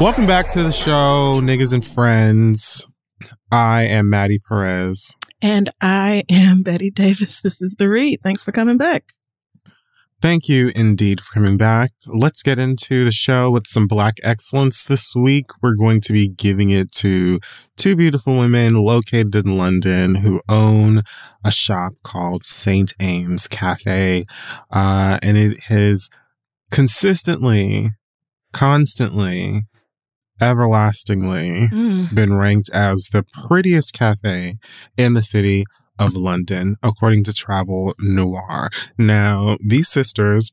Welcome back to the show, niggas and friends. I am Maddie Perez. And I am Betty Davis. This is The Read. Thanks for coming back. Thank you indeed for coming back. Let's get into the show with some Black excellence this week. We're going to be giving it to two beautiful women located in London who own a shop called Saint Aymes Cafe. Uh, and it has consistently, constantly, everlastingly Mm. been ranked as the prettiest cafe in the city of London, according to Travel Noir. Now, these sisters,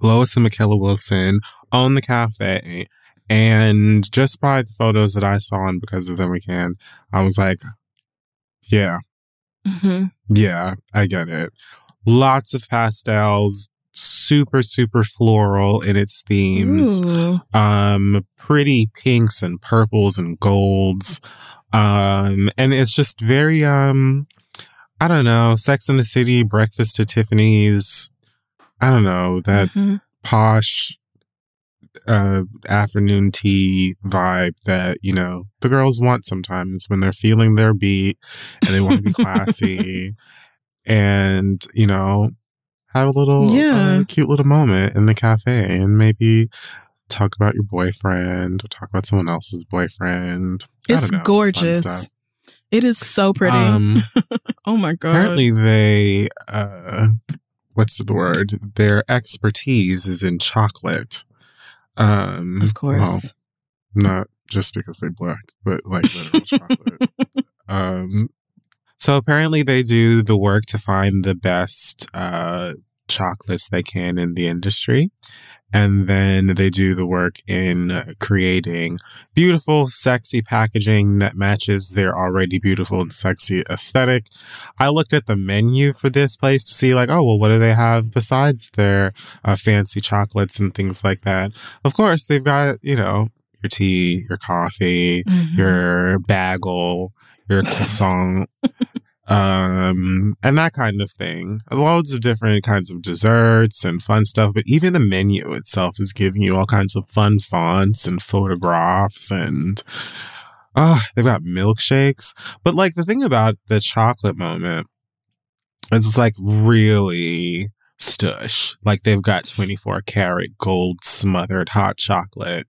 Lois and Michaela Wilson, own the cafe. And just by the photos that I saw and because of them again, I was like, yeah, hmm yeah, I get it. Lots of pastels, super, super floral in its themes Ooh. um pretty pinks and purples and golds um and it's just very um i don't know sex in the city breakfast at tiffany's i don't know that Mhm. posh uh afternoon tea vibe that you know the girls want sometimes when they're feeling their beat and they want to be classy and you know have a little Yeah. uh, cute little moment in the cafe and maybe talk about your boyfriend or talk about someone else's boyfriend It's know, gorgeous. It is so pretty. um oh my God. apparently they uh what's the word their expertise is in chocolate um of course. well, not just because they black but like literal chocolate um so apparently they do the work to find the best uh chocolates they can in the industry. And then they do the work in creating beautiful sexy packaging that matches their already beautiful and sexy aesthetic. I looked at the menu for this place to see like oh well what do they have besides their uh, fancy chocolates and things like that? Of course they've got you know your tea your coffee Mhm. your bagel, your croissant, um, and that kind of thing. Loads of different kinds of desserts and fun stuff, but even the menu itself is giving you all kinds of fun fonts and photographs and oh, they've got milkshakes. But like the thing about the chocolate moment is it's like really stush. Like they've got 24 karat gold smothered hot chocolate.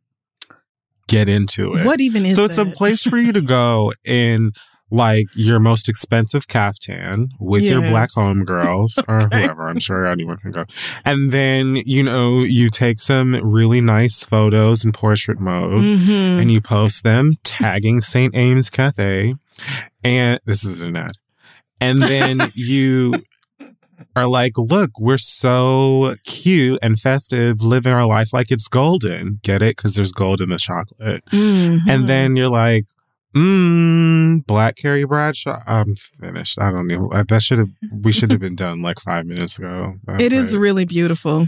Get into it What even is so it's a place for you to go in like your most expensive caftan with your black Yes. homegirls or Okay. whoever. I'm sure anyone can go. And then, you know, you take some really nice photos in portrait mode Mhm. and you post them tagging Saint Aymes Cafe. And this is an ad. And then you are like, look, we're so cute and festive, living our life like it's golden. Get it? Because there's gold in the chocolate. Mhm. And then you're like, mmm, Black Carrie Bradshaw. I'm finished. I don't know. That should have, we should have been done like five minutes ago. it is But really beautiful.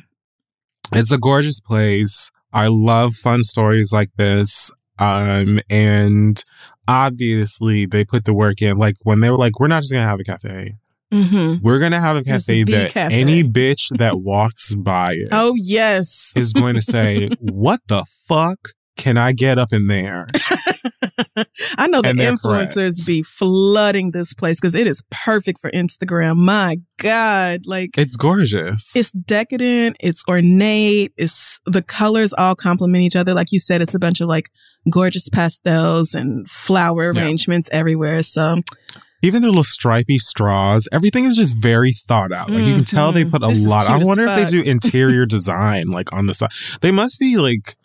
It's a gorgeous place. I love fun stories like this. Um, and obviously they put the work in. Like when they were like, we're not just going to have a cafe. Hmm We're going to have a cafe that cafe. any bitch that walks by it Oh yes. is going to say, what the fuck can I get up in there? I know the And they're influencers correct. be flooding this place because it is perfect for Instagram. My God, like It's gorgeous. it's decadent, it's ornate, it's the colors all complement each other. Like you said, it's a bunch of like gorgeous pastels and flower Yeah. arrangements everywhere. So Even their little stripy straws, everything is just very thought out. Like you can tell they Mhm. put a This is lot. I cute as wonder if they fuck. do interior design like on the side. They must be like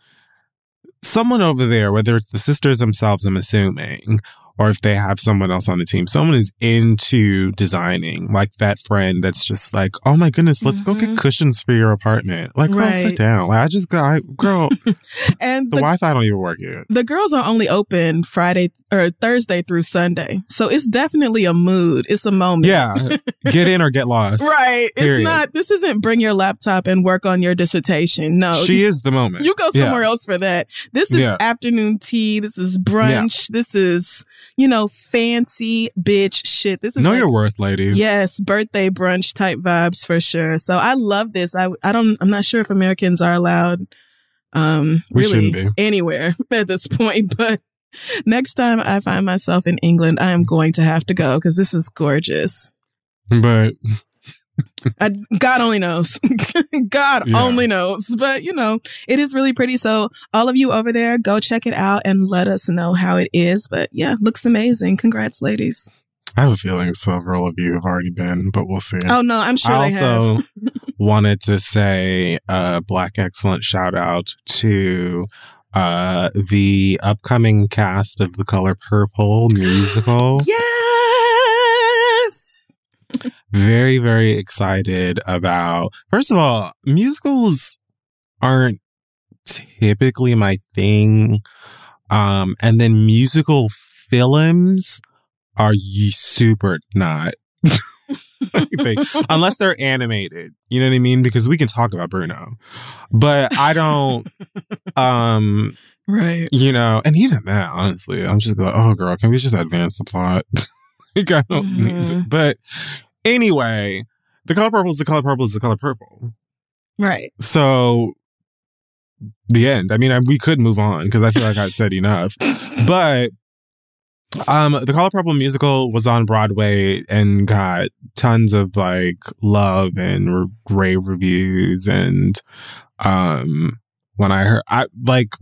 someone over there, whether it's the sisters themselves, I'm assuming, or if they have someone else on the team, someone is into designing, like that friend that's just like, oh my goodness, let's go get Mhm. cushions for your apartment. Like, girl, sit down. Like, I just got, I, girl, the, and the, Wi-Fi don't even work yet. the girls are only open Friday or Thursday through Sunday. So it's definitely a mood. It's a moment. Yeah, get in or get lost. Right. Period. It's not this isn't bring your laptop and work on your dissertation. No. She is the moment. you go Yeah. somewhere else for that. This is Yeah. afternoon tea. This is brunch. This is, you know, fancy bitch shit. This is Know like- your worth, ladies. Yes, birthday brunch type vibes for sure. So I love this. I I don't I'm not sure if Americans are allowed um, We really anywhere at this point. But next time I find myself in England, I am going to have to go because this is gorgeous. But I, God only knows. God Yeah. only knows. But you know, it is really pretty. So all of you over there, go check it out and let us know how it is. But yeah, looks amazing. Congrats, ladies. I have a feeling several of you have already been, but we'll see. Oh no, I'm sure I they have. also wanted to say a black excellent shout out to uh the upcoming cast of the color purple musical Yes. Very very excited about first of all musicals aren't typically my thing um and then musical films are super not unless they're animated you know what i mean because we can talk about bruno but i don't um Right. you know and even that honestly i'm just like oh girl can we just advance the plot like i don't need to but anyway the color purple is the color purple is the color purple. Right. so the end. I mean I, we could move on because i feel like i've said enough. But um the color purple musical was on broadway and got tons of like love and re- rave reviews and um when i heard i like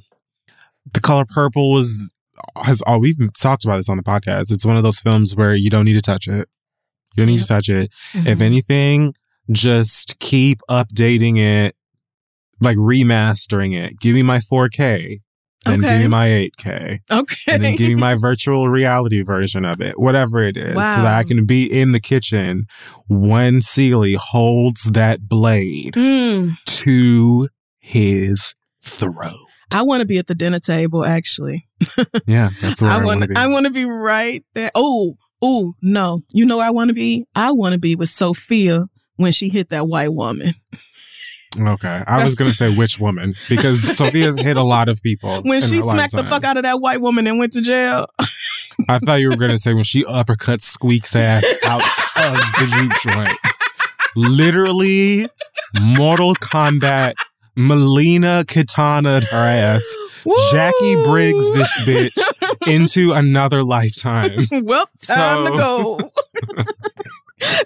the color purple was has all we've talked about this on the podcast. It's one of those films where you don't need to touch it. You don't need to touch it. If Mhm. anything just keep updating it like remastering it. Give me my 4k then give me my 8k okay. and then give me my virtual reality version of it, whatever it is, so that I can be in the kitchen when Celie holds that blade Mm, to his throat. I want to be at the dinner table. Actually, Yeah, that's where I, want to be. I want to be right there. Oh, oh no! You know where I want to be. I want to be with Sophia when she hit that white woman. okay, I was gonna say which woman because Sophia's hit a lot of people When she smacked the fuck out of that white woman and went to jail. I thought you were gonna say when she uppercut Squeak's ass out of the juke joint. Literally, Mortal Kombat. Mileena Kitana her ass. Jax Briggs this bitch into another lifetime. well, time to go.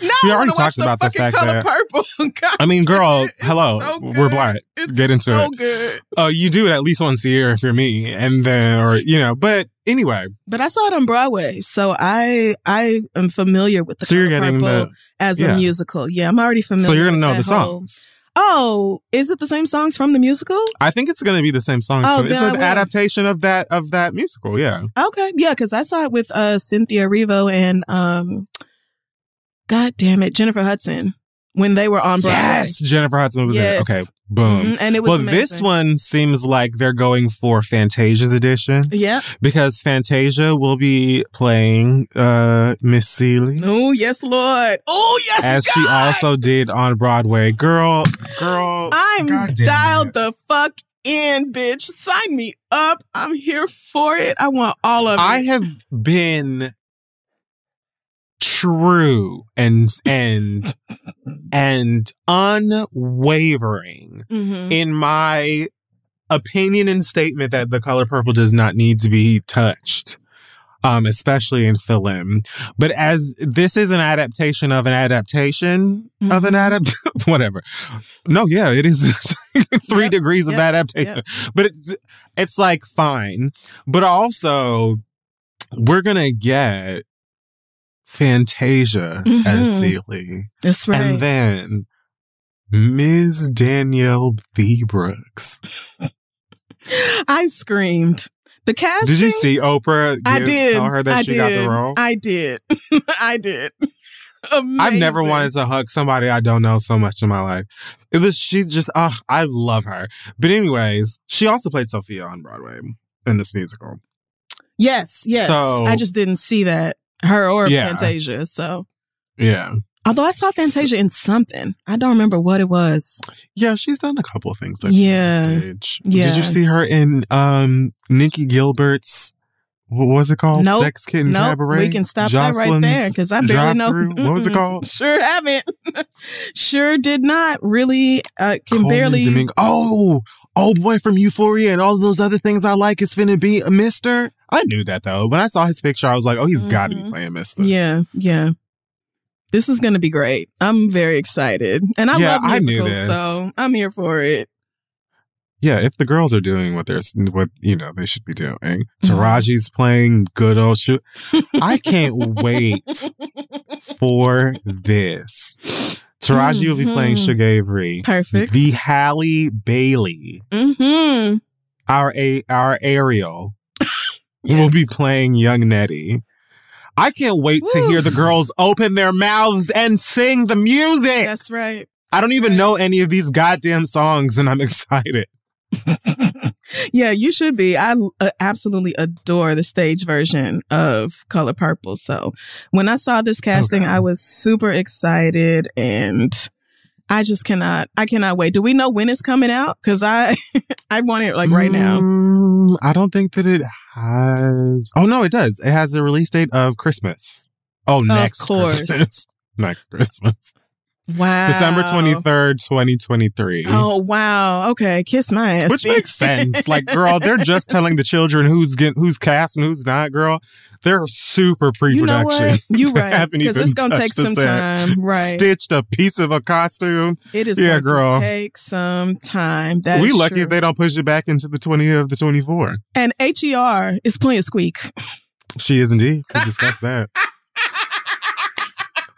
now We already talked about the fucking fact that- purple. God, I mean, girl, hello, so we're black. It's Get into so it. good. Oh, you do it at least once a year if you're me, and then, or you know. But anyway, But I saw it on Broadway, so I I am familiar with the so you're getting purple the, as yeah. a musical. Yeah, I'm already familiar. so you're gonna know the whole- songs. Oh, is it the same songs from the musical? I think it's gonna be the same songs. Oh, it's an adaptation of that of that musical. Yeah. Okay, yeah, because I saw it with uh Cynthia Erivo and um, God damn it, Jennifer Hudson when they were on Broadway. Yes, Jennifer Hudson was Yes. in it. Okay, boom. Mhm, and it was Well, this one seems like they're going for Fantasia's edition Yeah. because Fantasia will be playing uh Miss Celie. Oh yes, Lord. Oh yes, as she also did on Broadway. Girl, girl. I'm dialed it. the fuck in, bitch. Sign me up. I'm here for it. I want all of it. I have been true and and and unwavering Mhm. in my opinion and statement that the color purple does not need to be touched. Um, especially in film. But as this is an adaptation of an adaptation of an Mhm. adapt whatever. No, yeah, it is three Yep, degrees of yep, adaptation. But it's it's like fine. But also we're gonna get Fantasia as Mhm. Celie. That's right. And then Ms. Danielle V. Brooks. I screamed. The casting. Did you see Oprah? I did. Tell her that I she did. got the role. I did. I did. I've never wanted to hug somebody I don't know so much in my life. It was she's just oh, I love her. But anyways, she also played Sophia on Broadway in this musical. Yes, yes. So- I just didn't see that her or Yeah. Fantasia. So, Yeah. although I saw Fantasia in something, I don't remember what it was. Yeah, she's done a couple of things like Yeah. stage. Yeah. Did you see her in um Nikki Gilbert's what was it called? Nope. Sex Kitten No, Cabaret? we can stop that right there because I barely know. What was it called? Sure haven't. sure did not really. Uh, can Colman barely. Domingo. Oh, old boy from Euphoria and all those other things I like is finna be a Mister. I knew that though. When I saw his picture, I was like, oh, he's got to be playing Mister. Yeah, yeah. This is to be great. I'm very excited. And I Yeah, love musicals, this. so I'm here for it. Yeah, if the girls are doing what they're what you know they should be doing, Mm-hmm. Taraji's playing good old Shug. I can't wait for this. Taraji will be playing Mhm. Shug Avery. Perfect. The Halle Bailey, hmm our a our Ariel, will be playing Young Nettie. I can't wait to hear the girls open their mouths and sing the music. That's right. I don't even right. know any of these goddamn songs, and I'm excited. yeah, you should be. I uh, absolutely adore the stage version of Color Purple. So when I saw this casting, Okay. I was super excited and I just cannot, I cannot wait. Do we know when it's coming out? Cause I, I want it like right now. Mm, I don't think that it has. Oh no, it does. It has a release date of Christmas. Oh, next course. Christmas. next Christmas, Wow. December twenty third, twenty twenty three. Oh, wow. Okay. Kiss my ass. Which makes sense. Like, girl, they're just telling the children who's getting who's cast and who's not. Girl, they're super you know pre-production. what? You They right. Because it's going to take some set. time. Right. Stitched a piece of a costume. It is Yeah, going girl. to take some time. That we lucky true. if they don't push it back into the twenty of the twenty four. And HER is playing Squeak. She is indeed. Could discuss that.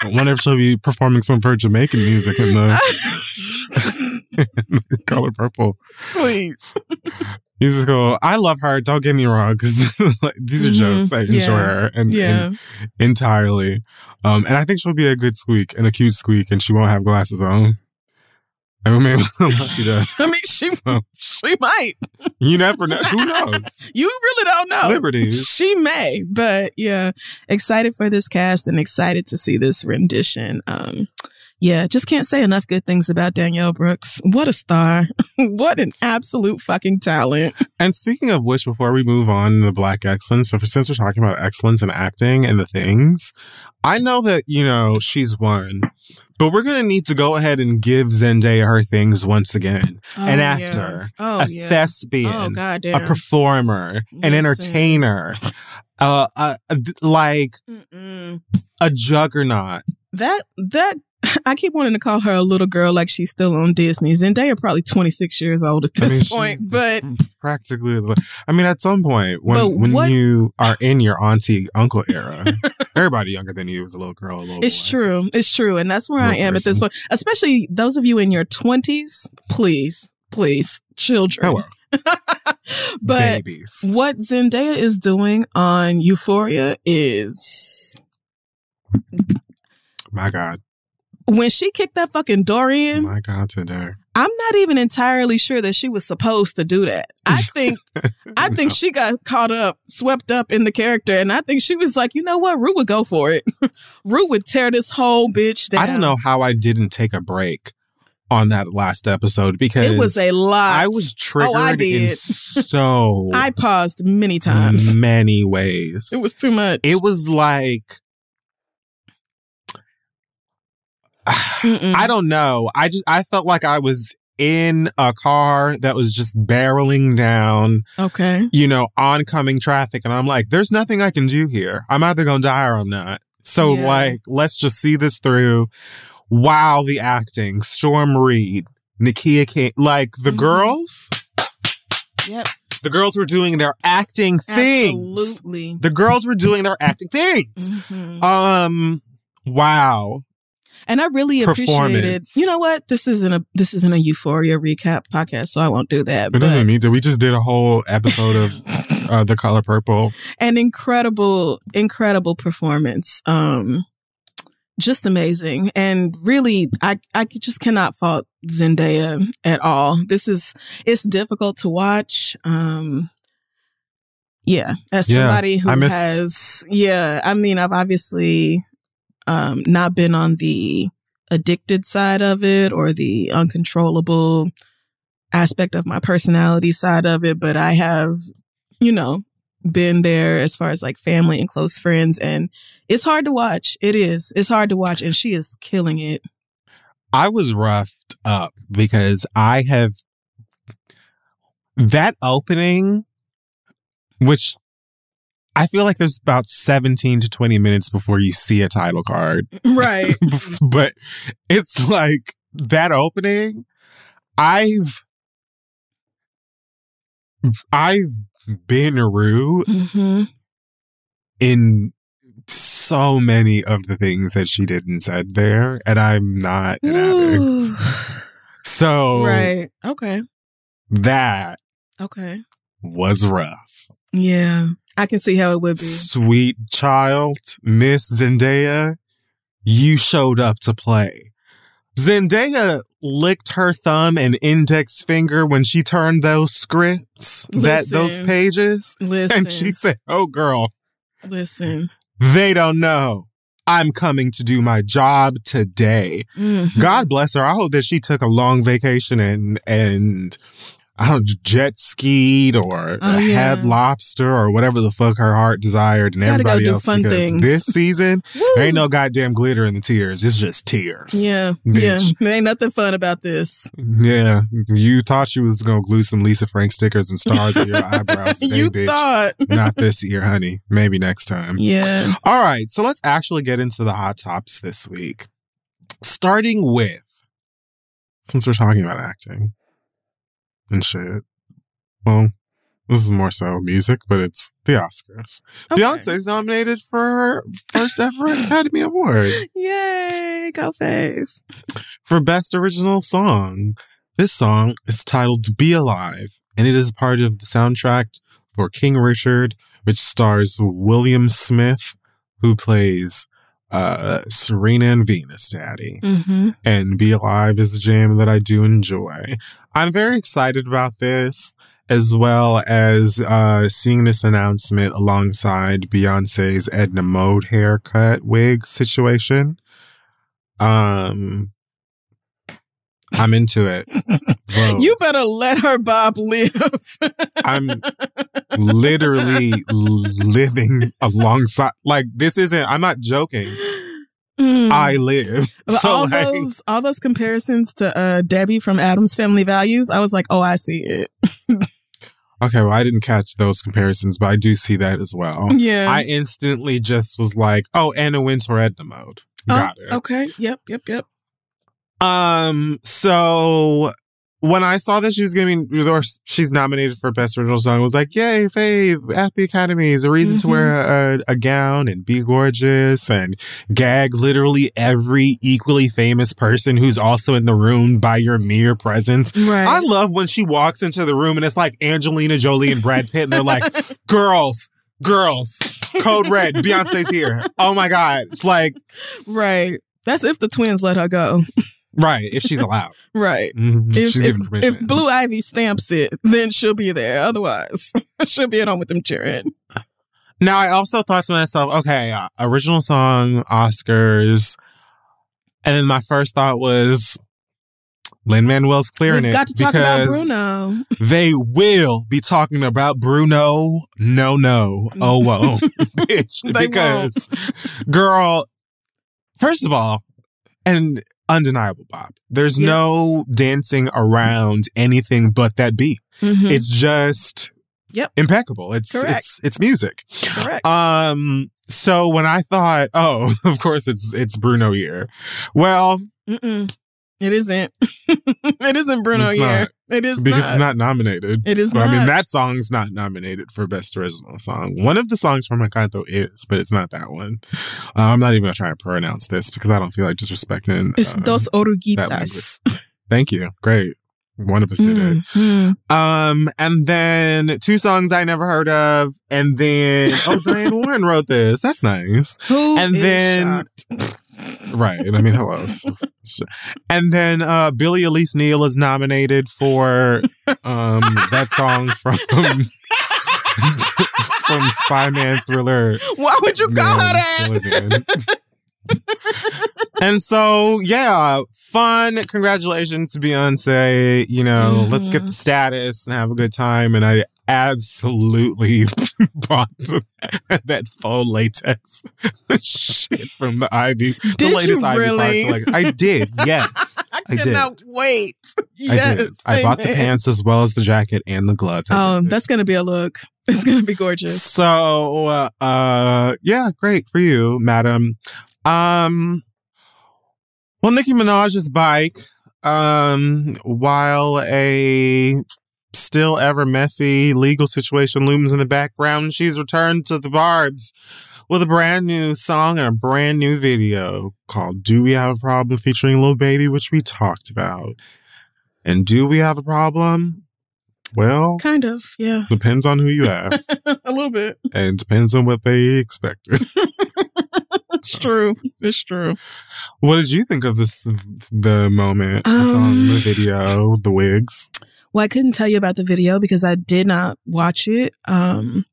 I wonder if she'll be performing some of her Jamaican music in the color purple Please. musical. I love her. Don't get me wrong, because like, these are Mhm. jokes. I enjoy Yeah. her and, Yeah. and entirely. Um, and I think she'll be a good squeak and a cute squeak, and she won't have glasses on. I mean, unless she does. I mean, she So, she might. you never know. Who knows? You really don't know. Liberty. She may, but yeah, excited for this cast and excited to see this rendition. Um, yeah, just can't say enough good things about Danielle Brooks. What a star! what an absolute fucking talent. And speaking of which, before we move on to Black excellence, so since we're talking about excellence in acting and the things, I know that you know she's won, but we're gonna need to go ahead and give Zendaya her things once again. An Oh, actor, yeah. Oh a yeah. thespian, Oh a performer, an entertainer, uh, a- like Mm-mm. a juggernaut. That that I keep wanting to call her a little girl, like she's still on Disney. Zendaya probably twenty six years old at I this mean, point, but practically. I mean, at some point when when what- you are in your auntie uncle era, everybody younger than you was a little girl. A little It's boy. true. It's true. And that's where I Little am at this point. Especially those of you in your 20s, please, please, children. Hello, but babies. what Zendaya is doing on Euphoria is My God. When she kicked that fucking door in, My God, today. I'm not even entirely sure that she was supposed to do that. I think I think she got caught up, swept up in the character, and I think she was like, you know what, Rue would go for it. Rue would tear this whole bitch down. I don't know how I didn't take a break on that last episode because It was a lot. I was triggered Oh, I did. so I paused many times. many ways. It was too much. It was like Mm-mm. I don't know. I just I felt like I was in a car that was just barreling down, okay. you know, oncoming traffic and I'm like there's nothing I can do here. I'm either going to die or I'm not. So Yeah. like let's just see this through. Wow, the acting, Storm Reid, Nika King, like the Mhm. girls, Yep. the girls were doing their acting things. Absolutely. The girls were doing their acting things. Mhm. Um, wow. And I really appreciated. You know what? This isn't a this isn't a Euphoria recap podcast, so I won't do that. It But doesn't mean to. We just did a whole episode of uh, The Color Purple. an incredible, incredible performance. Um, just amazing, and really, I I just cannot fault Zendaya at all. This is it's difficult to watch. Um, yeah, as Yeah, somebody who missed- has, yeah, I mean, I've obviously um not been on the addicted side of it or the uncontrollable aspect of my personality side of it, but I have, you know, been there as far as like family and close friends and it's hard to watch. It is. It's hard to watch and she is killing it. I was roughed up because I have that opening, which I feel like there's about 17 to 20 minutes before you see a title card. Right. but it's like that opening, I've I've been rude hmm in so many of the things that she did and said there, and I'm not an addict. So Right. Okay. that Okay. was rough. Yeah. I can see how it would be. Sweet child, Miss Zendaya, you showed up to play. Zendaya licked her thumb and index finger when she turned those scripts, that those pages, Listen. and she said, "Oh girl, listen. they don't know. I'm coming to do my job today." Mhm. God bless her. I hope that she took a long vacation and and I don't jet skied or Oh, yeah. had lobster or whatever the fuck her heart desired and Gotta go everybody do else fun because things. this season there ain't no goddamn glitter in the tears. It's just tears. Yeah. Yeah. There ain't nothing fun about this. Yeah. You thought you was gonna glue some Lisa Frank stickers and stars on your eyebrows today, you bitch. thought. Not this year, honey. Maybe next time. Yeah. All right, so let's actually get into the hot tops this week. Starting with, since we're talking about acting and shit, well, this is more so music, but it's the Oscars. Okay. Beyonce's nominated for her first ever Academy Award Yay. Go fave. for Best Original Song. This song is titled Be Alive, and it is part of the soundtrack for King Richard, which stars William Smith, who plays uh, Serena and Venus Daddy. Mm-hmm. And Be Alive is the jam that I do enjoy. I'm very excited about this, as well as uh, seeing this announcement alongside Beyonce's Edna Mode haircut wig situation. Um, I'm into it. Whoa. You better let her Bob live. I'm literally living alongside. Like this isn't. I'm not joking. Mm. I live. So, all like, those all those comparisons to uh, Debbie from Addams Family Values, I was like, oh, I see it. okay, well, I didn't catch those comparisons, but I do see that as well. Yeah. I instantly just was like, "Oh, Anna Wintour Edna mode." Got it. Oh, Okay. Yep. Yep. Yep. Um. So when I saw that she was getting, or she's nominated for best original song, I was like, "Yay, Fave at the Academy is a reason to Mhm. wear a, a gown and be gorgeous and gag literally every equally famous person who's also in the room by your mere presence." Right. I love when she walks into the room and it's like Angelina Jolie and Brad Pitt, and they're like, "Girls, girls, code red, Beyonce's here." Oh my god, it's like right. That's if the twins let her go. Right if she's allowed. Right. Mhm, If, she's if, if Blue Ivy stamps it, then she'll be there. Otherwise, she'll be at home with them cheering. Now, I also thought to myself, okay, uh, original song, Oscars. And then my first thought was Lin Manuel's clearing We've it. got to talk about because Bruno. They will be talking about Bruno. No, no. Oh, whoa, bitch. Because, girl, first of all, and undeniable, Bob, there's Yeah. no dancing around anything but that beat. Mhm. It's just Yep. impeccable. It's Correct. it's it's music. correct. Um. So when I thought, oh, of course it's it's Bruno year. Well, Mm-mm. It isn't. it isn't Bruno year. It is because not. it's not nominated. It is not. I mean, that song's not nominated for best original song. One of the songs from Encanto is, but it's not that one. Uh, I'm not even gonna try to pronounce this because I don't feel like disrespecting. it's um, Dos Oruguitas. Thank you. Great. One of us did it. Mhm. Um, and then two songs I never heard of, and then oh, Diane Warren wrote this. That's nice. Who And is then- shocked? Right. I mean, hello. and then uh Billy Elise Neal is nominated for um that song from from Spy Man Thriller. Why would you call her that? And so yeah, fun. Congratulations to Beyonce. You know, let's get the status and have a good time. And I absolutely bought that faux latex shit from the Ivy. the Did latest you Ivy really? Park. I did, yes. I I did. cannot wait. I Yes, did. I bought the pants as well as the jacket and the gloves. I Oh, did. that's gonna be a look. It's gonna be gorgeous. So, uh, uh, yeah, great for you, madam. Um, well, Nicki Minaj's bike, um, while a still ever messy legal situation looms in the background, she's returned to the barbs with a brand new song and a brand new video called "Do We Have a Problem?" featuring Lil Baby, which we talked about. And do we have a problem? Well, Kind of, yeah, depends on who you ask a little bit. and depends on what they expected. It's true. It's true. what did you think of this? The moment, the song, Um, the video, the wigs. Well, I couldn't tell you about the video because I did not watch it. Um,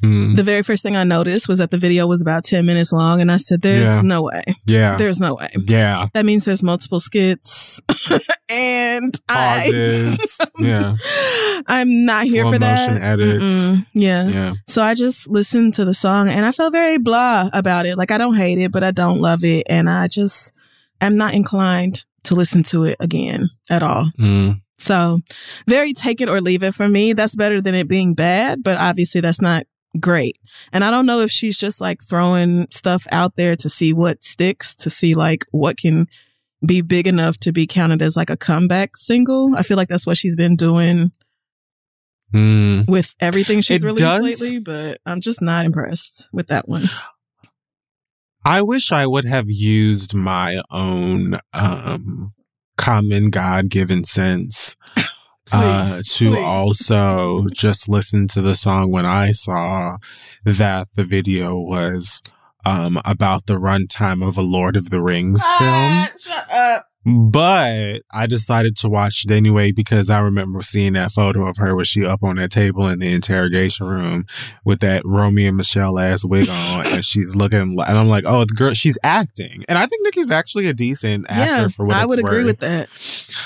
Hmm. the very first thing I noticed was that the video was about 10 minutes long. And I said, there's Yeah. no way. yeah, There's no way. yeah. That means there's multiple skits. and Pauses. I, yeah, I'm not here for that. edits. Yeah. yeah. So I just listened to the song and I felt very blah about it. Like I don't hate it, but I don't love it. And I just am not inclined to listen to it again at all. Mm. So very take it or leave it for me. That's better than it being bad, but obviously that's not great. And I don't know if she's just like throwing stuff out there to see what sticks, to see like what can be big enough to be counted as like a comeback single. I feel like that's what she's been doing Mm. with everything she's It released does- lately, but I'm just not impressed with that one. I wish I would have used my own um, common God given sense uh, Please, to please. also just listen to the song when I saw that the video was um, about the runtime of a Lord of the Rings film. Ah. But I decided to watch it anyway because I remember seeing that photo of her where she up on that table in the interrogation room with that Romy and Michele ass wig on, and she's looking, and I'm like, oh, the girl, she's acting, and I think Nicki's actually a decent actor Yeah, for what I would agree with that.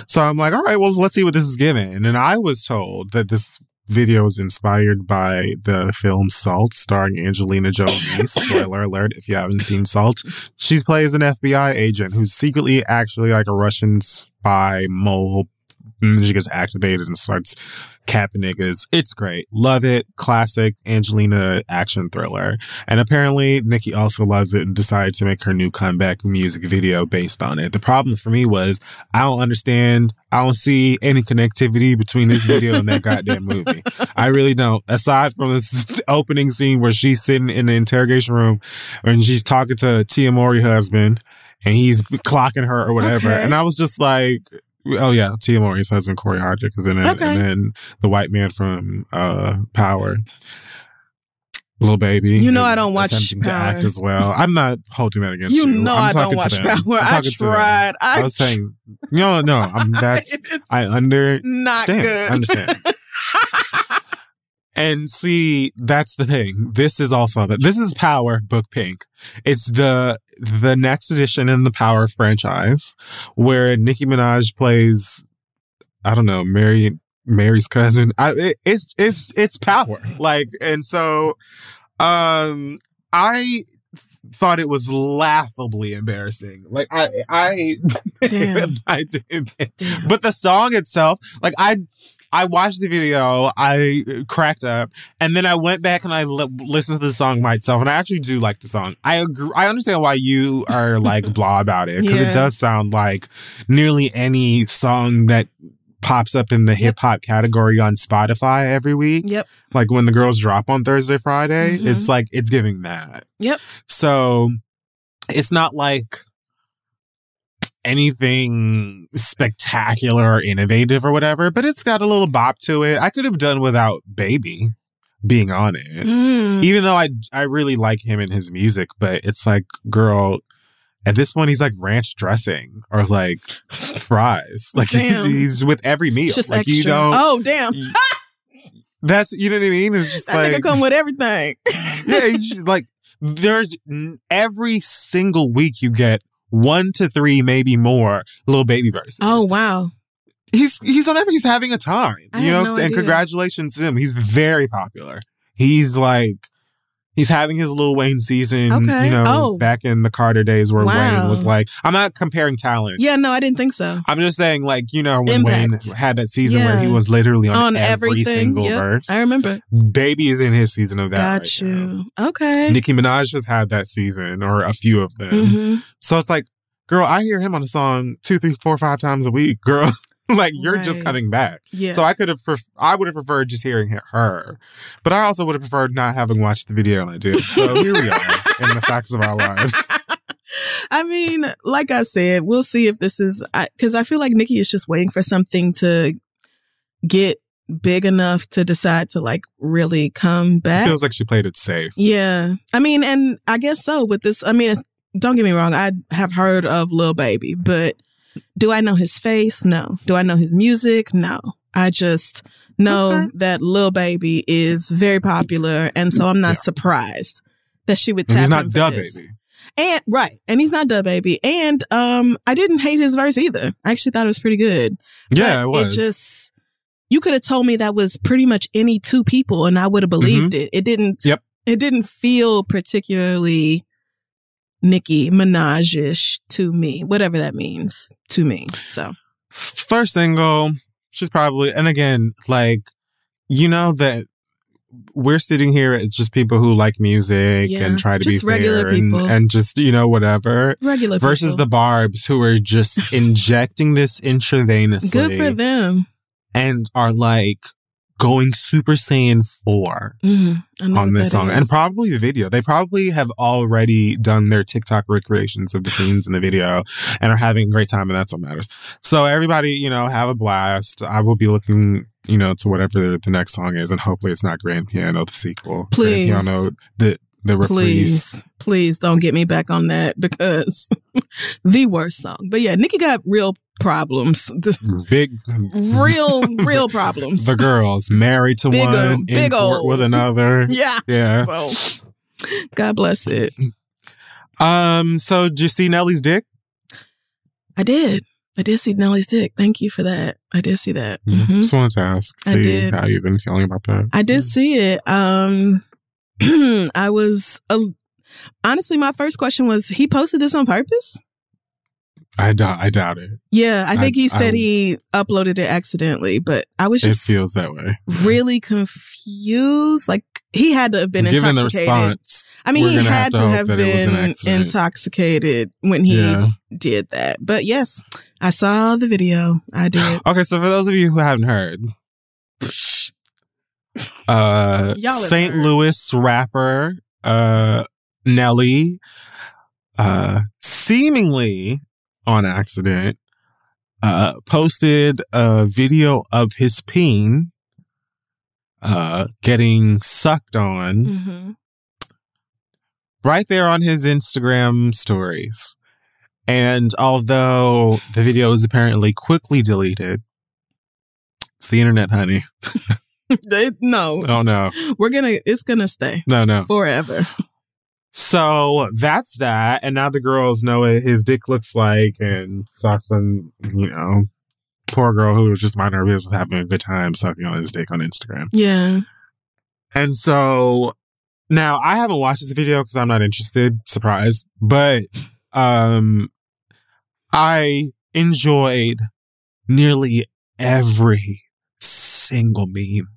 So I'm like, all right, well, let's see what this is given. And I was told that this video is inspired by the film Salt, starring Angelina Jolie. Spoiler alert if you haven't seen Salt. She plays an FBI agent who's secretly actually like a Russian spy mole. And then she gets activated and starts capping niggas. It's great. Love it. Classic Angelina action thriller. And apparently Nicki also loves it and decided to make her new comeback music video based on it. The problem for me was I don't understand. I don't see any connectivity between this video and that goddamn movie. I really don't. Aside from this opening scene where she's sitting in the interrogation room and she's talking to Tia Mowry husband and he's clocking her or whatever. Okay. And I was just like, oh yeah, Tia Mowry's husband Cory Hardrict is in it, Okay. and then the white man from uh, Power. Little baby, You know I don't watch attempting to act as well. I'm not holding that against you. You know I'm I don't talking to watch. Power. I talking to them. tried. I, I was saying, no, no, I'm, that's I under not good. I understand. and see, that's the thing. This is also that this is Power Book Pink. It's the the next edition in the Power franchise, where Nicki Minaj plays, I don't know, Mary Mary's cousin. I, it, it's it's it's Power. Like, and so, um, I thought it was laughably embarrassing. Like I I. I did Damn. but the song itself, like I, I watched the video, I cracked up, and then I went back and I li- listened to the song myself, and I actually do like the song. I agree. I understand why you are like blah about it because Yeah. it does sound like nearly any song that pops up in the hip hop category on Spotify every week. Yep. Like when the girls drop on Thursday, Friday, Mhm. it's like it's giving that. Yep. So it's not like anything spectacular or innovative or whatever, but it's got a little bop to it. I could have done without Baby being on it. Mm. Even though I I really like him and his music, but it's like, girl, at this point he's like ranch dressing or like fries. Like Damn. he's with every meal. It's just like extra. you don't oh damn! that's you know what I mean? It's just That like nigga come with everything. yeah, it's just, like there's every single week you get one to three, maybe more, little baby verses. oh wow! he's he's on every he's having a time, I you know. no and idea. congratulations to him. He's very popular. He's like He's having his Lil Wayne season, Okay. you know, Oh. back in the Carter days where Wow. Wayne was like, I'm not comparing talent. Yeah, no, I didn't think so. I'm just saying, like, you know, when Impact. Wayne had that season where he was literally on, On every everything, single yep. verse. I remember. Baby is in his season of that. Got right now. you. Okay. Nicki Minaj just had that season or a few of them. hmm So it's like, girl, I hear him on a song two, three, four, five times a week, girl. like you're just coming back. Yeah. So I could have, pref- I would have preferred just hearing her, but I also would have preferred not having watched the video, and I did. So here we are in the facts of our lives. I mean, like I said, we'll see if this is because I, feel like Nicki is just waiting for something to get big enough to decide to like really come back. Feels like she played it safe. yeah, I mean, and I guess so with this. I mean, it's, don't get me wrong, I have heard of Lil Baby, but do I know his face? No. Do I know his music? No. I just know that Lil Baby is very popular, and so I'm not Yeah. surprised that she would And tap he's not him for duh this. baby. And right, and he's not dub baby. And um, I didn't hate his verse either. I actually thought it was pretty good. Yeah, But it was. just you could have told me that was pretty much any two people, and I would have believed it. It didn't. Mm-hmm. Yep. It didn't feel particularly Nicki Minaj-ish to me, whatever that means to me. So First single, she's probably, and again, like, you know that we're sitting here as just people who like music Yeah, and try to just be regular fair and, and just you know whatever. regular versus people. the Barbs who are just injecting this intravenously good for them. and are like going Super Saiyan 4 Mhm. On this song and probably the video. They probably have already done their TikTok recreations of the scenes in the video and are having a great time and that's what matters. So everybody, you know, have a blast. I will be looking, you know, to whatever the next song is and hopefully it's not Grand Piano, the sequel. Please. Grand Piano, the, the reprise. please, please don't get me back on that because the worst song. But yeah, Nicki got real problems. Big, real, real problems. the girls married to Big one, big court with another. yeah. Yeah. So God bless it. Um. So, did you see Nelly's dick? I did. I did see Nelly's dick. Thank you for that. I did see that. Mhm. Just wanted to ask, I see did. how you've been feeling about that. I did see it. Um, I was uh, honestly, my first question was, he posted this on purpose? I doubt. I doubt it. Yeah, I I- think he said I- he uploaded it accidentally, but I was just It feels that way. really confused. Like he had to have been Given the intoxicated. response, I mean, he gonna have had to to have that it was an been intoxicated when he yeah. did that. But yes, I saw the video. I did. Okay, so for those of you who haven't heard, uh, St. Louis rapper uh, Nelly, uh, seemingly on accident, uh, posted a video of his peen uh, getting sucked on hmm right there on his Instagram stories. And although the video is apparently quickly deleted, it's the internet, honey. They, no, Oh no, we're gonna. It's gonna stay no, no. forever. So that's that. And now the girls know what his dick looks like and saw some, you know, poor girl who was just minding her business having a good time sucking on his dick on Instagram. Yeah. And so now I haven't watched this video because I'm not interested. Surprise. But um I enjoyed nearly every single meme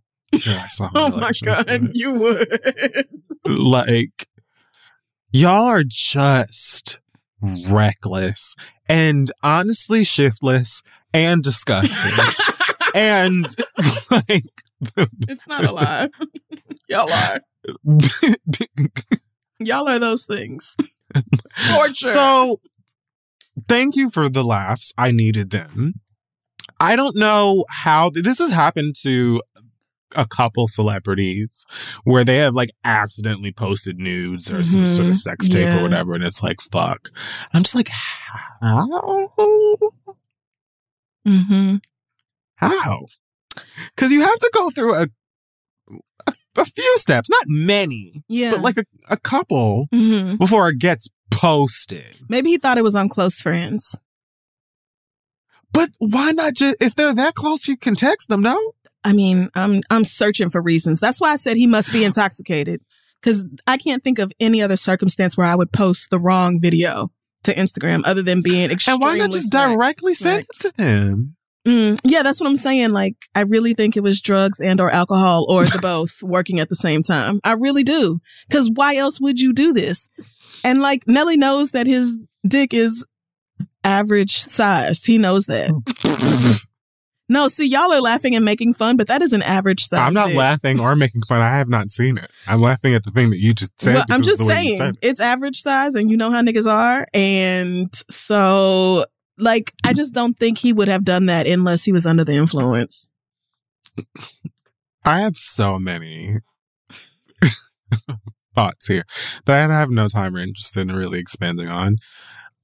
saw. Oh my god, you would. like y'all are just reckless and honestly shiftless and disgusting and like it's not a lie. Y'all are. Y'all are those things. For sure. so thank you for the laughs i needed them i don't know how this has happened to a couple celebrities where they have like accidentally posted nudes or some sort of Mhm. sex tape Yeah. or whatever and it's like fuck i'm just like how Mm-hmm. how because you have to go through a, a a few steps not many Yeah. but like a, a couple hmm before it gets posted Maybe he thought it was on close friends. but why not just if they're that close you can text them no I mean, I'm I'm searching for reasons. That's why I said he must be intoxicated. because I can't think of any other circumstance where I would post the wrong video to Instagram other than being extremely. And why not just directly send it to him? Mm, yeah, that's what I'm saying. Like, I really think it was drugs and or alcohol or the both working at the same time. I really do. Because why else would you do this? And like Nelly knows that his dick is average sized. He knows that. No, see, y'all are laughing and making fun, but that is an average size. I'm not dick. laughing or making fun. I have not seen it. I'm laughing at the thing that you just said. Well, I'm just of the way you said saying it. it's average size, and you know how niggas are, and so like I just don't think he would have done that unless he was under the influence. I have so many thoughts here that I have no time or interest in really expanding on.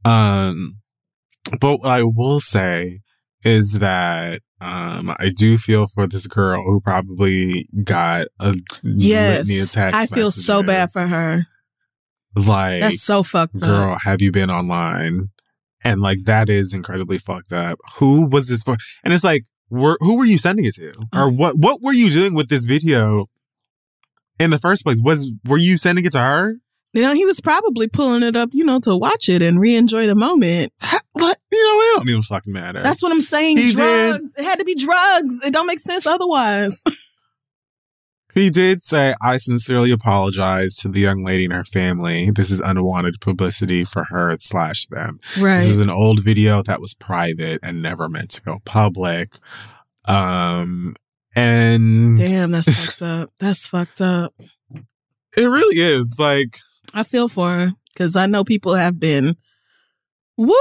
Um, but what I will say is that um, I do feel for this girl who probably got a Yes, litany of text I feel so bad for her. Like, That's so fucked up. girl, have you been online? And like that is incredibly fucked up. Who was this for? And it's like, were, who were you sending it to, or what? What were you doing with this video in the first place? Was were you sending it to her? You know, he was probably pulling it up, you know, to watch it and re-enjoy the moment. What? You know, it don't even fucking matter. That's what I'm saying. He drugs. It had to be drugs. It don't make sense otherwise. He did say, I sincerely apologize to the young lady and her family. This is unwanted publicity for her slash them. Right. This was an old video that was private and never meant to go public. Um, and Damn, that's fucked up. That's fucked up. it really is like, I feel for her because I know people have been. Woo!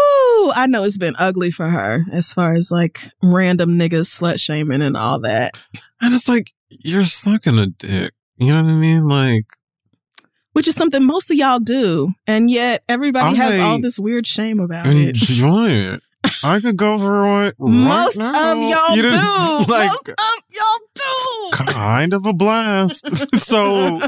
I know it's been ugly for her as far as like random niggas slut shaming and all that. and it's like, you're sucking a dick. You know what I mean? Like, which is something most of y'all do, and yet everybody has all this weird shame about it. enjoy it. I could go for it. right Most now. of y'all You do. Like, most y'all do. kind of a blast. so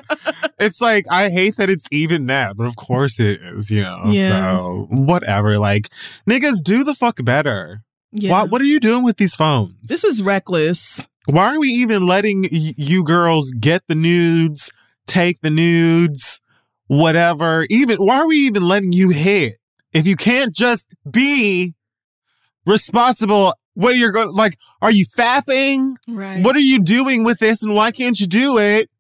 it's like I hate that it's even that, but of course it is, you know. Yeah. So whatever. Like niggas, do the fuck better. Yeah. Why, what are you doing with these phones? this is reckless. Why are we even letting y- you girls get the nudes, take the nudes, whatever? Even why are we even letting you hit if you can't just be responsible? What are you're going like? Are you fapping? Right. What are you doing with this, and why can't you do it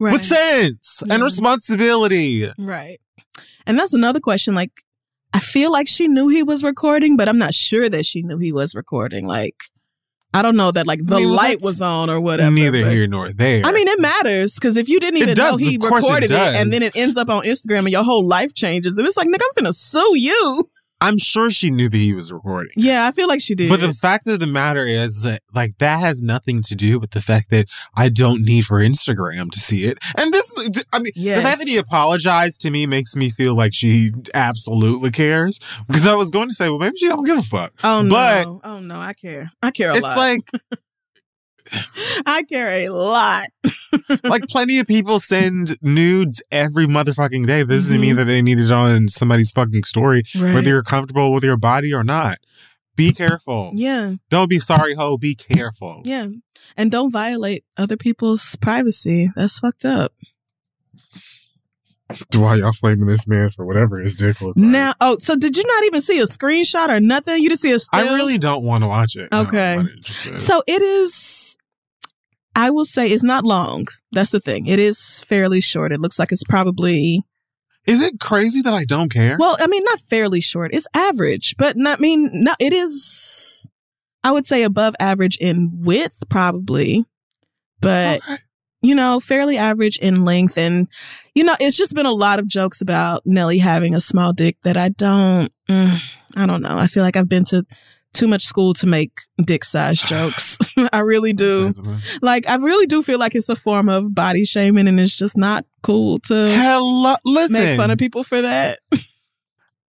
right. with sense and responsibility? Right. And that's another question. Like, I feel like she knew he was recording, but I'm not sure that she knew he was recording. Like, I don't know that like the I mean, light was on or whatever. Neither here nor there. I mean, it matters because if you didn't even know he course it recorded it, and then it ends up on Instagram and your whole life changes, and it's like, nigga, I'm gonna sue you. I'm sure she knew that he was recording. Yeah, I feel like she did. But the fact of the matter is that, like, that has nothing to do with the fact that I don't need for Instagram to see it. And this, I mean, the fact that he Yes. apologized to me makes me feel like she absolutely cares. Because I was going to say, well, maybe she don't give a fuck. oh no, but- oh no, I care. I care a It's lot. like, I care a lot. like plenty of people send nudes every motherfucking day. This doesn't mean Mhm. that they need it on somebody's fucking story, Right. whether you're comfortable with your body or not. Be careful. yeah, Don't be sorry, ho. Be careful. yeah, and don't violate other people's privacy. That's fucked up. Why y'all flaming this man for whatever his dick looks like? Now, oh, so did you not even see a screenshot or nothing? You just see a still? I really don't want to watch it. Okay. Interested. So it is. I will say it's not long. That's the thing. It is fairly short. It looks like it's probably Is it crazy that I don't care? well. I mean, not fairly short. It's average, but not. I mean, no. It is. I would say above average in width, probably, but Okay. You know, fairly average in length. And, you know, it's just been a lot of jokes about Nelly having a small dick that I don't, mm, I don't know. I feel like I've been to too much school to make dick size jokes. I really do. Like, I really do feel like it's a form of body shaming and it's just not cool to Hello, listen. make fun of people for that.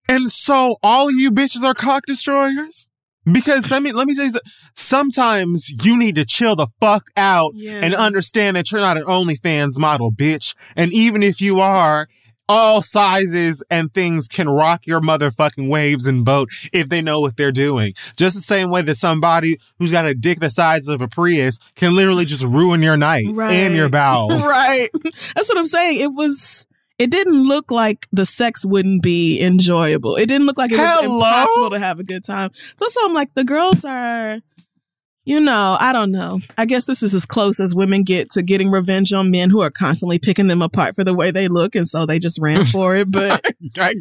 And so all you bitches are cock destroyers? Because let me let me tell you something. Sometimes you need to chill the fuck out Yeah. and understand that you're not an OnlyFans model, bitch. And even if you are, all sizes and things can rock your motherfucking waves and boat if they know what they're doing. Just the same way that somebody who's got a dick the size of a Prius can literally just ruin your night and your bowel. right. That's what I'm saying. It was it didn't look like the sex wouldn't be enjoyable. It didn't look like it was Hello? impossible to have a good time. So so I'm like the girls are you know, I don't know. I guess this is as close as women get to getting revenge on men who are constantly picking them apart for the way they look, and so they just ran for it. But I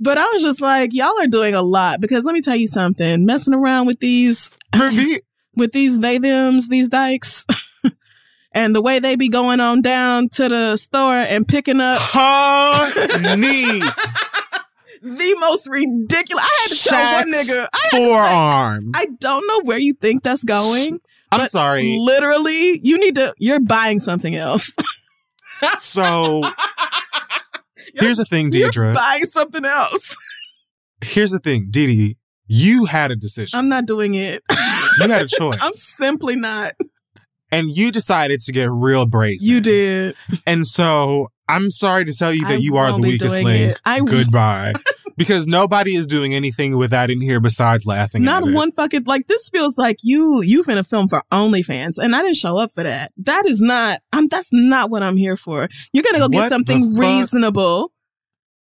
but I was just like, y'all are doing a lot because let me tell you something. Messing around with these with these they thems, these dykes, and the way they be going on down to the store and picking up honey, the most ridiculous. I had to tell one nigga, I, to say, forearm. I don't know where you think that's going. I'm sorry. Literally, you need to. You're buying something else. So here's the thing, You're Deidre. buying something else. Here's the thing, Didi. You had a decision. I'm not doing it. you had a choice. I'm simply not. And you decided to get real brazen. You did. And so I'm sorry to tell you that I you are the weakest link. I Goodbye. because nobody is doing anything with that in here besides laughing. Not at it. one fucking like this feels like you you've been a film for OnlyFans, and I didn't show up for that. That is not. I'm. That's not what I'm here for. You're gonna go What get something reasonable.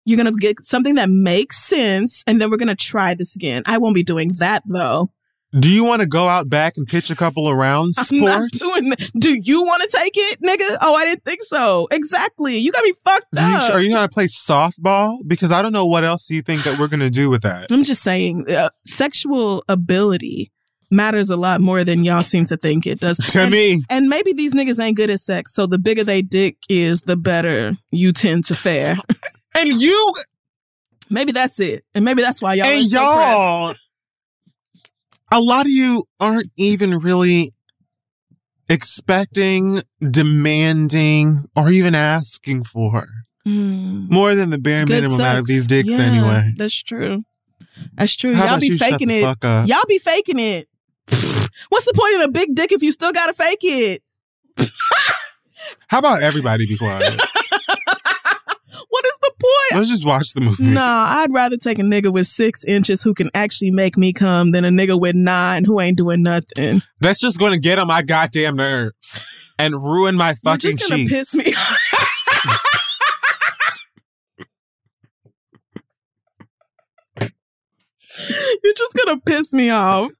You're gonna get something that makes sense, and then we're gonna try this again. I won't be doing that though. Do you want to go out back and pitch a couple of rounds, I'm not sport? doing. that. Do you want to take it, nigga? Oh, I didn't think so. Exactly. You got me fucked you- up. are you going to play softball? Because I don't know what else you think that we're going to do with that. I'm just saying, uh, sexual ability matters a lot more than y'all seem to think it does. To And- me, And maybe these niggas ain't good at sex, so the bigger they dick is, the better you tend to fare. and you maybe that's it, and maybe that's why y'all and y'all, a lot of you aren't even really expecting, demanding, or even asking for. Mm. more than the bare Good minimum out of these dicks Yeah, anyway. That's true. That's true. How y'all be faking it. Y'all be faking it. What's the point in a big dick if you still gotta fake it? How about everybody be quiet? Let's just watch the movie. No, I'd rather take a nigga with six inches who can actually make me come than a nigga with nine who ain't doing nothing. That's just going to get on my goddamn nerves and ruin my fucking You're just gonna cheek. piss me. You're just gonna piss me off.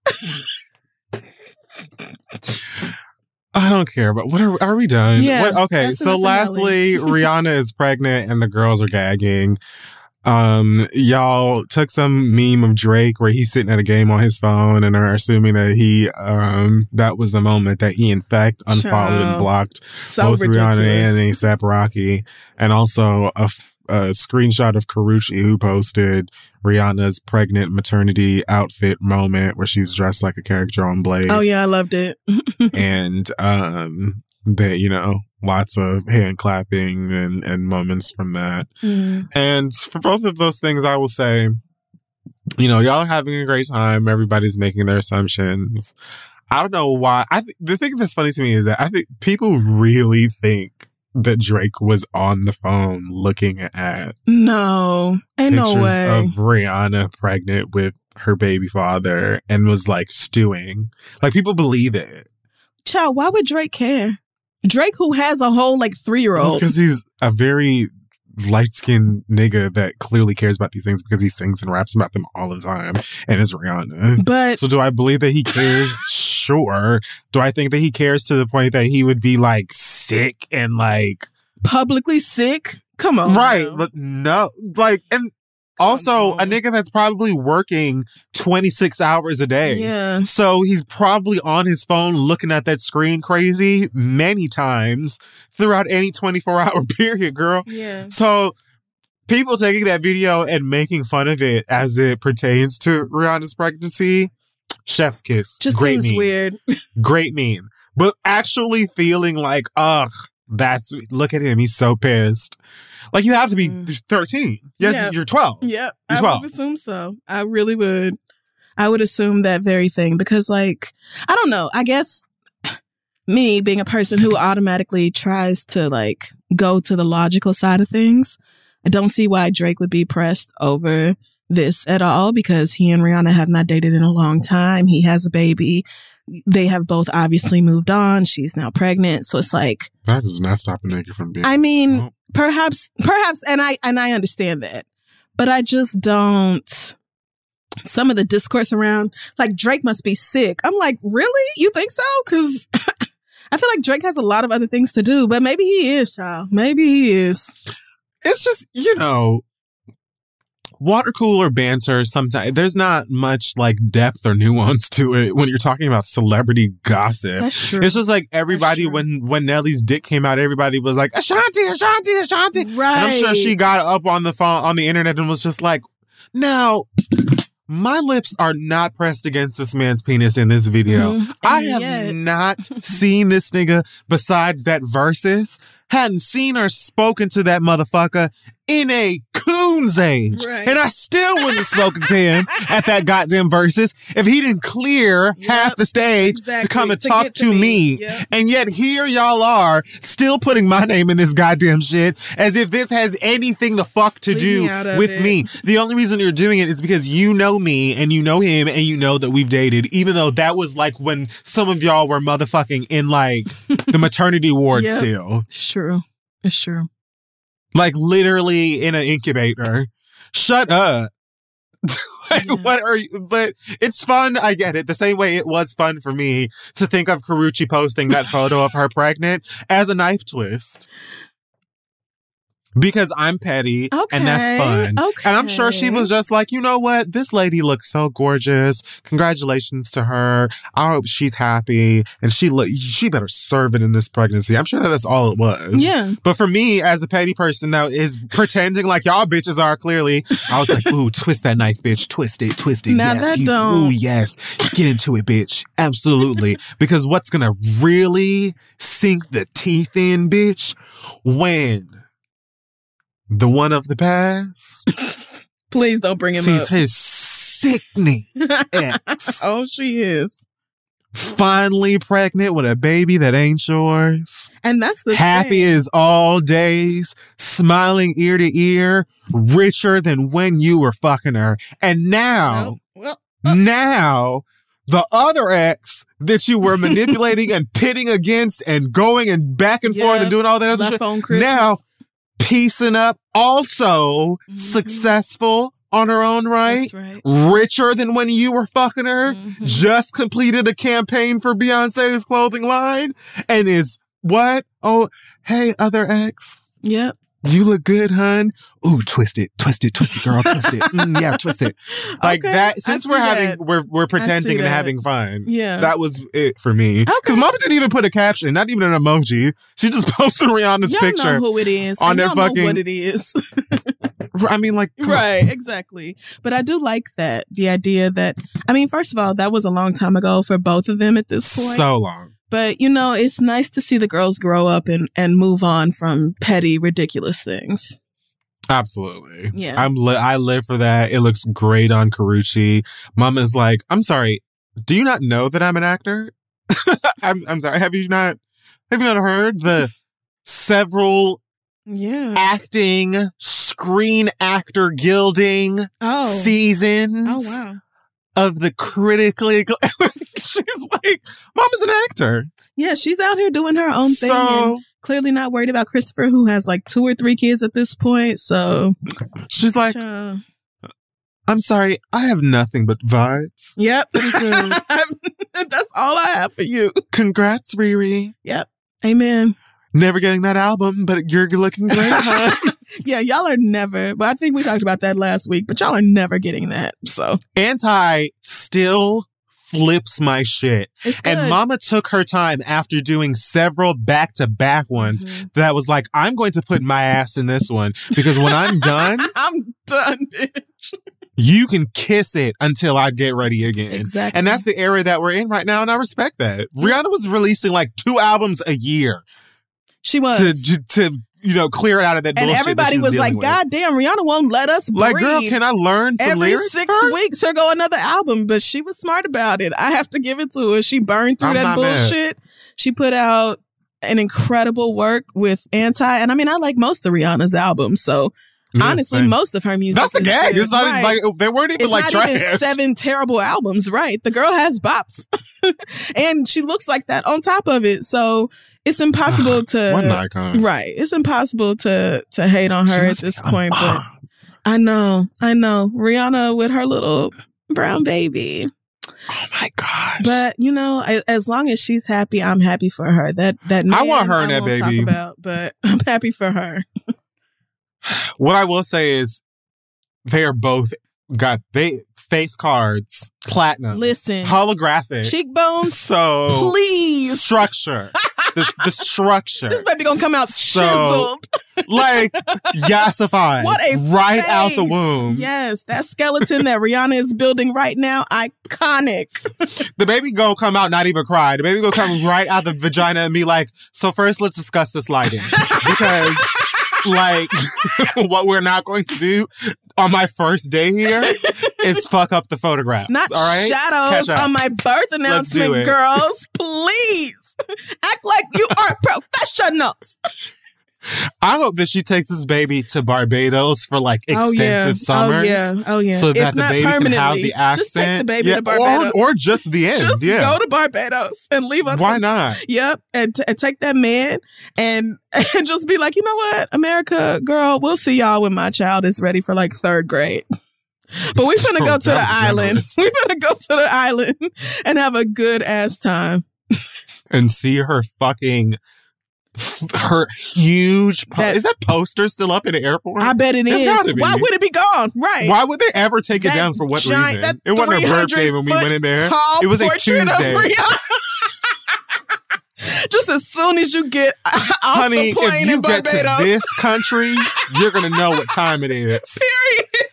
I don't care, but what are, are we done? Yeah, What- okay, so lastly, Rihanna is pregnant and the girls are gagging. Um, y'all took some meme of Drake where he's sitting at a game on his phone and are assuming that he, um, that was the moment that he in fact unfollowed and blocked So both ridiculous. Rihanna and ASAP Rocky, and also a, f- a screenshot of Karrueche who posted Rihanna's pregnant maternity outfit moment where she was dressed like a character on Blade, oh yeah, I loved it. and um, that you know lots of hand clapping and and moments from that. Mm. And for both of those things, I will say, you know, y'all are having a great time. Everybody's making their assumptions. I don't know why. I th- the thing that's funny to me is that I think people really think that Drake was on the phone looking at No, ain't pictures no way. of Rihanna pregnant with her baby father and was like stewing. Like people believe it Child, why would Drake care? Drake, who has a whole like three year old. because he's a very light skinned nigga that clearly cares about these things because he sings and raps about them all the time and is Rihanna. But So do I believe that he cares? sure. Do I think that he cares to the point that he would be like sick and like publicly sick? Come on. right? now. But no, like and also a mm-hmm. nigga that's probably working twenty six hours a day. Yeah. So he's probably on his phone looking at that screen crazy many times throughout any 24 hour period, girl. Yeah. So people taking that video and making fun of it as it pertains to Rihanna's pregnancy, chef's kiss. Just great seems meme. weird. Great meme. But actually feeling like, ugh, that's look at him, he's so pissed. Like you have to be Mm. 13. Yes, Yeah. you're 12. Yep. You're I 12. would assume so. I really would. I would assume that very thing because, like, I don't know. I guess me being a person who automatically tries to, like, go to the logical side of things, I don't see why Drake would be pressed over this at all because he and Rihanna have not dated in a long time. He has a baby. They have both obviously moved on. She's now pregnant. So it's like That does not stop a nigga from being. I mean, Oh. Perhaps perhaps and I and I understand that. But I just don't some of the discourse around like Drake must be sick. I'm like, "Really? You think so?" Cuz I feel like Drake has a lot of other things to do, but maybe he is, child. Maybe he is. it's just you know water cooler banter sometimes there's not much like depth or nuance to it when you're talking about celebrity gossip That's true. it's just like everybody when when Nelly's dick came out everybody was like Ashanti Ashanti Ashanti right. and I'm sure she got up on the phone on the internet and was just like now my lips are not pressed against this man's penis in this video Mhm. I have yet- not seen this nigga besides that Verzuz. Hadn't seen or spoken to that motherfucker in a coon's age. Right. And I still wouldn't have spoken to him at that goddamn Verzuz if he didn't clear Yep. half the stage Exactly. to come and To talk to, to me. me. Yep. And yet here y'all are still putting my name in this goddamn shit as if this has anything the fuck to Leave do me with it. me. The only reason you're doing it is because you know me and you know him and you know that we've dated, even though that was like when some of y'all were motherfucking in like the maternity ward Yep. still. It's true. It's true. Like literally in an incubator. Shut up. Like, Yeah. What are you? But it's fun. I get it. The same way it was fun for me to think of Karrueche posting that photo of her pregnant as a knife twist. Because I'm petty and that's fun. Okay. And I'm sure she was just like, you know what? This lady looks so gorgeous. Congratulations to her. I hope she's happy. And she look, she better serve it in this pregnancy. I'm sure that that's all it was. Yeah. But for me, as a petty person that is pretending like y'all bitches are clearly, I was like, ooh, twist that knife, bitch. Twist it, twist it. Now yes. that you- don't- Ooh, yes. Get into it, bitch. Absolutely. because what's gonna really sink the teeth in, bitch, when the one of the past Please don't bring him sees up. his sickening ex oh, she is. finally pregnant with a baby that ain't yours. And that's the Happy thing. as all days, smiling ear to ear, richer than when you were fucking her. And now, Well, well, now, the other ex that you were manipulating and pitting against and going and back and forth and doing all that other left shit, now piecing up, also Mhm. successful on her own right, That's right. richer than when you were fucking her Mhm. just completed a campaign for Beyonce's clothing line and is what? Oh, hey, other ex. Yep. You look good, hun. Ooh, twist it, twist it, twist it, girl, twist it. Mm, yeah, twist it. Like Okay, that. Since we're having, that. we're we're pretending and having fun. Yeah. That was it for me. Okay. Because Mama didn't even put a caption, not even an emoji. She just posted Rihanna's y'all picture. know who it is. on their fucking- what it is. I mean, like, come on. right, exactly. But I do like that. The idea that I mean, first of all, that was a long time ago for both of them at this point. so long. But you know, it's nice to see the girls grow up and and move on from petty, ridiculous things. Absolutely. Yeah. I'm li- I live for that. It looks great on Karrueche. Mama's like, I'm sorry. Do you not know that I'm an actor? I'm I'm sorry. Have you not have you not heard the several Yeah. acting screen actor gilding Oh. seasons Oh wow. of the critically she's like mama's an actor Yeah, she's out here doing her own thing so clearly not worried about Christopher, who has like two or three kids at this point. So, she's like uh, i'm sorry i have nothing but vibes yep, that's all I have for you. congrats riri Yep. Amen. never getting that album but you're looking great huh Yeah, y'all are never. But I think we talked about that last week. But y'all are never getting that. So anti still flips my shit and mama took her time after doing several back-to-back ones Mhm. that was like i'm going to put my ass in this one because when i'm done I'm done, bitch. you can kiss it until i get ready again Exactly. And that's the era that we're in right now, and I respect that. Rihanna was releasing like two albums a year she was. to to you know clear it out of that and bullshit. everybody she was like, with. God damn, Rihanna won't let us like, breathe. girl, can I learn some Every lyrics? six weeks, here go another album. But she was smart about it. I have to give it to her. She burned through I'm that not mad. bullshit. She put out an incredible work with Anti. And I mean, I like most of Rihanna's albums. So Honestly, same. most of her music. that's the gag. It's not Right. like they weren't even it's like not trash. even seven terrible albums, right? The girl has bops, and she looks like that on top of it. So it's impossible ah, to What an icon. right. It's impossible to to hate on her She's at this point. But. I know, I know Rihanna with her little brown baby. oh my gosh. But you know, a- as long as she's happy, I'm happy for her. That that I want her and that baby. about, but I'm happy for her. what I will say is they are both got they face cards, platinum, Listen, holographic. cheekbones, so please. structure. the, the structure. This baby gonna come out So- chiseled. like yassified. What a right out the womb. Yes, that skeleton that Rihanna is building right now, iconic. The baby gonna come out, not even cry. The baby gonna come right out the vagina and be like, so first let's discuss this lighting. Because like what we're not going to do on my first day here is fuck up the photographs. Not all right? shadows on my birth announcement, girls. Please act like you are professionals. I hope that she takes this baby to Barbados for like oh yeah, extensive oh, summers. oh yeah, oh yeah. So If that the not baby can have the accent. Just take the baby Yeah, to Barbados. Or, or just the end. just yeah. go to Barbados and leave us. Why not? Yep, and, t- and take that man and and just be like, you know what, America, girl, we'll see y'all when my child is ready for like third grade. But we're gonna oh, go Oh, to the island. generous. We finna go to the island and have a good ass time. And see her fucking her huge po- That- is that poster still up in the airport? I bet it It's is. Why would it be gone? Right. Why would they ever take it down for what giant- reason? It wasn't her birthday when we went in there. It was a portrait of Tuesday. Just as soon as you get off Honey, the plane if you in get Barbados, to this country, you're gonna know what time it is. period.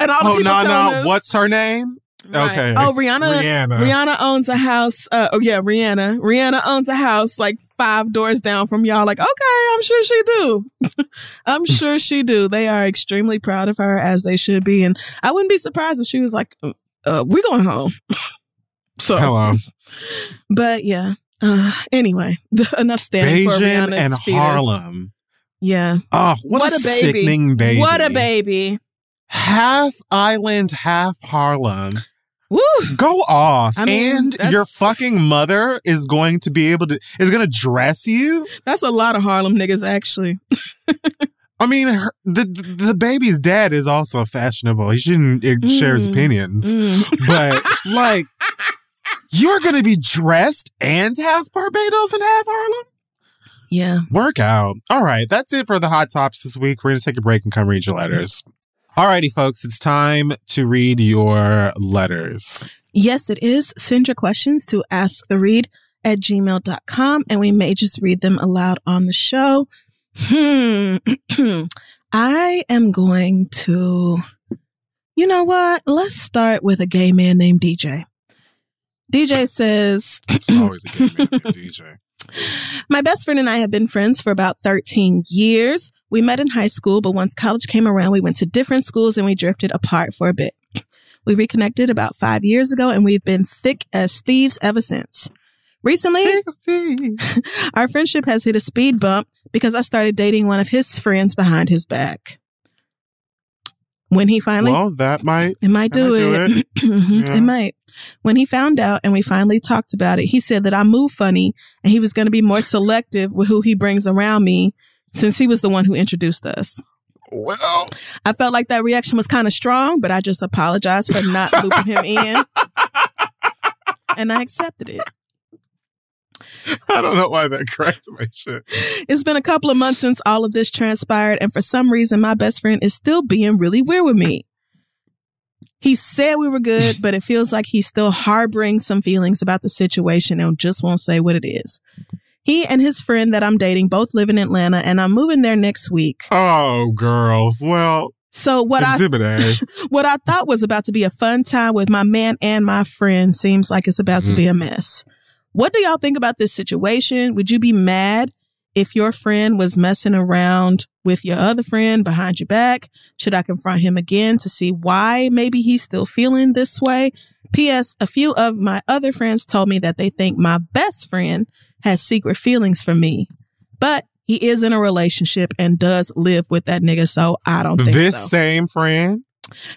and all the Oh people no, no, us, what's her name? Right. Okay. Oh, Rihanna. Rihanna. Rihanna owns a house. Uh, oh yeah, Rihanna. Rihanna owns a house like five doors down from y'all. Like, okay, I'm sure she do. I'm sure she do. They are extremely proud of her as they should be, and I wouldn't be surprised if she was like, uh, "We're going home." so, Hello. but yeah. Uh, anyway, enough standing for Beijing Rihanna's and fetus. Harlem. Yeah, Oh, what, What a, a baby. sickening baby. what a baby. Half island, half Harlem. Woo! Go off. I mean, and your fucking mother is going to be able to is going to dress you. That's a lot of Harlem niggas, actually. I mean, her, the the baby's dad is also fashionable. He shouldn't uh, share his Mm. opinions, Mm. but like, you're going to be dressed and have Barbados and have Harlem. Yeah. Work out. All right, that's it for the hot tops this week. We're going to take a break and come read your letters. Alrighty, folks, it's time to read your letters. Yes, it is. Send your questions to asktheread at gmail.com and we may just read them aloud on the show. Hmm. I am going to, you know what? Let's start with a gay man named DJ. DJ says, It's always a good man, good DJ. My best friend and I have been friends for about 13 years. We met in high school, but once college came around, we went to different schools and we drifted apart for a bit. We reconnected about five years ago and we've been thick as thieves ever since. Recently, our friendship has hit a speed bump because I started dating one of his friends behind his back. When he finally Well, that might. it might do might do it. Mhm, Yeah. It might. When he found out and we finally talked about it, he said that I move funny and he was going to be more selective with who he brings around me since he was the one who introduced us. Well, I felt like that reaction was kind of strong, but I just apologized for not looping him in. And I accepted it. I don't know why that cracks my shit. It's been a couple of months since all of this transpired, and for some reason, my best friend is still being really weird with me. He said we were good, but it feels like he's still harboring some feelings about the situation and just won't say what it is. He and his friend that I'm dating both live in Atlanta, and I'm moving there next week. Oh, girl. Well, So what I exhibit A. what I thought was about to be a fun time with my man and my friend seems like it's about to be mm. a mess. What do y'all think about this situation? Would you be mad if your friend was messing around with your other friend behind your back? Should I confront him again to see why maybe he's still feeling this way? P.S. A few of my other friends told me that they think my best friend has secret feelings for me, but he is in a relationship and does live with that nigga. So I don't think this so. same friend,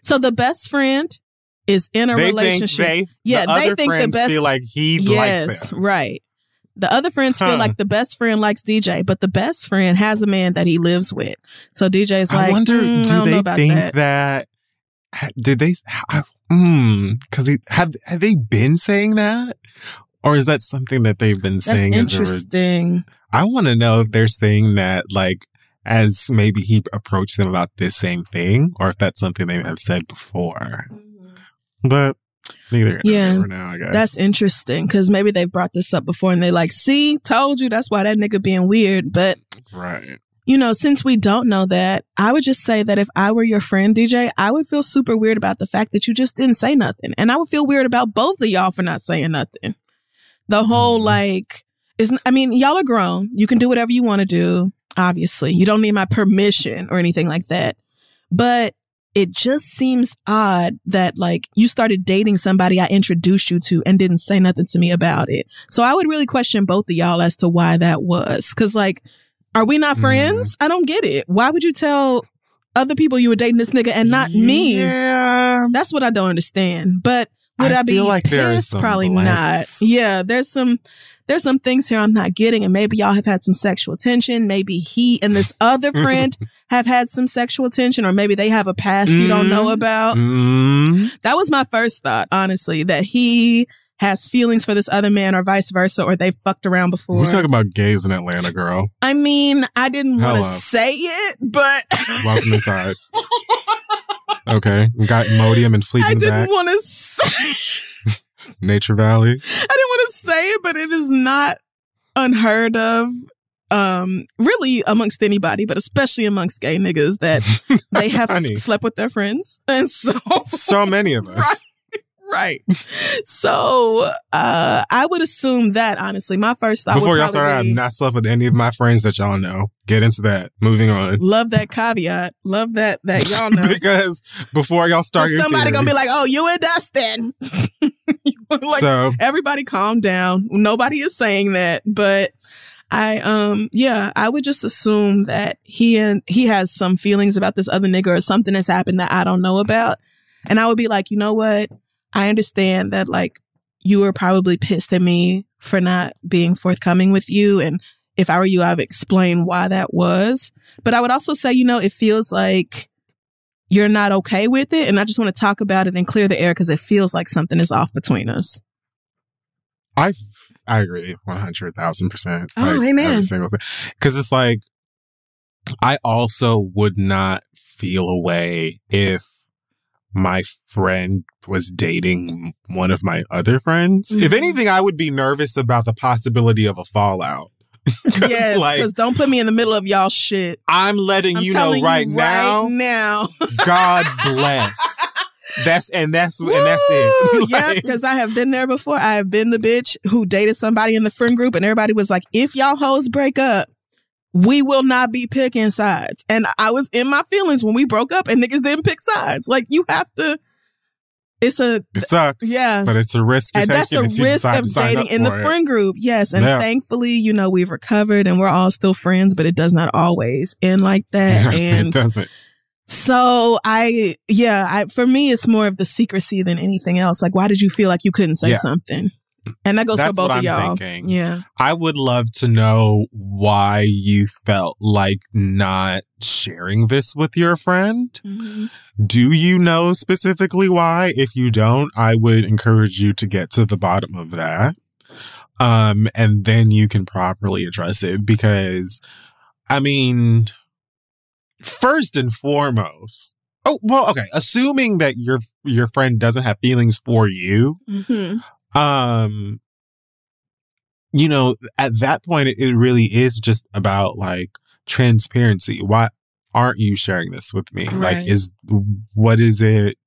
So the best friend is in a they relationship. think they, Yeah, the they other think the friends best- feel like he yes, likes him. right. The other friends Huh. feel like the best friend likes DJ, but the best friend has a man that he lives with. So DJ's like, I wonder, "Mm, I do don't know they about think that. that? Did they? I- Hmm. Because have have they been saying that, or is that something that they've been That's saying? As a, interesting. I want to know if they're saying that like as maybe he approached them about this same thing, or if that's something they have said before. But neither. Yeah, now, I guess. That's interesting because maybe they brought this up before and they like, see, told you that's why that nigga being weird. But right. you know, since we don't know that, I would just say that if I were your friend, DJ, I would feel super weird about the fact that you just didn't say nothing. And I would feel weird about both of y'all for not saying nothing. The whole Mhm. like, is I mean, y'all are grown. You can do whatever you want to do, obviously. You don't need my permission or anything like that. But it just seems odd that like you started dating somebody I introduced you to and didn't say nothing to me about it. So I would really question both of y'all as to why that was. Cause like, are we not friends? Mm. I don't get it. Why would you tell other people you were dating this nigga and not me? Yeah. That's what I don't understand. But would I, I be feel like pissed? Probably not. Yeah, there's some there's some things here I'm not getting, and maybe y'all have had some sexual tension. Maybe he and this other friend have had some sexual tension, or maybe they have a past you don't know Mm. about. Mm. That was my first thought, honestly, that he has feelings for this other man, or vice versa, or they fucked around before. We're talking about gays in Atlanta, girl. I mean, I didn't want to say it, but Welcome inside. Okay. We got Imodium and I didn't want to say. Nature Valley. I didn't say it, but it is not unheard of. Um, really amongst anybody, but especially amongst gay niggas that they have slept with their friends, and so So many of us. right. So, uh, I would assume that honestly, my first thought Before y'all start, I've be, not slept with any of my friends that y'all know. Get into that. Moving on. love that caveat, love that that y'all know. because before y'all start, your somebody gonna be like, "Oh, you and Dustin." like, so everybody calm down. Nobody is saying that, but I um yeah, I would just assume that he and he has some feelings about this other nigga or something that's happened that I don't know about. And I would be like, "You know what? I understand that like you were probably pissed at me for not being forthcoming with you and if I were you, I would explain why that was. But I would also say, you know, it feels like you're not okay with it. And I just want to talk about it and clear the air because it feels like something is off between us. I I agree one hundred thousand percent. Oh, amen. Every single thing, because it's like I also would not feel away if my friend was dating one of my other friends. If Mhm. anything, I would be nervous about the possibility of a fallout. 'Cause, yes, like because don't put me in the middle of y'all shit. I'm letting I'm you know right you now. right now. God bless. That's and that's and that's Woo! it. yeah, because I have been there before. I have been the bitch who dated somebody in the friend group, and everybody was like, "If y'all hoes break up, we will not be picking sides." And I was in my feelings when we broke up, and niggas didn't pick sides. Like you have to. It's a it sucks. Yeah. but it's a risk. And that's taking the if you risk of dating in the it. friend group. Yes, and Yeah. thankfully, you know, we've recovered and we're all still friends, but it does not always end like that. it and doesn't. so I, yeah, I for me, it's more of the secrecy than anything else. Like, why did you feel like you couldn't say Yeah. something? And that goes That's for both what of I'm y'all. thinking. Yeah. I would love to know why you felt like not sharing this with your friend. Mm-hmm. Do you know specifically why? If you don't, I would encourage you to get to the bottom of that. Um, and then you can properly address it because, I mean, first and foremost, oh, well, okay, assuming that your, your friend doesn't have feelings for you, Mm-hmm. Um you know at that point it, it really is just about like transparency why aren't you sharing this with me Right. like is what is it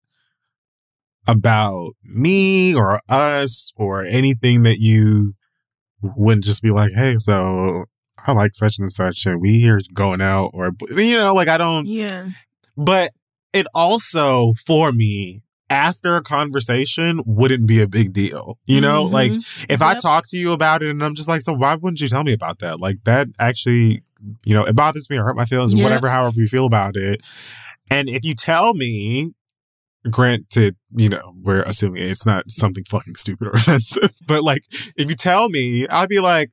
about me or us or anything that you wouldn't just be like hey so i like such and such and we here going out or you know like i don't Yeah. but it also for me after a conversation wouldn't be a big deal you know Mhm. like if I talk to you about it and I'm just like, so why wouldn't you tell me about that? Like that actually you know, it bothers me or hurt my feelings, Yeah. whatever, however you feel about it. And if you tell me, granted, you know, we're assuming it's not something fucking stupid or offensive, but like, if you tell me, I'd be like,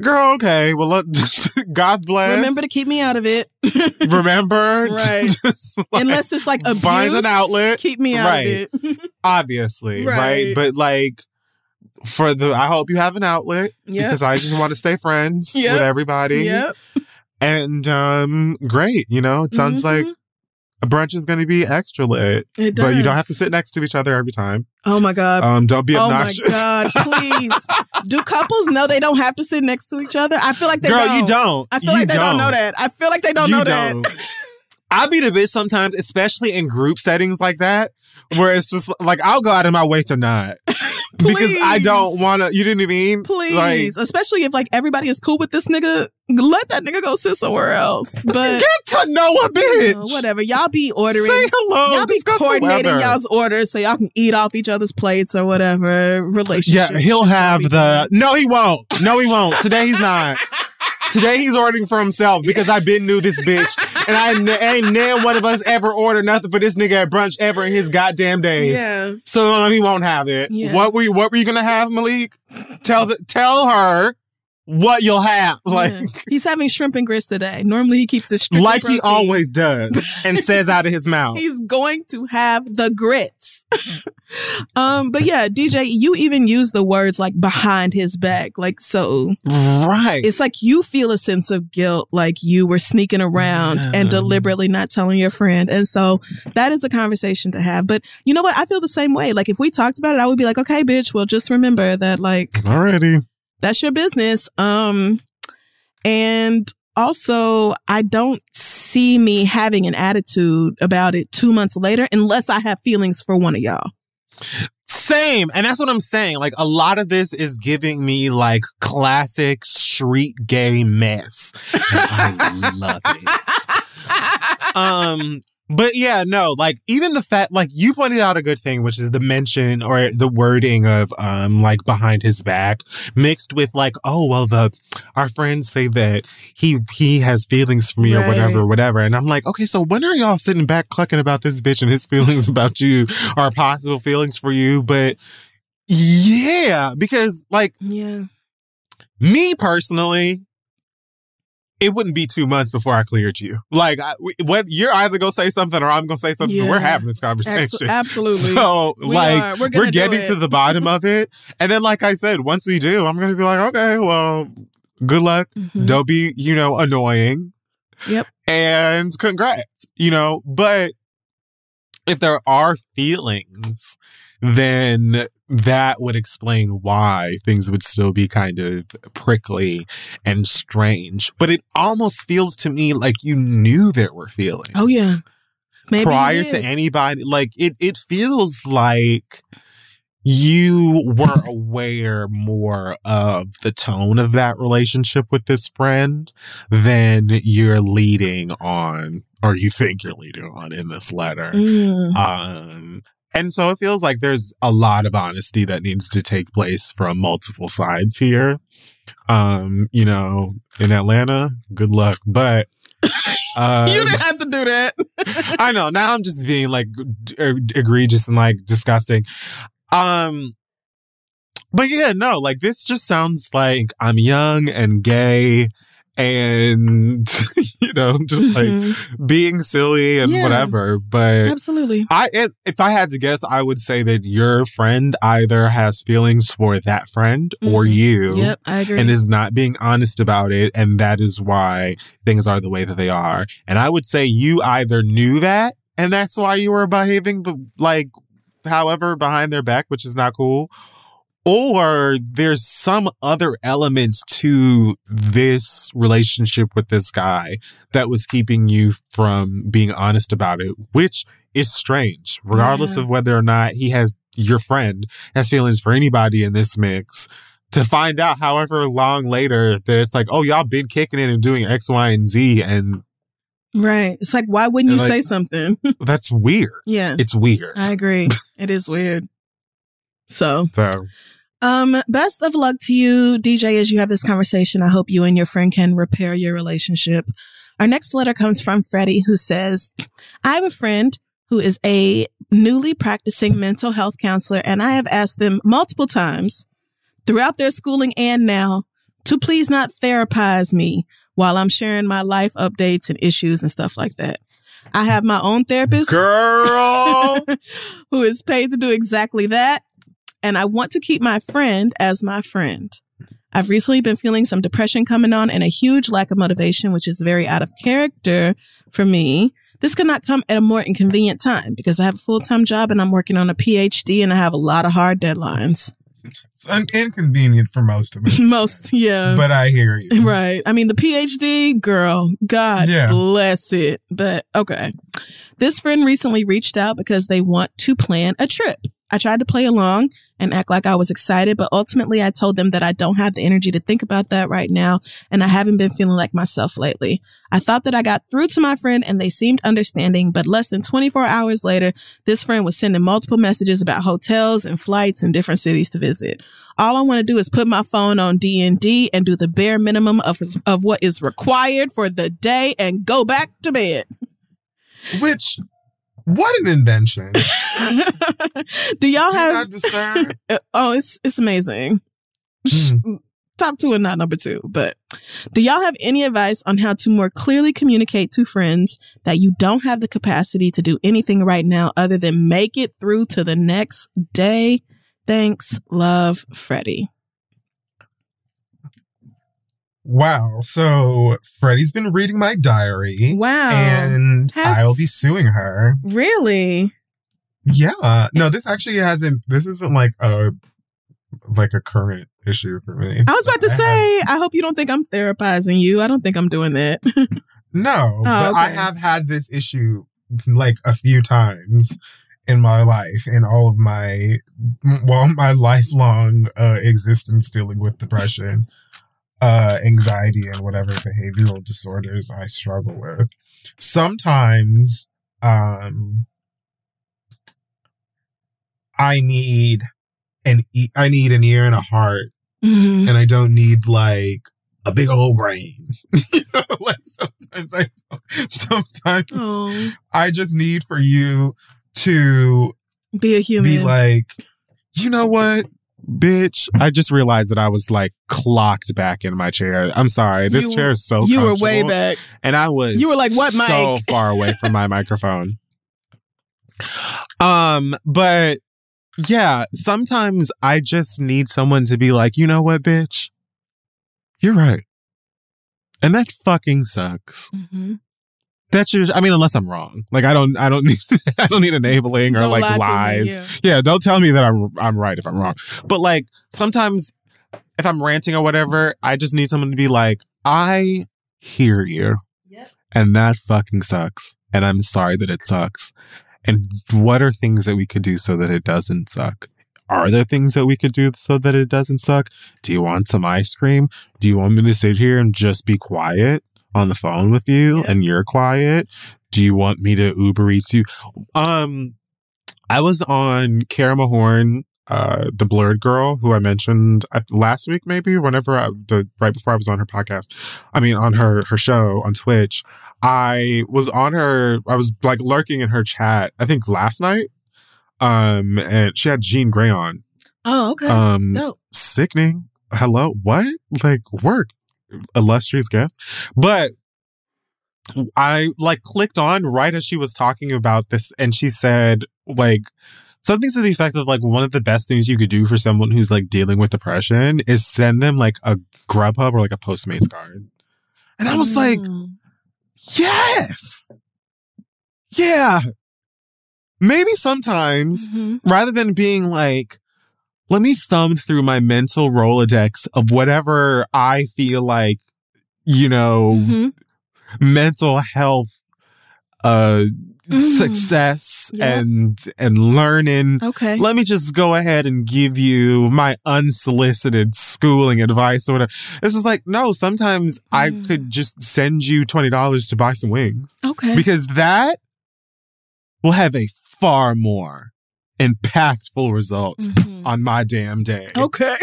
girl, okay, well, let, God bless. Remember to keep me out of it. Remember? Right. Just, like, Unless it's like abuse. find an outlet. Keep me out Right. of it. obviously, right. Right. But like, for the, I hope you have an outlet Yep. because I just want to stay friends Yep. with everybody. Yep. And um, great, you know, it sounds like Mhm. a brunch is going to be extra lit, it does. but you don't have to sit next to each other every time. Oh my god. Um, don't be obnoxious. oh my god. Please. Do couples know they don't have to sit next to each other? I feel like they Girl, don't. Girl, you don't. I feel You like they don't. know that. I feel like they don't you know that. don't. I be the bitch sometimes, especially in group settings like that, where it's just like I'll go out of my way to not because I don't want to. You know what I mean? Please, Like, especially if like everybody is cool with this nigga, let that nigga go sit somewhere else. But get to know a bitch. know, whatever, y'all be ordering. Say hello. y'all be coordinating y'all's orders so y'all can eat off each other's plates or whatever. Relationship. Yeah, he'll have the. No, he won't. No, he won't. Today he's not. Today he's ordering for himself because I've been knew this bitch, and I n- ain't none one of us ever ordered nothing for this nigga at brunch ever in his goddamn days. Yeah. So um, he won't have it. Yeah. What were you, what were you gonna have, Malik? Tell the tell her what you'll have. Like yeah. he's having shrimp and grits today. Normally he keeps his like he always does and says out of his mouth. He's going to have the grits. um, but yeah, DJ, you even use the words like behind his back. Like so right. it's like you feel a sense of guilt, like you were sneaking around Yeah. and deliberately not telling your friend. And so that is a conversation to have. But you know what? I feel the same way. Like if we talked about it, I would be like, okay, bitch, well just remember that like Alrighty. That's your business. Um, and also, I don't see me having an attitude about it two months later unless I have feelings for one of y'all. Same. And that's what I'm saying. Like a lot of this is giving me like classic street gay mess. I love it. Um but yeah, no, like even the fact like you pointed out a good thing, which is the mention or the wording of um like behind his back mixed with like, oh well the our friends say that he he has feelings for me or Right. whatever, whatever. And I'm like, okay, so when are y'all sitting back clucking about this bitch and his feelings about you or possible feelings for you? But yeah, because like yeah. me personally, it wouldn't be two months before I cleared you. Like, I, what you're either gonna say something or I'm gonna say something. Yeah. We're having this conversation. absolutely. So, We like, are. We're we're, getting to the bottom of it, and then, like I said, once we do, I'm gonna be like, okay, well, good luck. Mhm. Don't be, you know, annoying. Yep. And congrats, you know. But if there are feelings, then that would explain why things would still be kind of prickly and strange. But it almost feels to me like you knew there were feelings. Oh, yeah. Maybe prior to anybody. Like it, it feels like you were aware more of the tone of that relationship with this friend than you're leading on or you think you're leading on in this letter. Mm. Um, and so it feels like there's a lot of honesty that needs to take place from multiple sides here. Um, you know, in Atlanta, good luck. But uh, you didn't have to do that. I know. Now I'm just being like er, egregious and like disgusting. Um, but yeah, no, like this just sounds like I'm young and gay and you know, just like Mhm. being silly and Yeah. whatever. But Absolutely. I, if- if I had to guess, I would say that your friend either has feelings for that friend or Mhm. you Yep, I agree. and is not being honest about it. And that is why things are the way that they are. And I would say you either knew that and that's why you were behaving like, however, behind their back, which is not cool. Or there's some other element to this relationship with this guy that was keeping you from being honest about it, which is strange, regardless Yeah. of whether or not he has your friend has feelings for anybody in this mix to find out however long later that it's like, oh, y'all been kicking it and doing X, Y, and Z. And right. It's like, why wouldn't you Like- say something? that's weird. yeah, It's weird. I agree. it is weird. So, So Um, best of luck to you, DJ, as you have this conversation. I hope you and your friend can repair your relationship. Our next letter comes from Freddie, who says, I have a friend who is a newly practicing mental health counselor, and I have asked them multiple times throughout their schooling and now to please not therapize me while I'm sharing my life updates and issues and stuff like that. I have my own therapist Girl. who is paid to do exactly that. And I want to keep my friend as my friend. I've recently been feeling some depression coming on and a huge lack of motivation, which is very out of character for me. This could not come at a more inconvenient time because I have a full time job and I'm working on a PhD and I have a lot of hard deadlines. it's un- inconvenient for most of us. Most, yeah. but I hear you. Right. I mean, the PhD, girl, God Yeah. bless it. But okay. This friend recently reached out because they want to plan a trip. I tried to play along and act like I was excited, but ultimately I told them that I don't have the energy to think about that right now and I haven't been feeling like myself lately. I thought that I got through to my friend and they seemed understanding, but less than 24 hours later, this friend was sending multiple messages about hotels and flights and different cities to visit. All I want to do is put my phone on DND and do the bare minimum of of what is required for the day and go back to bed. Which, what an invention. do y'all Do have. Uh, oh, it's it's amazing. Hmm. Top two and not number two. But do y'all have any advice on how to more clearly communicate to friends that you don't have the capacity to do anything right now other than make it through to the next day? Thanks, love, Freddie. Wow. So Freddie's been reading my diary. Wow. And Has- I'll be suing her. really? Yeah. No, this actually hasn't this isn't like a like a current issue for me. I was about to I say, I hope you don't think I'm therapizing you. I don't think I'm doing that. No, but I have had this issue like a few times in my life, in all of my well, my lifelong uh, existence dealing with depression, uh, anxiety, and whatever behavioral disorders I struggle with. Sometimes, um, I need an e- I need an ear and a heart Mhm. and I don't need like a big old brain. you know, like sometimes I sometimes Oh, I just need for you to be a human. be like, you know what? Bitch, I just realized that I was like clocked back in my chair. I'm sorry. This You- chair is so you were way back. And I was You were like, "What, so Mike?" far away from my microphone. Um, but yeah, sometimes I just need someone to be like, you know what, bitch? You're right. And that fucking sucks. Mhm. That's your. I mean, unless I'm wrong. Like I don't I don't need I don't need enabling or Don't like lie to me, lies. yeah. Yeah, don't tell me that I'm I'm right if I'm wrong. But like sometimes if I'm ranting or whatever, I just need someone to be like, I hear you. Yep. And that fucking sucks. And I'm sorry that it sucks. And what are things that we could do so that it doesn't suck? Are there things that we could do so that it doesn't suck? Do you want some ice cream? Do you want me to sit here and just be quiet on the phone with you Yeah. and you're quiet? Do you want me to Uber Eats you? Um, I was on Kara Mahorn, uh, the blurred girl who I mentioned uh, last week, maybe whenever I, the right before I was on her podcast. I mean, on her her show on Twitch. I was on her. I was like lurking in her chat. I think last night. Um, and she had Jean Grae on. Oh, okay. Um, Dope. sickening. Hello, what? Like work, illustrious gift. But I like clicked on right as she was talking about this, and she said like something to the effect of like one of the best things you could do for someone who's like dealing with depression is send them like a Grubhub or like a Postmates card. And I was like, Mm. yes, yeah. Maybe sometimes Mhm. rather than being like, let me thumb through my mental Rolodex of whatever I feel like, you know, Mhm. mental health, uh, Mm. success Yeah. and and learning. Okay. Let me just go ahead and give you my unsolicited schooling advice or whatever. This is like, no, sometimes I Mm. could just send you $20 to buy some wings okay. because that will have a far more impactful results Mhm. on my damn day. Okay.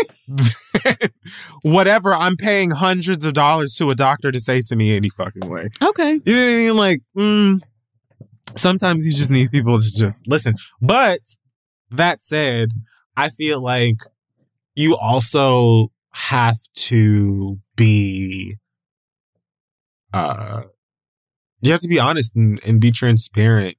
Whatever I'm paying hundreds of dollars to a doctor to say to me any fucking way. Okay. You know what I mean? Like, mm, sometimes you just need people to just listen. But that said, I feel like you also have to be, uh, you have to be honest and, and be transparent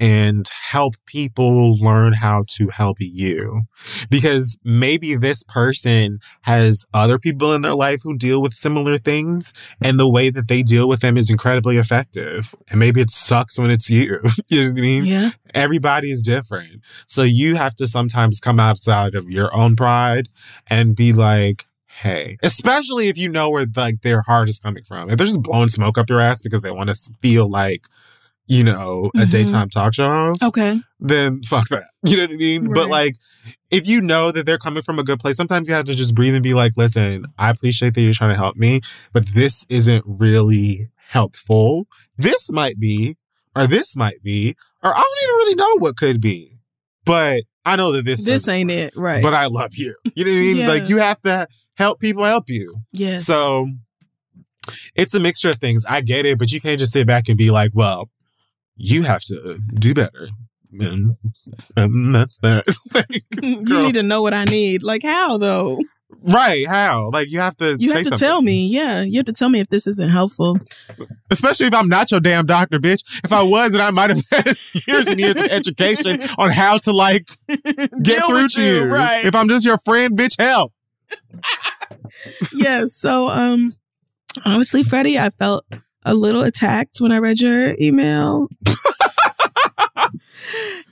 and help people learn how to help you. Because maybe this person has other people in their life who deal with similar things and the way that they deal with them is incredibly effective. And maybe it sucks when it's you. you know what I mean? Yeah. Everybody is different. So you have to sometimes come outside of your own pride and be like, hey, especially if you know where like their heart is coming from. If they're just blowing smoke up your ass because they want to feel like, you know, a Mhm. daytime talk show host, Okay. then fuck that. You know what I mean? But like, if you know that they're coming from a good place, sometimes you have to just breathe and be like, listen, I appreciate that you're trying to help me, but this isn't really helpful. This might be, or this might be, or I don't even really know what could be. But I know that this, This ain't it. Right. But I love you. You know what I mean? Yeah. Like you have to help people help you. Yeah. So it's a mixture of things. I get it, but you can't just sit back and be like, well, you have to do better. And, and that's that. like, you need to know what I need. Like how though? right. How? Like you have to You have to something. tell me. Yeah. You have to tell me if this isn't helpful. Especially if I'm not your damn doctor, bitch. If I was, then I might have had years and years of education on how to like get Deal through to you. Right. If I'm just your friend, bitch, help. yes. So, um, honestly, Freddie, I felt a little attacked when I read your email.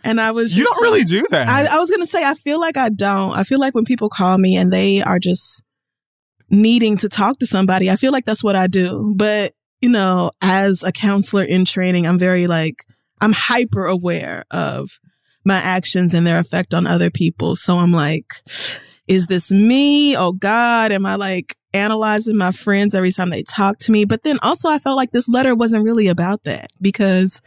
and I was You don't really do that. I, I was gonna say I feel like I don't. I feel like when people call me and they are just needing to talk to somebody, I feel like that's what I do. But you know, as a counselor in training, I'm very like I'm hyper aware of my actions and their effect on other people. So I'm like, is this me? Oh God, am I like analyzing my friends every time they talk to me? But then also I felt like this letter wasn't really about that because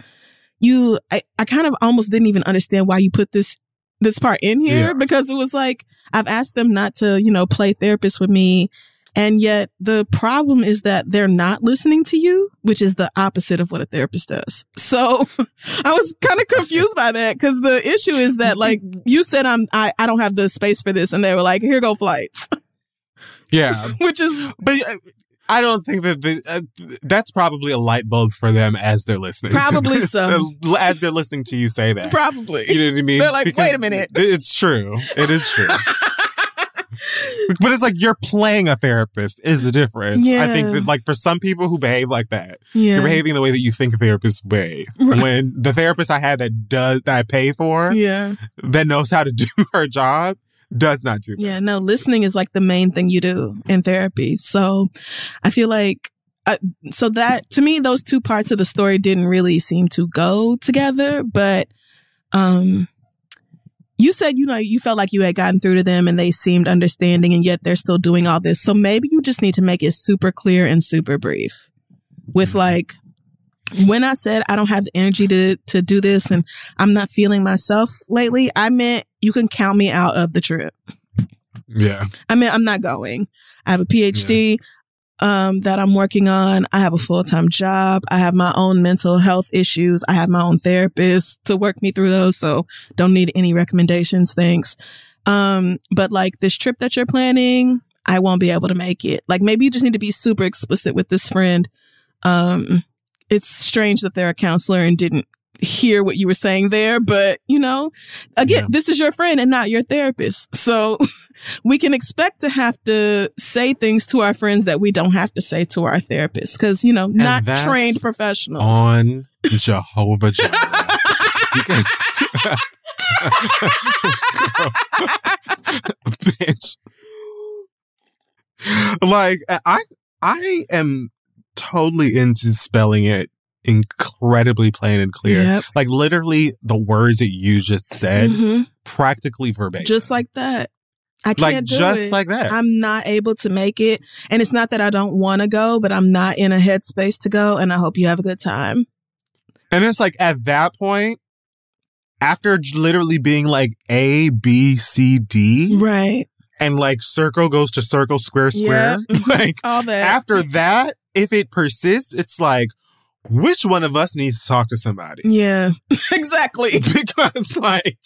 you I, I kind of almost didn't even understand why you put this this part in here Yeah. because it was like I've asked them not to, you know, play therapist with me. And yet the problem is that they're not listening to you, which is the opposite of what a therapist does. So I was kind of confused by that because the issue is that like you said I'm I, I don't have the space for this and they were like, here go flights. Yeah. which is But uh, I don't think that the, uh, that's probably a light bulb for them as they're listening. Probably so. as they're listening to you say that. probably You know what I mean? They're like, Because "Wait a minute." It's true. It is true. but it's like you're playing a therapist is the difference. I think that like for some people who behave like that, yeah. you're behaving the way that you think therapists behave. Right. When the therapist I had that does that I pay for yeah. that knows how to do her job does not do that. Yeah, no, listening is like the main thing you do in therapy. So I feel like, uh, so that to me, those two parts of the story didn't really seem to go together. But um, you said, you know, you felt like you had gotten through to them and they seemed understanding, and yet they're still doing all this. So maybe you just need to make it super clear and super brief with like, when I said I don't have the energy to to do this and I'm not feeling myself lately, I meant you can count me out of the trip. Yeah. I mean, I'm not going. I have a PhD um, that I'm working on. I have a full time job. I have my own mental health issues. I have my own therapist to work me through those. So don't need any recommendations. Thanks. Um, but like this trip that you're planning, I won't be able to make it. Like maybe you just need to be super explicit with this friend. Um, it's strange that they're a counselor and didn't hear what you were saying there, but you know, again, Yeah. this is your friend and not your therapist. So we can expect to have to say things to our friends that we don't have to say to our therapists because, you know, not that's trained professionals. On Jehovah Jireh. because bitch. Like I I am totally into spelling it incredibly plain and clear. Yep. Like literally the words that you just said, Mhm. practically verbatim. Just like that. I can't like do just it. like that. I'm not able to make it. And it's not that I don't want to go, but I'm not in a headspace to go. And I hope you have a good time. and it's like at that point, after literally being like A, B, C, D, Right. and like circle goes to circle, square, square. Like All that. after that, if it persists, it's like, which one of us needs to talk to somebody? yeah. exactly. because like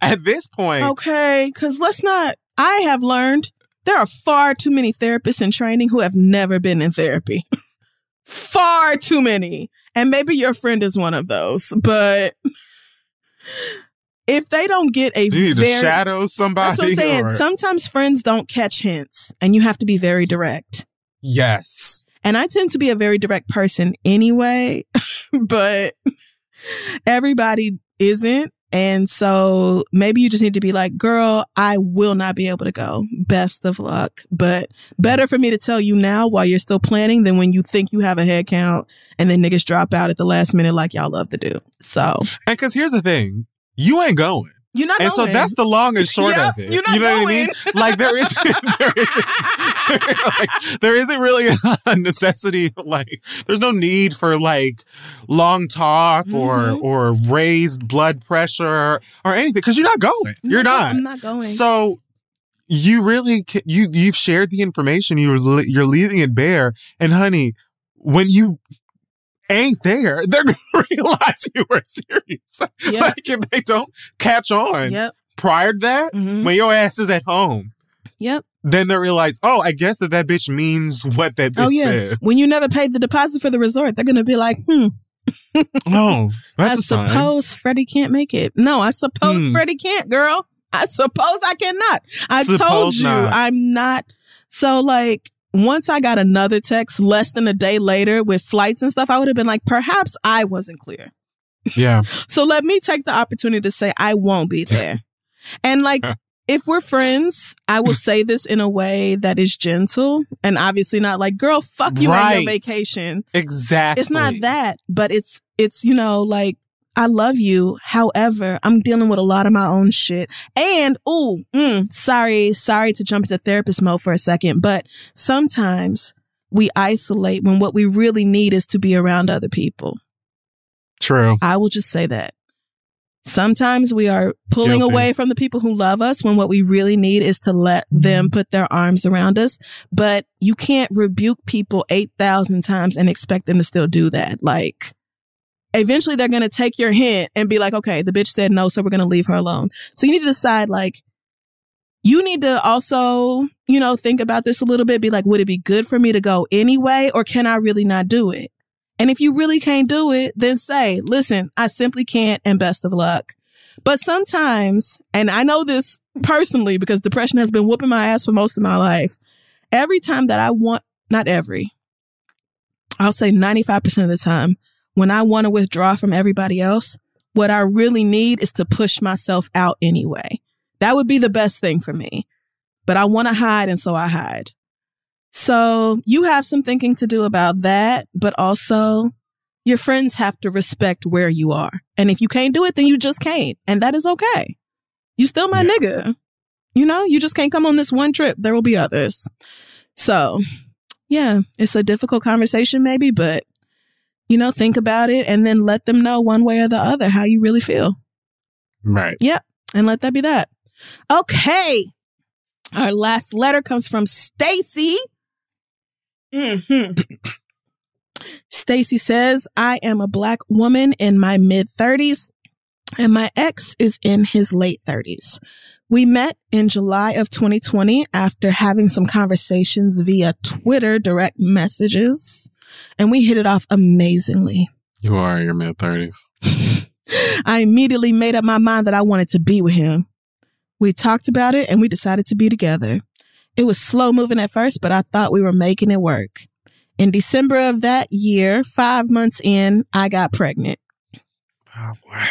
at this point, Okay, because let's not. I have learned there are far too many therapists in training who have never been in therapy. far too many. And maybe your friend is one of those. But if they don't get a do you need very. shadow somebody? that's what I'm saying. or- Sometimes friends don't catch hints, and you have to be very direct. yes. And I tend to be a very direct person anyway, but everybody isn't. And so maybe you just need to be like, girl, I will not be able to go. Best of luck. But better for me to tell you now while you're still planning than when you think you have a head count and then niggas drop out at the last minute like y'all love to do. So And because here's the thing, you ain't going. You're not going. So that's the long and short Yep, of it. you're not you know what I mean? going. Like there isn't, there isn't, like, there isn't really a necessity. Like there's no need for like long talk or Mhm. or raised blood pressure or anything because you're not going. No, You're not. I'm not going. So you really you you've shared the information. You're you're leaving it bare. And honey, when you ain't there, they're gonna realize you were serious. Yep. Like if they don't catch on yep. prior to that, Mhm. when your ass is at home, Yep. then they realize, oh, I guess that that bitch means what that bitch Oh, yeah. said. When you never paid the deposit for the resort, they're going to be like, hmm, Oh, I that's a sign. suppose Freddie can't make it. No, I suppose Hmm. Freddie can't, girl. I suppose I cannot. I told you not. I'm not. So, like, once I got another text less than a day later with flights and stuff, I would have been like, perhaps I wasn't clear. Yeah. So let me take the opportunity to say I won't be there. and like, if we're friends, I will say this in a way that is gentle and obviously not like, girl, fuck you Right. your vacation. Exactly. It's not that, but it's it's you know like I love you. However, I'm dealing with a lot of my own shit. And ooh, mm, sorry, sorry to jump into therapist mode for a second, but sometimes we isolate when what we really need is to be around other people. True. I will just say that. Sometimes we are pulling Guilty. away from the people who love us when what we really need is to let them put their arms around us. But you can't rebuke people 8,000 times and expect them to still do that. Like, eventually they're going to take your hint and be like, okay, the bitch said no, so we're going to leave her alone. So you need to decide, like, you need to also, you know, think about this a little bit. Be like, would it be good for me to go anyway, or can I really not do it? And if you really can't do it, then say, listen, I simply can't and best of luck. But sometimes, and I know this personally because depression has been whooping my ass for most of my life. Every time that I want, not every, I'll say 95% of the time, when I want to withdraw from everybody else, what I really need is to push myself out anyway. That would be the best thing for me. But I want to hide, and so I hide. So you have some thinking to do about that, but also your friends have to respect where you are. And if you can't do it, then you just can't. And that is okay. You still my Yeah. nigga. You know, you just can't come on this one trip. There will be others. So, yeah, it's a difficult conversation, maybe, but, you know, think about it and then let them know one way or the other how you really feel. Right. Yep. And let that be that. Okay. Our last letter comes from Stacy. Mhm. Stacy says, I am a black woman in my mid 30s and my ex is in his late 30s. We met in July of 2020 after having some conversations via Twitter direct messages, and we hit it off amazingly. You are in your mid thirties. I immediately made up my mind that I wanted to be with him. We talked about it and we decided to be together. It was slow moving at first, but I thought we were making it work. In December of that year, five months in, I got pregnant. Oh boy.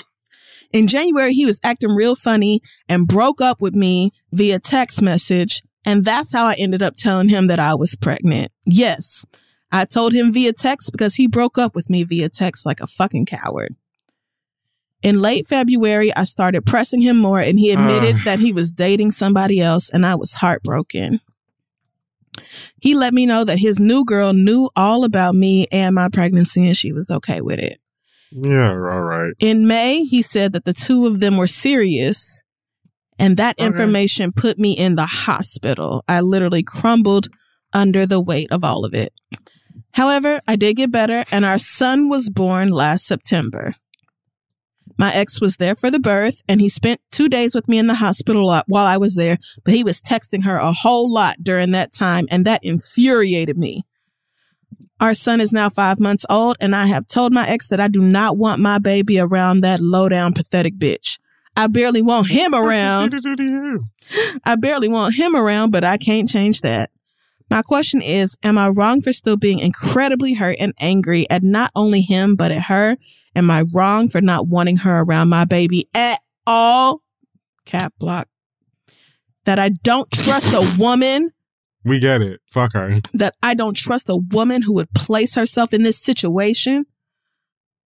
In January, he was acting real funny and broke up with me via text message. And that's how I ended up telling him that I was pregnant. Yes, I told him via text because he broke up with me via text like a fucking coward. In late February, I started pressing him more and he admitted Ugh. that he was dating somebody else and I was heartbroken. He let me know that his new girl knew all about me and my pregnancy and she was okay with it. Yeah, all right. In May, he said that the two of them were serious, and that Okay. information put me in the hospital. I literally crumbled under the weight of all of it. However, I did get better, and our son was born last September. My ex was there for the birth, and he spent two days with me in the hospital while I was there, but he was texting her a whole lot during that time, and that infuriated me. Our son is now five months old, and I have told my ex that I do not want my baby around that low down, pathetic bitch. I barely want him around. What did he do to you? I barely want him around, but I can't change that. My question is Am I wrong for still being incredibly hurt and angry at not only him, but at her? Am I wrong for not wanting her around my baby at all? Cat block. That I don't trust a woman, We get it. Fuck her. that I don't trust a woman who would place herself in this situation.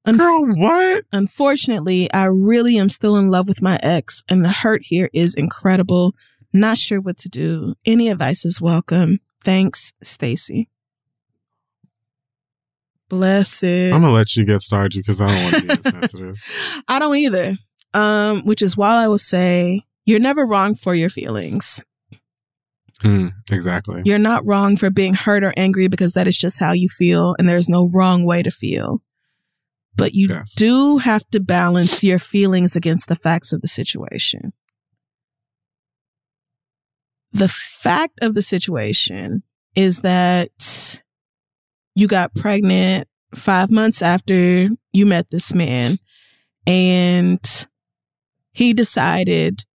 Unf- Girl, what? Unfortunately, I really am still in love with my ex, and the hurt here is incredible. Not sure what to do. Any advice is welcome. Thanks, Stacy. Bless it. I'm gonna let you get started because I don't want to be insensitive. I don't either. Um, which is why I will say you're never wrong for your feelings. Hmm, exactly. You're not wrong for being hurt or angry because that is just how you feel, and there's no wrong way to feel. But you Yes. do have to balance your feelings against the facts of the situation. The fact of the situation is that you got pregnant five months after you met this man, and he decided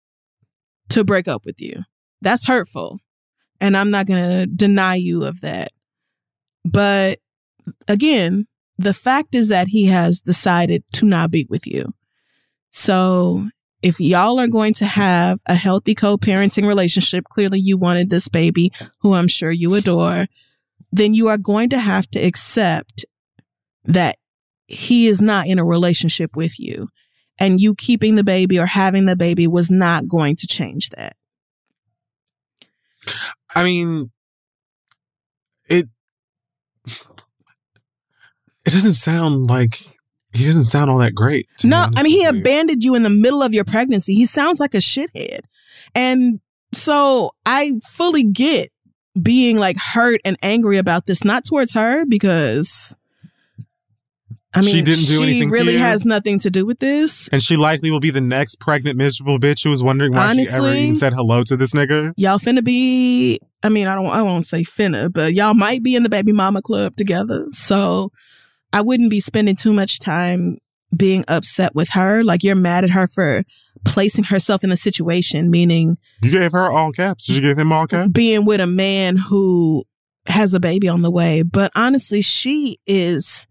to break up with you. That's hurtful. And I'm not going to deny you of that. But again, the fact is that he has decided to not be with you. So if y'all are going to have a healthy co parenting relationship, clearly you wanted this baby, who I'm sure you adore, then you are going to have to accept that he is not in a relationship with you. And you keeping the baby or having the baby was not going to change that. I mean, it. It doesn't sound like he doesn't sound all that great. to No, I mean, he abandoned you in the middle of your pregnancy. He sounds like a shithead. And so I fully get being like hurt and angry about this, not towards her, because I mean, She didn't do she anything to really has nothing to do with this. and she likely will be the next pregnant miserable bitch who was wondering why she ever Honestly- even said hello to this nigga. Y'all finna be, I mean, I don't, I won't say finna, but y'all might be in the baby mama club together. So I wouldn't be spending too much time being upset with her. Like you're mad at her for placing herself in the situation, meaning You gave her all caps. Did you give him all caps? being with a man who has a baby on the way. But honestly, she is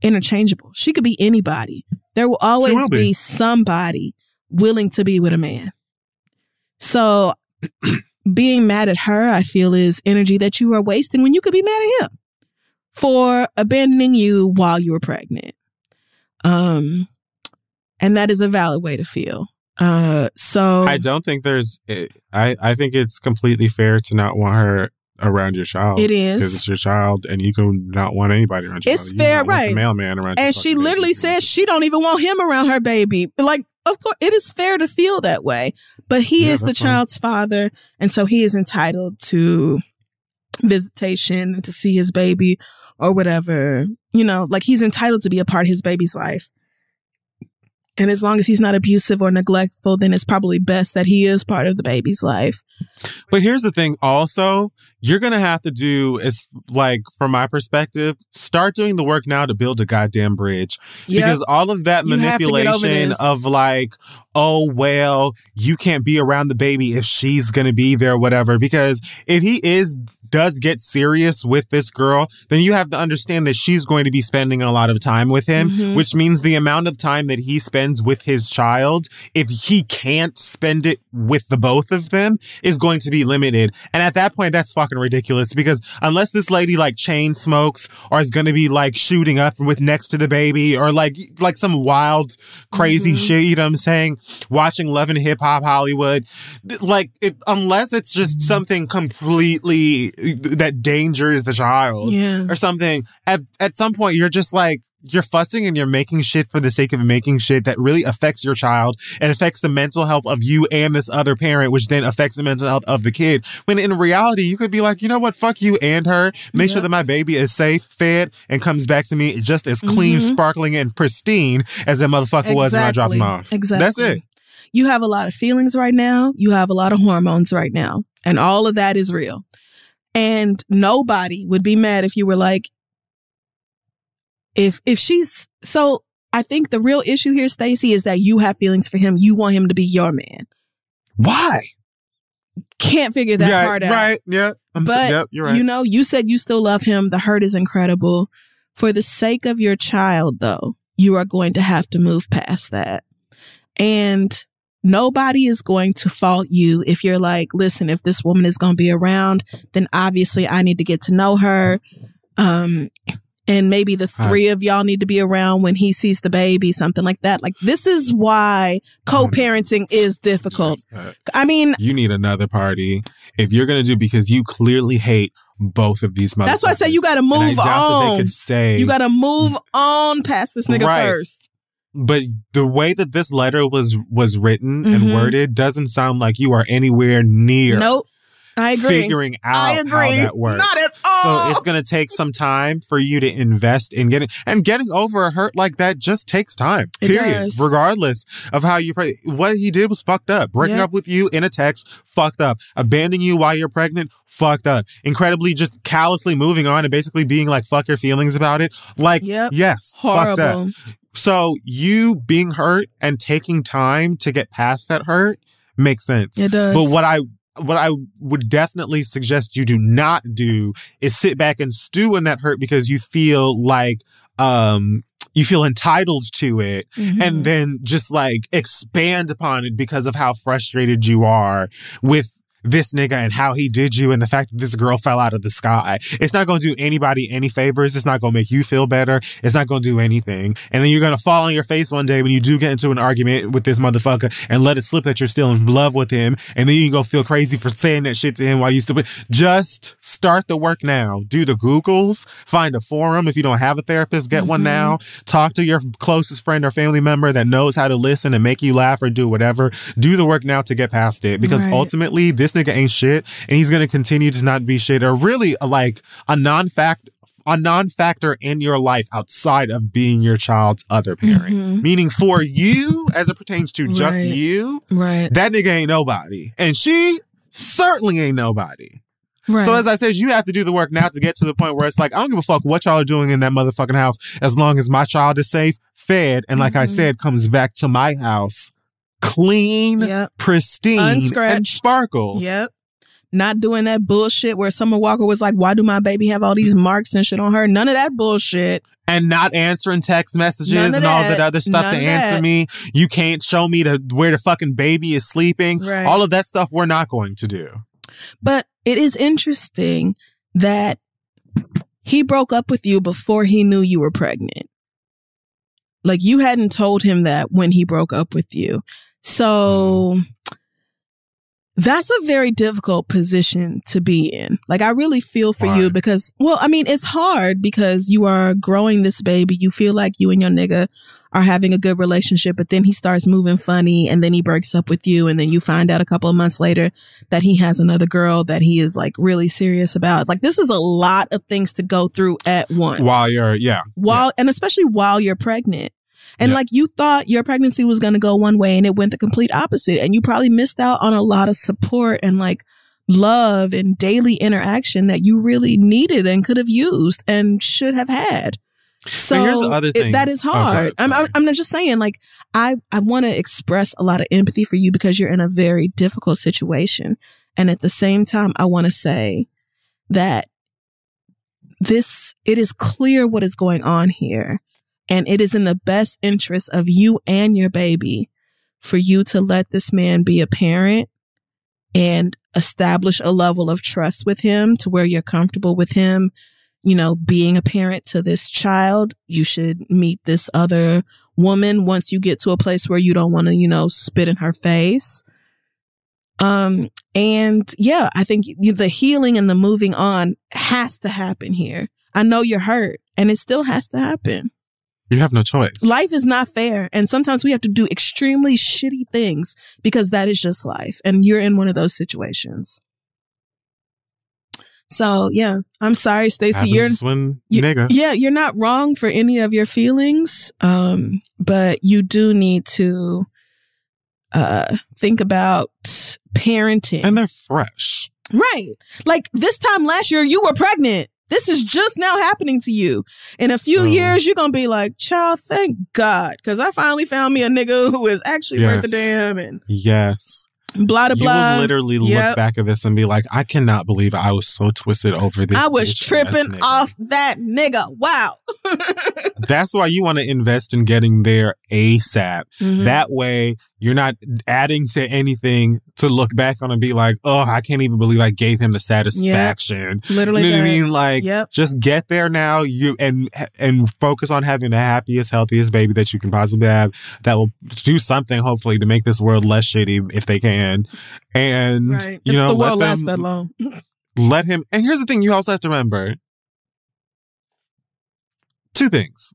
interchangeable. She could be anybody. There will always will be. be. somebody willing to be with a man. So being mad at her, I feel, is energy that you are wasting when you could be mad at him for abandoning you while you were pregnant. Um, and that is a valid way to feel. Uh, so I don't think there's. I I think it's completely fair to not want her around your child. It is because it's your child, and you can not want anybody around your It's child. Fair, right. Mailman around. and she baby. literally says she don't even want him around her baby. Like, of course, it is fair to feel that way, but he Yeah, is the that's fine. child's father, and so he is entitled to visitation and to see his baby or whatever. You know, like he's entitled to be a part of his baby's life. And as long as he's not abusive or neglectful, then it's probably best that he is part of the baby's life. But here's the thing also, you're going to have to do is like from my perspective, start doing the work now to build a goddamn bridge because all of that You have to get over manipulation of like, oh well, you can't be around the baby if she's going to be there whatever because if he is does get serious with this girl, then you have to understand that she's going to be spending a lot of time with him, Mhm. which means the amount of time that he spends with his child, if he can't spend it with the both of them, is going to be limited. And at that point, that's fucking ridiculous because unless this lady like chain smokes or is going to be like shooting up with next to the baby or like like some wild crazy Mhm. shit, you know what I'm saying? Watching Love and Hip Hop Hollywood, like it, unless it's just something completely that danger is the child Yeah. or something. At at some point, you're just like you're fussing and you're making shit for the sake of making shit that really affects your child and affects the mental health of you and this other parent, which then affects the mental health of the kid. When in reality, you could be like, you know what, fuck you and her. Make sure that my baby is safe, fed, and comes back to me just as clean, Mhm. sparkling, and pristine as that motherfucker was when I dropped him off. Exactly. That's it. You have a lot of feelings right now. You have a lot of hormones right now. And all of that is real. And nobody would be mad if you were like, if if she's so I think the real issue here, Stacy, is that you have feelings for him. You want him to be your man. Why? Can't figure that yeah, part out. Right. Yeah. I'm But, yep, you're right. You know, you said you still love him. The hurt is incredible. For the sake of your child, though, you are going to have to move past that. And nobody is going to fault you if you're like, listen, if this woman is going to be around, then obviously I need to get to know her. Um, and maybe the Right. three of y'all need to be around when he sees the baby, something like that. Like, this is why co parenting is difficult. I mean, You need another party if you're gonna do because you clearly hate both of these motherfuckers. that's why I say you got to move doubt that they on. could say You got to move on past this nigga Right. first. But the way that this letter was was written Mhm. and worded doesn't sound like you are anywhere near Nope. I agree. figuring out I agree. how that works. Not at all. so it's going to take some time for you to invest in getting and getting over a hurt like that just takes time. It period. does. Regardless of how you pray, what he did was fucked up. Breaking Yep. up with you in a text, fucked up. Abandoning you while you're pregnant, fucked up. Incredibly just callously moving on and basically being like fuck your feelings about it. Like Yep. yes, fucked up. So you being hurt and taking time to get past that hurt makes sense. It does. But what I what I would definitely suggest you do not do is sit back and stew in that hurt because you feel like um you feel entitled to it Mhm. and then just like expand upon it because of how frustrated you are with this nigga and how he did you and the fact that this girl fell out of the sky. It's not going to do anybody any favors. It's not going to make you feel better. It's not going to do anything. And then you're going to fall on your face one day when you do get into an argument with this motherfucker and let it slip that you're still in love with him. And then you can go feel crazy for saying that shit to him while you still. Just start the work now. Do the Googles. Find a forum. If you don't have a therapist, get one Mhm. now. Talk to your closest friend or family member that knows how to listen and make you laugh or do whatever. Do the work now to get past it because Right. ultimately this nigga ain't shit and he's to continue to not be shit or really like a non-fact a non-factor in your life outside of being your child's other parent. Mhm. Meaning for you as it pertains to just Right. you, Right. that nigga ain't nobody. And she certainly ain't nobody. Right. So as I said, you have to do the work now to get to the point where it's like, I don't give a fuck what y'all are doing in that motherfucking house as long as my child is safe, fed, and like I Mhm. said, comes back to my house clean, Yep. pristine, and Unscratched. sparkles. Yep. Not doing that bullshit where Summer Walker was like, "Why do my baby have all these marks and shit on her?" None of that bullshit. And not answering text messages and all that. that other stuff None to answer that. me. You can't show me to where the fucking baby is sleeping. Right. All of that stuff we're not going to do. But it is interesting that he broke up with you before he knew you were pregnant. Like you hadn't told him that when he broke up with you. So that's a very difficult position to be in. Like I really feel for you because well, I mean, it's hard because you are growing this baby. You feel like you and your nigga are having a good relationship, but then he starts moving funny and then he breaks up with you and then you find out a couple of months later that he has another girl that he is like really serious about. Like this is a lot of things to go through at once. While you're, yeah. while and especially while you're pregnant. And Yeah. like you thought your pregnancy was going to go one way and it went the complete opposite and you probably missed out on a lot of support and like love and daily interaction that you really needed and could have used and should have had. So here's the other it- thing. that is Okay, hard. I'm, I'm. I'm just saying like I I want to express a lot of empathy for you because you're in a very difficult situation and at the same time I want to say that this it is clear what is going on here and it is in the best interest of you and your baby for you to let this man be a parent and establish a level of trust with him to where you're comfortable with him you know being a parent to this child you should meet this other woman once you get to a place where you don't want to you know spit in her face um And yeah, I think the healing and the moving on has to happen here. I know you're hurt and it still has to happen. You have no choice. Life is not fair. And sometimes we have to do extremely shitty things because that is just life. And you're in one of those situations. So yeah, I'm sorry, Stacey. You're when you, nigga. Yeah, you're not wrong for any of your feelings. Um, but you do need to uh think about parenting. And they're fresh. Right. Like this time last year you were pregnant. This is just now happening to you. In a few so, years, you're gonna be like, "Child, thank God," because I finally found me a nigga who is actually yes. worth a damn. And yes, blah blah blah. You will literally yep. look back at this and be like, I cannot believe I was so twisted over this. I was tripping off that nigga. Wow. That's why you want to invest in getting there ASAP. Mm-hmm. That way you're not adding to anything to look back on and be like, oh, I can't even believe I gave him the satisfaction. Yep. Literally, you know what I mean? Like, yep. just get there now. You and and focus on having the happiest, healthiest baby that you can possibly have. That will do something, hopefully, to make this world less shitty if they can. And right. you if know, the world let them, that long. let him. And here's the thing: you also have to remember two things.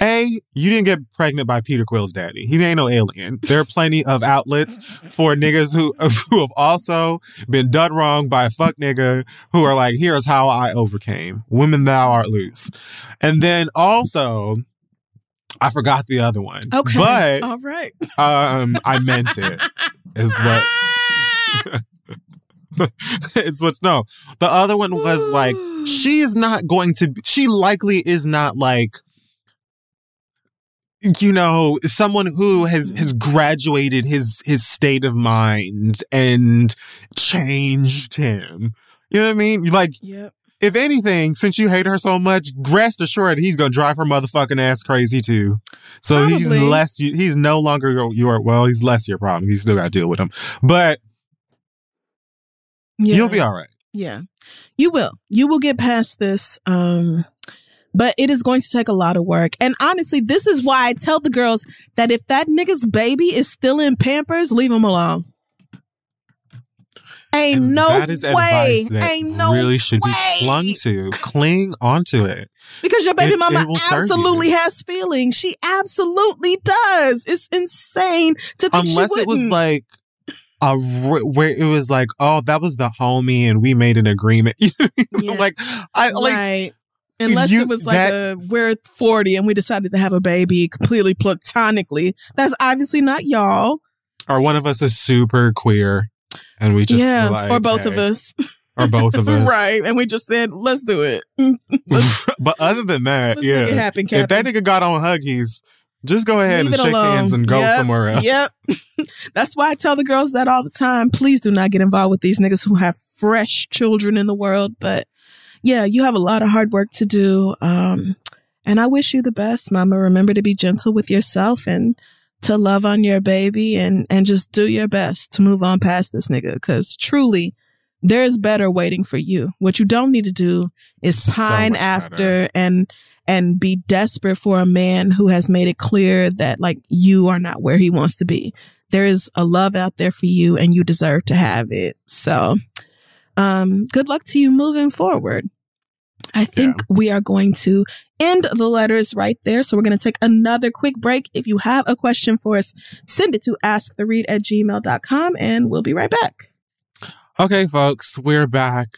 A, you didn't get pregnant by Peter Quill's daddy. He ain't no alien. There are plenty of outlets for niggas who who have also been done wrong by a fuck nigga who are like, here's how I overcame. Women thou art loose. And then also, I forgot the other one. Okay. But all right. Um, I meant it. Is what it's what's no. The other one was like, she's not going to she likely is not like you know someone who has has graduated his his state of mind and changed him. You know what i mean? Like yep. if anything since you hate her so much rest assured he's gonna drive her motherfucking ass crazy too. So Probably. he's less he's no longer your well he's less your problem. You still gotta deal with him. But yeah. you'll be all right. Yeah. You will. You will get past this um but it is going to take a lot of work. And honestly, this is why I tell the girls that if that nigga's baby is still in Pampers, leave him alone. Ain't and no that is way. Ain't no really should way. be clung to. Cling onto it. Because your baby it, mama it absolutely has feelings. She absolutely does. It's insane to think Unless it was like a where it was like, oh, that was the homie, and we made an agreement. yeah. like I like right. Unless you, it was like that, a we're 40 and we decided to have a baby completely platonically. That's obviously not y'all. Or one of us is super queer and we just yeah, like, or both hey. of us. Or both of us. right. And we just said, let's do it. but other than that, yeah. Happen, if that nigga got on Huggies, just go ahead Leave and shake alone. hands and go yep, somewhere else. Yep. That's why I tell the girls that all the time. Please do not get involved with these niggas who have fresh children in the world. But yeah, you have a lot of hard work to do. Um, and I wish you the best, mama. Remember to be gentle with yourself and to love on your baby and, and just do your best to move on past this nigga. Cause truly, there's better waiting for you. What you don't need to do is pine so after better. and and be desperate for a man who has made it clear that like you are not where he wants to be. There is a love out there for you and you deserve to have it. So um, good luck to you moving forward. I think yeah. we are going to end the letters right there. So we're going to take another quick break. If you have a question for us, send it to asktheread at gmail.com and we'll be right back. Okay, folks, we're back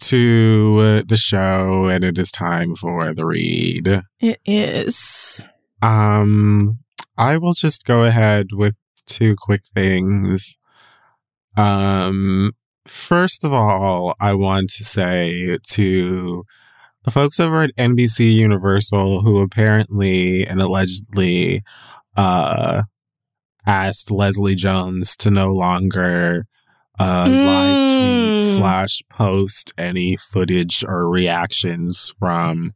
to uh, the show and it is time for the read. It is. Um, I will just go ahead with two quick things. Um, First of all, I want to say to the folks over at NBC Universal who apparently and allegedly uh, asked Leslie Jones to no longer uh, mm. live tweet mm. slash post any footage or reactions from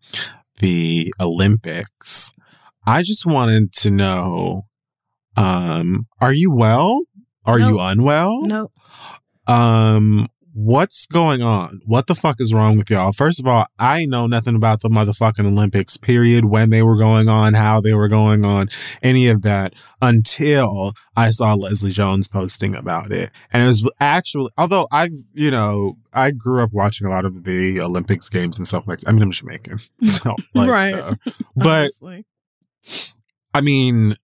the Olympics. I just wanted to know um, are you well? Are nope. you unwell? No. Um, what's going on? What the fuck is wrong with y'all? First of all, I know nothing about the motherfucking Olympics, period, when they were going on, how they were going on, any of that until I saw Leslie Jones posting about it. And it was actually, although I've, you know, I grew up watching a lot of the Olympics games and stuff like that. I mean, I'm Jamaican. So, like, Right. uh, but Honestly. I mean,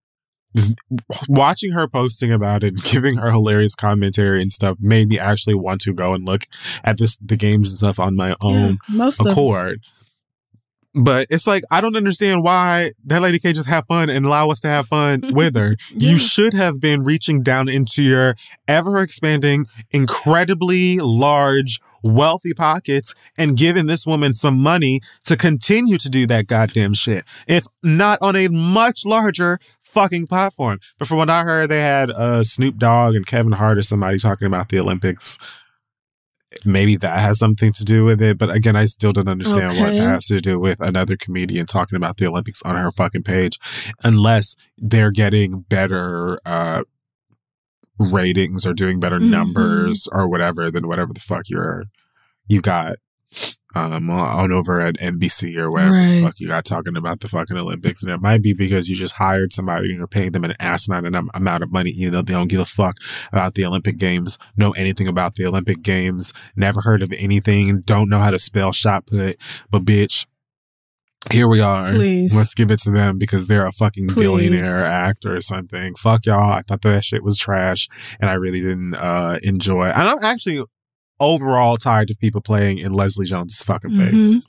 watching her posting about it, and giving her hilarious commentary and stuff made me actually want to go and look at this the games and stuff on my Yeah, own most of us. accord. But it's like I don't understand why that lady can't just have fun and allow us to have fun with her. Yeah. You should have been reaching down into your ever expanding, incredibly large, wealthy pockets and giving this woman some money to continue to do that goddamn shit. If not on a much larger fucking platform. But from what I heard, they had uh, Snoop Dogg and Kevin Hart or somebody talking about the Olympics. Maybe that has something to do with it. But again, I still don't understand what that has to do with another comedian talking about the Olympics on her fucking page, unless they're getting better uh, ratings or doing better Mhm. numbers or whatever than whatever the fuck you're you got um on over at NBC or wherever the fuck you got talking about the fucking Olympics. And it might be because you just hired somebody and you're paying them an asinine am- amount of money, even though they don't give a fuck about the Olympic Games, know anything about the Olympic Games, never heard of anything, don't know how to spell shot put. But bitch, here we are. Please. Let's give it to them because they're a fucking Please. billionaire actor or something. Fuck y'all. I thought that shit was trash and I really didn't uh enjoy it. And I'm actually overall tired of people playing in Leslie Jones's fucking face. Mhm.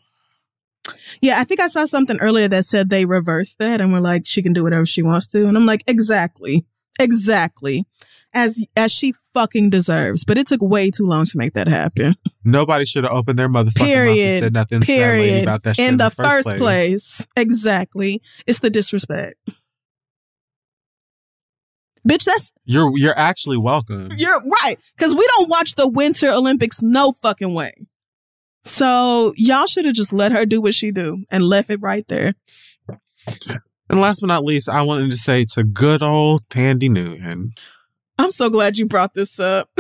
Yeah, I think I saw something earlier that said they reversed that and were like, she can do whatever she wants to. And I'm like, exactly. Exactly. As as she fucking deserves. But it took way too long to make that happen. Nobody should have opened their motherfucking mouth and said nothing to that lady Period. about that shit In the first place. Exactly. It's the disrespect. Bitch, that's You're you're actually welcome. you're right. Cause we don't watch the Winter Olympics no fucking way. So y'all should have just let her do what she do and left it right there. And last but not least, I wanted to say to good old Thandie Newton. I'm so glad you brought this up.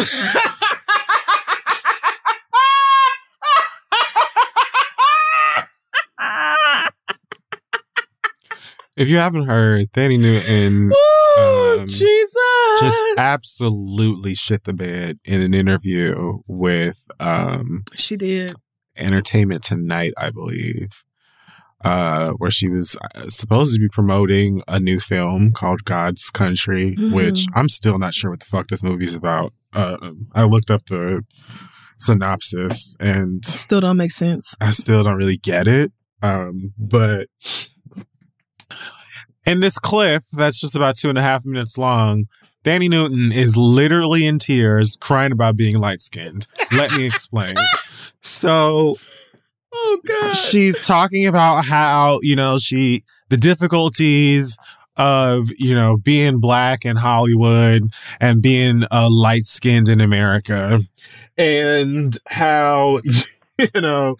If you haven't heard, Thandie Newton Ooh, Um, Jesus. just absolutely shit the bed in an interview with um she did. Entertainment Tonight, I believe, uh, where she was uh, supposed to be promoting a new film called God's Country, Mhm. which I'm still not sure what the fuck this movie's about. Uh, I looked up the synopsis and Still don't make sense. I still don't really get it. Um, but in this clip that's just about two and a half minutes long, Thandie Newton is literally in tears crying about being light skinned. Let me explain. So Oh god. she's talking about how, you know, she, the difficulties of, you know, being black in Hollywood and being uh, light skinned in America and how, you know,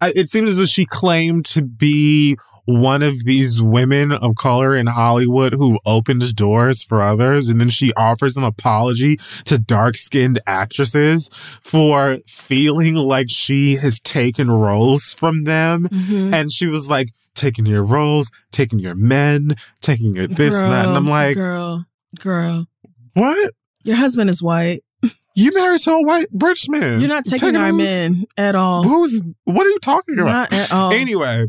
it seems as though she claimed to be one of these women of color in Hollywood who opens doors for others. And then she offers an apology to dark skinned actresses for feeling like she has taken roles from them. Mhm. And she was like, taking your roles, taking your men, taking your this and that. And I'm like, girl, girl. what? Your husband is white. You married to a white British man. You're not taking our men at all. Who's, what are you talking about? Not at all. Anyway,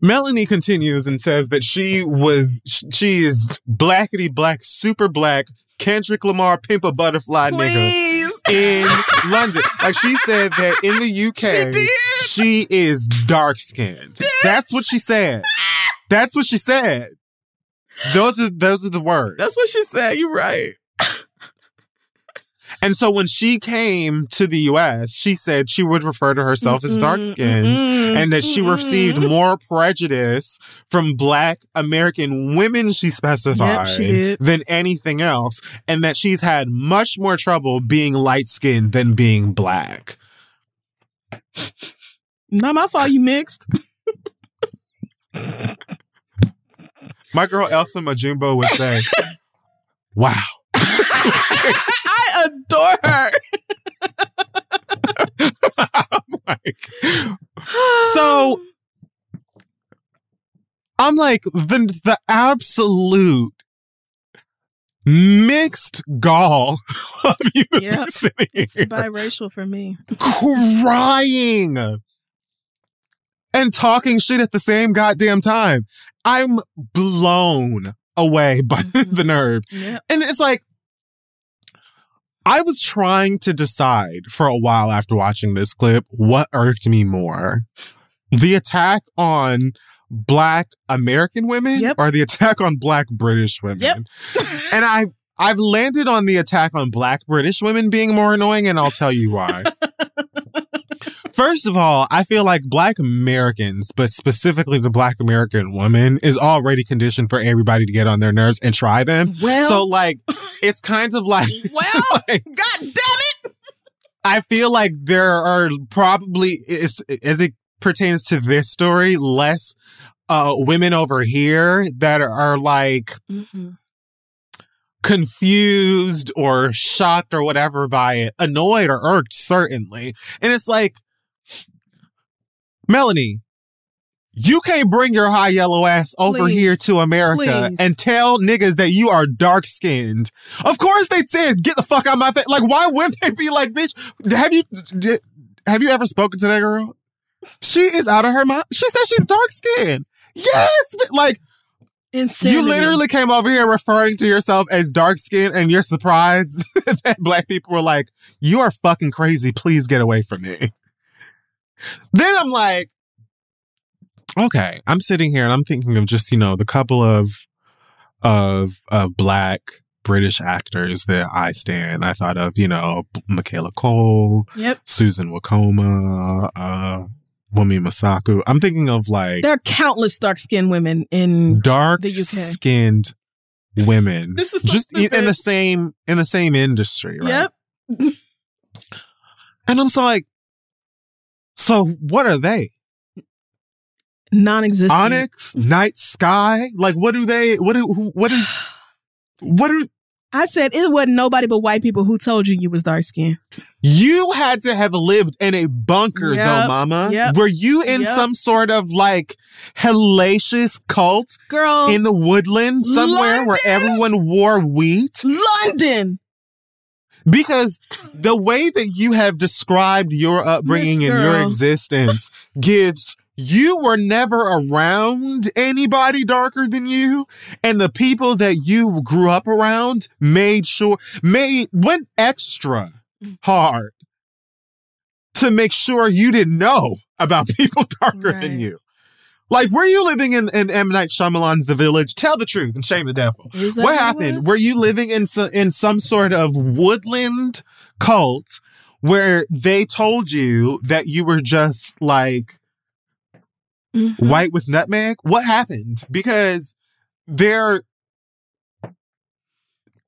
Melanie continues and says that she was she is blackety black, super black, Kendrick Lamar pimp a butterfly nigga in London. Like she said that in the UK She she is dark skinned. That's what she said. That's what she said. Those are those are the words. That's what she said. You're right. And so when she came to the US, she said she would refer to herself as dark mm-hmm, skinned. Mm-hmm, and that she received mm-hmm. more prejudice from black American women, she specified, Yep, she than anything else, and that she's had much more trouble being light skinned than being black. Not my fault. You mixed. My girl Elsa Majimbo would say, Wow. adore her. I'm like, so I'm like the the absolute mixed gall of you yep. sitting it's biracial for me, crying and talking shit at the same goddamn time. I'm blown away by mm-hmm. the nerve, yep. and it's like I was trying to decide for a while after watching this clip what irked me more the attack on Black American women Yep. or the attack on Black British women. Yep. And I, I've landed on the attack on Black British women being more annoying, and I'll tell you why. First of all, I feel like Black Americans, but specifically the Black American woman, is already conditioned for everybody to get on their nerves and try them. well, So like it's kind of like, well, like, God damn it! I feel like there are probably as, as it pertains to this story less uh women over here that are like Mhm. confused or shocked or whatever by it, annoyed or irked certainly. And it's like Melanie, you can't bring your high yellow ass over Please. here to America Please. and tell niggas that you are dark skinned. Of course they said, get the fuck out of my face. Like, why wouldn't they be like, bitch, have you, did, have you ever spoken to that girl? She is out of her mind. She says she's dark skinned. Yes. Like, Insanity. you literally came over here referring to yourself as dark skinned and you're surprised that black people were like, you are fucking crazy. Please get away from me. Then I'm like, okay, I'm sitting here and I'm thinking of just, you know, the couple of of of black British actors that I stand. I thought of, you know, Michaela Coel, Yep. Susan Wokoma, uh Wunmi Mosaku. I'm thinking of like There are countless dark skinned women in. dark the UK. skinned women This is so just in, in the same in the same industry right Yep. and i'm so like so what are they Non existent. onyx night sky like what do they what do what is what do I said it wasn't nobody but white people who told you you was dark skinned. you had to have lived in a bunker though mama yep, were you in yep. some sort of like hellacious cult Girl, in the woodland somewhere where everyone wore wheat London. because the way that you have described your upbringing and your existence gives you were never around anybody darker than you and the people that you grew up around made sure made went extra hard to make sure you didn't know about people darker Right. than you like were you living in, in M. Night Shyamalan's The Village? Tell the truth and shame the devil what happened? Were you living in so, in some sort of woodland cult where they told you that you were just like Mhm. white with nutmeg? What happened? Because there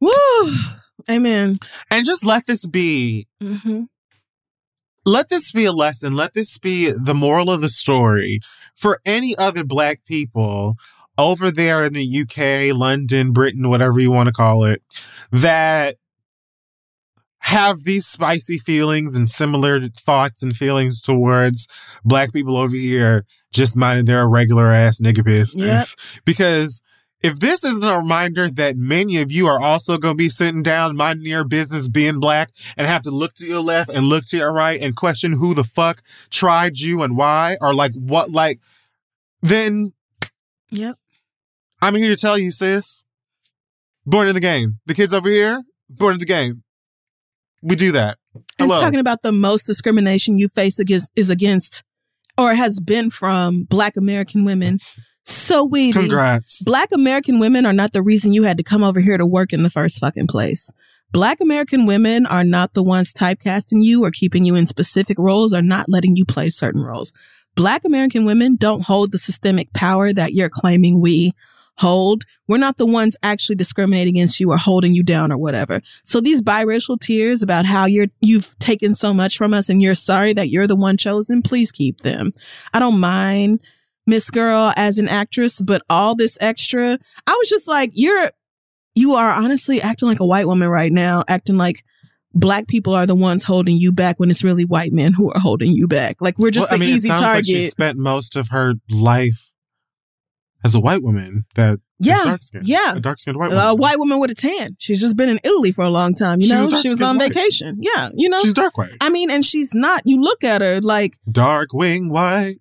Woo. Amen. and just let this be hmm let this be a lesson. Let this be the moral of the story for any other black people over there in the UK, London, Britain, whatever you want to call it, that have these spicy feelings and similar thoughts and feelings towards black people over here just minding their regular ass nigga business. Because if this isn't a reminder that many of you are also going to be sitting down minding your business being black and have to look to your left and look to your right and question who the fuck tried you and why or like what like then Yep. I'm here to tell you sis born in the game. The kids over here born in the game. We do that. And hello. talking about the most discrimination you face against is against or has been from black American women. So we congrats Black American women are not the reason you had to come over here to work in the first fucking place. Black American women are not the ones typecasting you or keeping you in specific roles or not letting you play certain roles. Black American women don't hold the systemic power that you're claiming we hold. We're not the ones actually discriminating against you or holding you down or whatever. So these biracial tears about how you're you've taken so much from us and you're sorry that you're the one chosen, please keep them. I don't mind Miss Girl as an actress, but all this extra, I was just like, you're, you are honestly acting like a white woman right now, acting like black people are the ones holding you back when it's really white men who are holding you back. Like we're just Well, the I mean, easy target. like she spent most of her life as a white woman that Yeah. dark skinned. Yeah. A dark skinned white woman. A white woman with a tan. She's just been in Italy for a long time. You know, she was on white. vacation. Yeah. You know, She's dark white. I mean, and she's not. You look at her like, Dark wing white.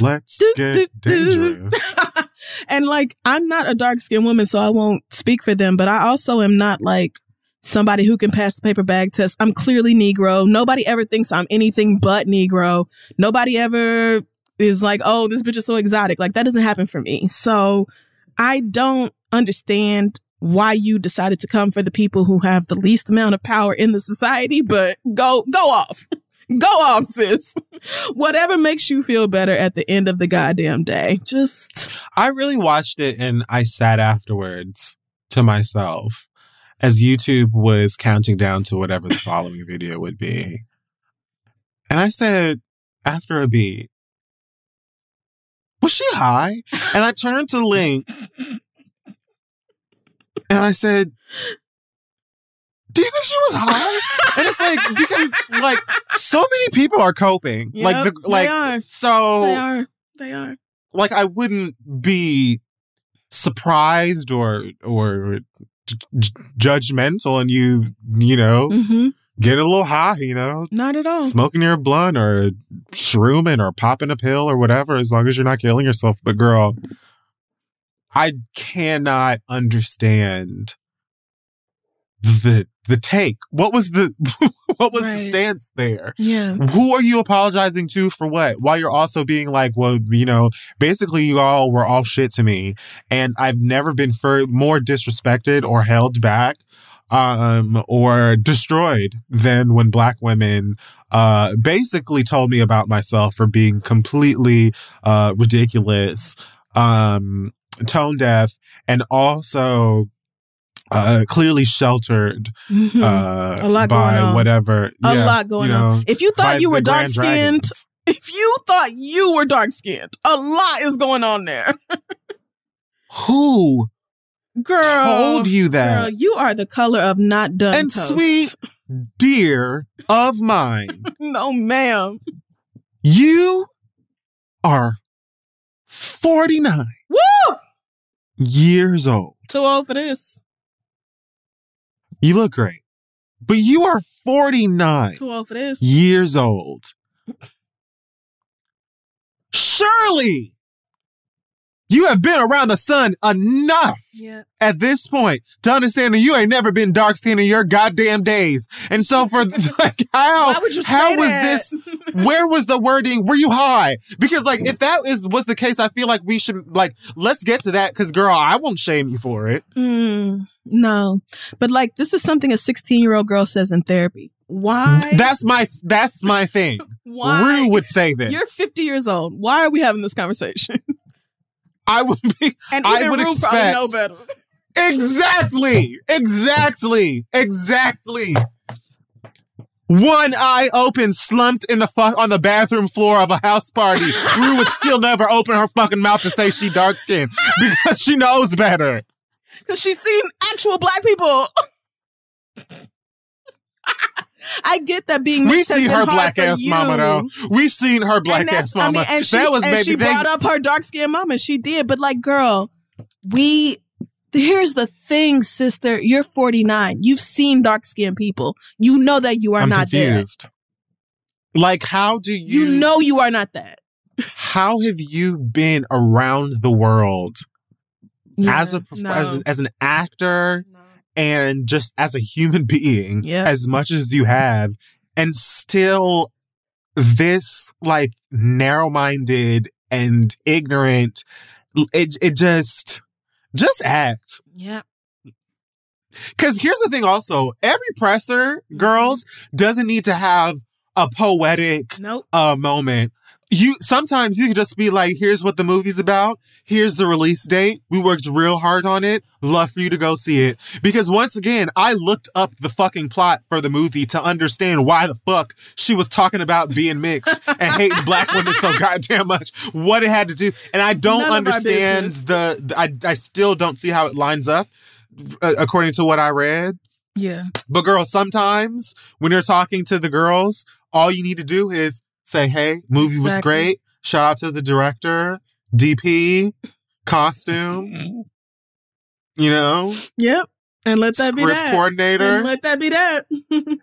Let's Do, get do, do. dangerous. and like, I'm not a dark skinned woman, so I won't speak for them, but I also am not like somebody who can pass the paper bag test. I'm clearly Negro. Nobody ever thinks I'm anything but Negro. Nobody ever is like, oh, this bitch is so exotic. Like, that doesn't happen for me. So I don't understand why you decided to come for the people who have the least amount of power in the society, but go, go off. Go off, sis. Whatever makes you feel better at the end of the goddamn day. Just I really watched it and I sat afterwards to myself as YouTube was counting down to whatever the following video would be. And I said, after a beat, was she high? And I turned to Link and I said, do you think she was high? and it's like, because like so many people are coping. like, the, like, they are. so They are. They are. like I wouldn't be surprised or or j- judgmental and you you know hmm get a little high you know Not at all. smoking your blunt or shrooming or popping a pill or whatever as long as you're not killing yourself but girl I cannot understand the the take what was the what was the stance there Yeah. who are you apologizing to for what? While you're also being like, well, you know, basically you all were all shit to me, and I've never been for more disrespected or held back, um, or destroyed than when black women, uh, basically told me about myself for being completely, uh, ridiculous, um, tone deaf, and also. Uh, clearly sheltered Mhm. uh, A lot by going on. whatever. a yeah, lot going you on. If you thought you were dark skinned, if you thought you were dark skinned, a lot is going on there. Who Girl. told you that. Girl, you are the color of not done and toast. sweet dear of mine, No, ma'am. you are 49 Woo! years old. Too old for this. You look great, but you are 49 Too old for this. years old. Surely you have been around the sun enough Yeah. at this point to understand that you ain't never been dark skinned in your goddamn days. And so for like how Why would you how was that? this where was the wording? Were you high? Because like if that is was the case, I feel like we should like let's get to that because girl, I won't shame you for it. Mm, no, but like this is something a 16 year old girl says in therapy. Why? That's my that's my thing. Why? Rue would say this. You're 50 years old. Why are we having this conversation? I would be And I would Rue expect- know better. exactly, exactly, exactly. One eye open, slumped in the fuck on the bathroom floor of a house party. Rue would still never open her fucking mouth to say she dark skinned because she knows better. Because she's seen actual black people. I get that being We see her black ass you. mama though. We seen her black ass mama. I mean, and she, that was and she brought up her dark skinned mama. She did, but like, girl, we. Here's the thing, sister. You're 49. You've seen dark skinned people. You know that you are I'm not confused. Like, how do you? You know you are not that. How have you been around the world as a no. as, as an actor No. And just as a human being Yeah. as much as you have, and still this like narrow-minded and ignorant? It it just just act. Yeah. Because here's the thing also, every presser, Mm-hmm. girls, doesn't need to have a poetic Nope. uh moment. You sometimes you can just be like, here's what the movie's about. Here's the release date. We worked real hard on it. Love for you to go see it. Because once again, I looked up the fucking plot for the movie to understand why the fuck she was talking about being mixed and hating black women so goddamn much. What it had to do. And I don't None understand business. the, I, I still don't see how it lines up uh, according to what I read. Yeah. But girl, sometimes when you're talking to the girls, all you need to do is say, "Hey, movie was great. Shout out to the director, DP, costume. You know, Yep. And let that be script that. coordinator. And let that be that.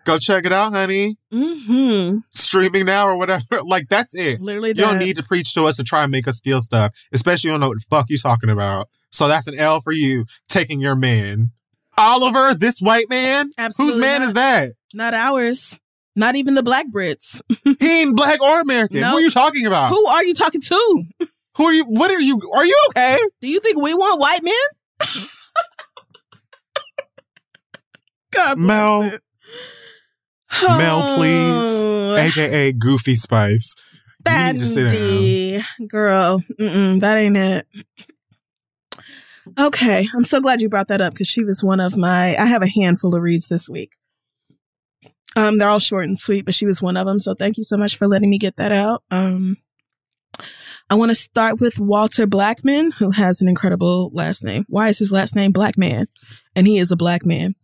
Go check it out, honey. hmm Streaming now or whatever. Like that's it. Literally You that. don't need to preach to us to try and make us feel stuff, especially you don't know what the fuck you talking about. So that's an L for you taking your man. Oliver, this white man? Absolutely Whose man not. is that? Not ours. Not even the black Brits. He ain't black or American. No. Who are you talking about? Who are you talking to? Who are you? What are you? Are you okay? Do you think we want white men? God Mel. it. Mel, please. Oh, AKA Goofy Spice. You need to sit down. Girl, that ain't it. Okay, I'm so glad you brought that up because she was one of my. I have a handful of reads this week. Um, they're all short and sweet, but she was one of them. So thank you so much for letting me get that out. Um, I want to start with Walter Blackman, who has an incredible last name. Why is his last name Blackman? And he is a black man.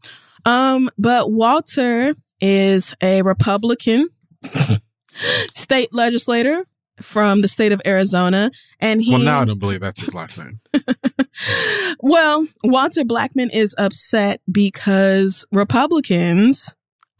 Um, but Walter is a Republican state legislator from the state of Arizona, and he. Well, now I don't believe that's his last name. well, Walter Blackman is upset because Republicans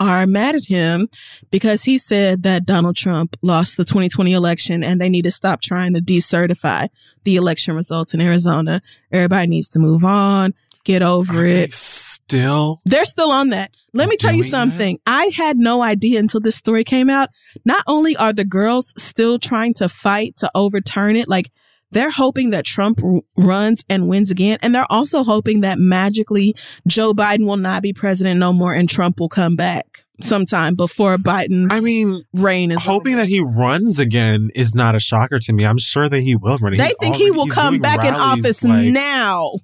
are mad at him because he said that Donald Trump lost the 2020 election and they need to stop trying to decertify the election results in Arizona. Everybody needs to move on, get over Are they it. still. They're still on that. Let me tell you something. I had no idea until this story came out. Not only are the girls still trying to fight to overturn it, like they're hoping that Trump r- runs and wins again. And they're also hoping that magically Joe Biden will not be president no more and Trump will come back sometime before Biden's I mean, reign is hoping over. that he runs again is not a shocker to me. I'm sure that he will run. they He's think he will come back in office like- now.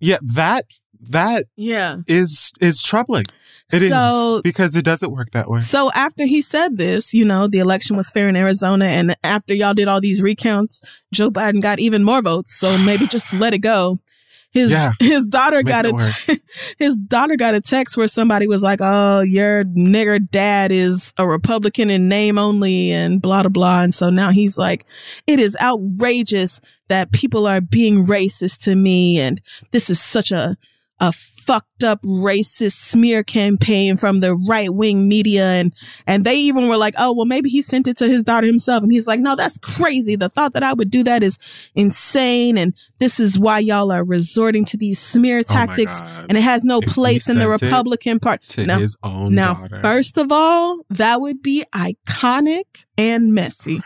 Yeah, that that Yeah. is is troubling. It is so because it doesn't work that way. So after he said this, you know, the election was fair in Arizona, and after y'all did all these recounts, Joe Biden got even more votes. So maybe just let it go. His Yeah. his daughter got a his daughter got a text where somebody was like, "Oh, your nigger dad is a Republican in name only," and blah blah blah. And so now he's like, "It is outrageous that people are being racist to me, and this is such a a fucked up racist smear campaign from the right wing media. And and they even were like oh well maybe he sent it to his daughter himself. And he's like no that's crazy. The thought that i would do that is insane. And this is why y'all are resorting to these smear Oh table God. and it has no If place in the republican part now, his own now daughter. first of all that would be iconic and messy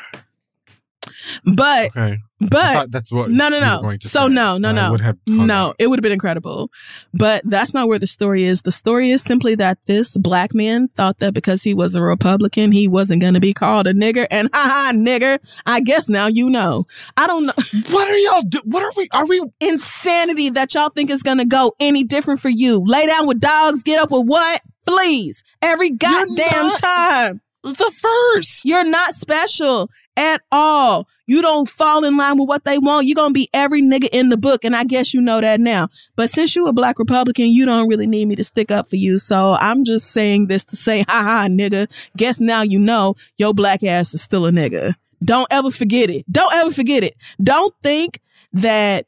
but okay, but that's what. no, no, no. So say. no, no, no. would have no, up. it would have been incredible. But that's not where the story is. The story is simply that this black man thought that because he was a Republican, he wasn't going to be called a nigger. And ha ha, nigger, I guess now you know. I don't know. What are y'all? Do- what are we? Are we? Insanity that y'all think is going to go any different for you. Lay down with dogs, get up with what? Please. Every goddamn not- time. The first. You're not special at all. You don't fall in line with what they want. You're going to be every nigga in the book. And I guess you know that now. But since you a black Republican, you don't really need me to stick up for you. So I'm just saying this to say, ha ha, nigga. Guess now you know your black ass is still a nigga. Don't ever forget it. Don't ever forget it. Don't think that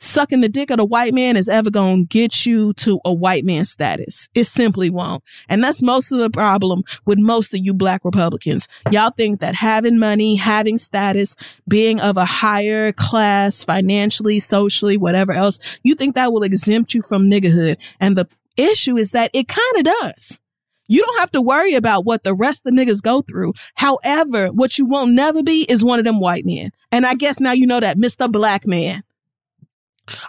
sucking the dick of a white man is ever going to get you to a white man status. It simply won't. And that's most of the problem with most of you black Republicans. Y'all think that having money, having status, being of a higher class financially, socially, whatever else, you think that will exempt you from niggerhood. And the issue is that it kind of does. You don't have to worry about what the rest of the niggas go through. However, what you won't never be is one of them white men. And I guess now you know that Mr. Black Man.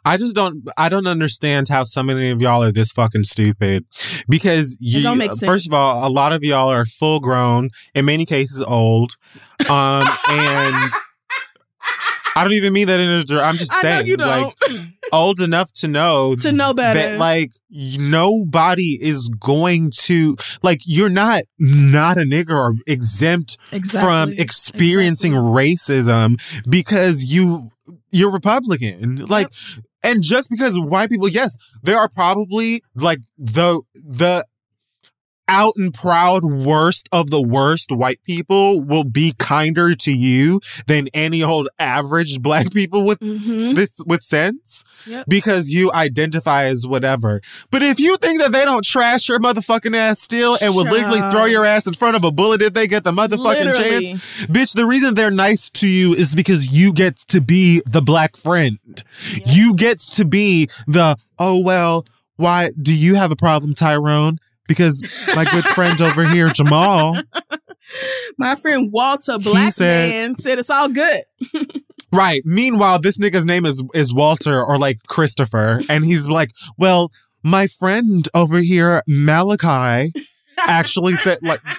I just don't. I don't understand how so many of y'all are this fucking stupid. Because you, don't make first of all, a lot of y'all are full grown, in many cases old, um, and I don't even mean that in a. I'm just saying, you like old enough to know To know better. that like nobody is going to like you're not not a nigger or exempt exactly. from experiencing racism because you you're Republican. Like and just because white people, yes, there are probably like the the out and proud worst of the worst white people will be kinder to you than any old average black people with Mhm. this with sense Yep. because you identify as whatever. But if you think that they don't trash your motherfucking ass still and will literally throw your ass in front of a bullet if they get the motherfucking chance, bitch, the reason they're nice to you is because you get to be the black friend. Yeah. You get to be the, oh, well, why do you have a problem, Tyrone? Because my good friend over here, Jamal, My friend Walter, black said- man, said it's all good. Right. Meanwhile, this nigga's name is is Walter or like Christopher, and he's like, "Well, my friend over here, Malachi, actually said like."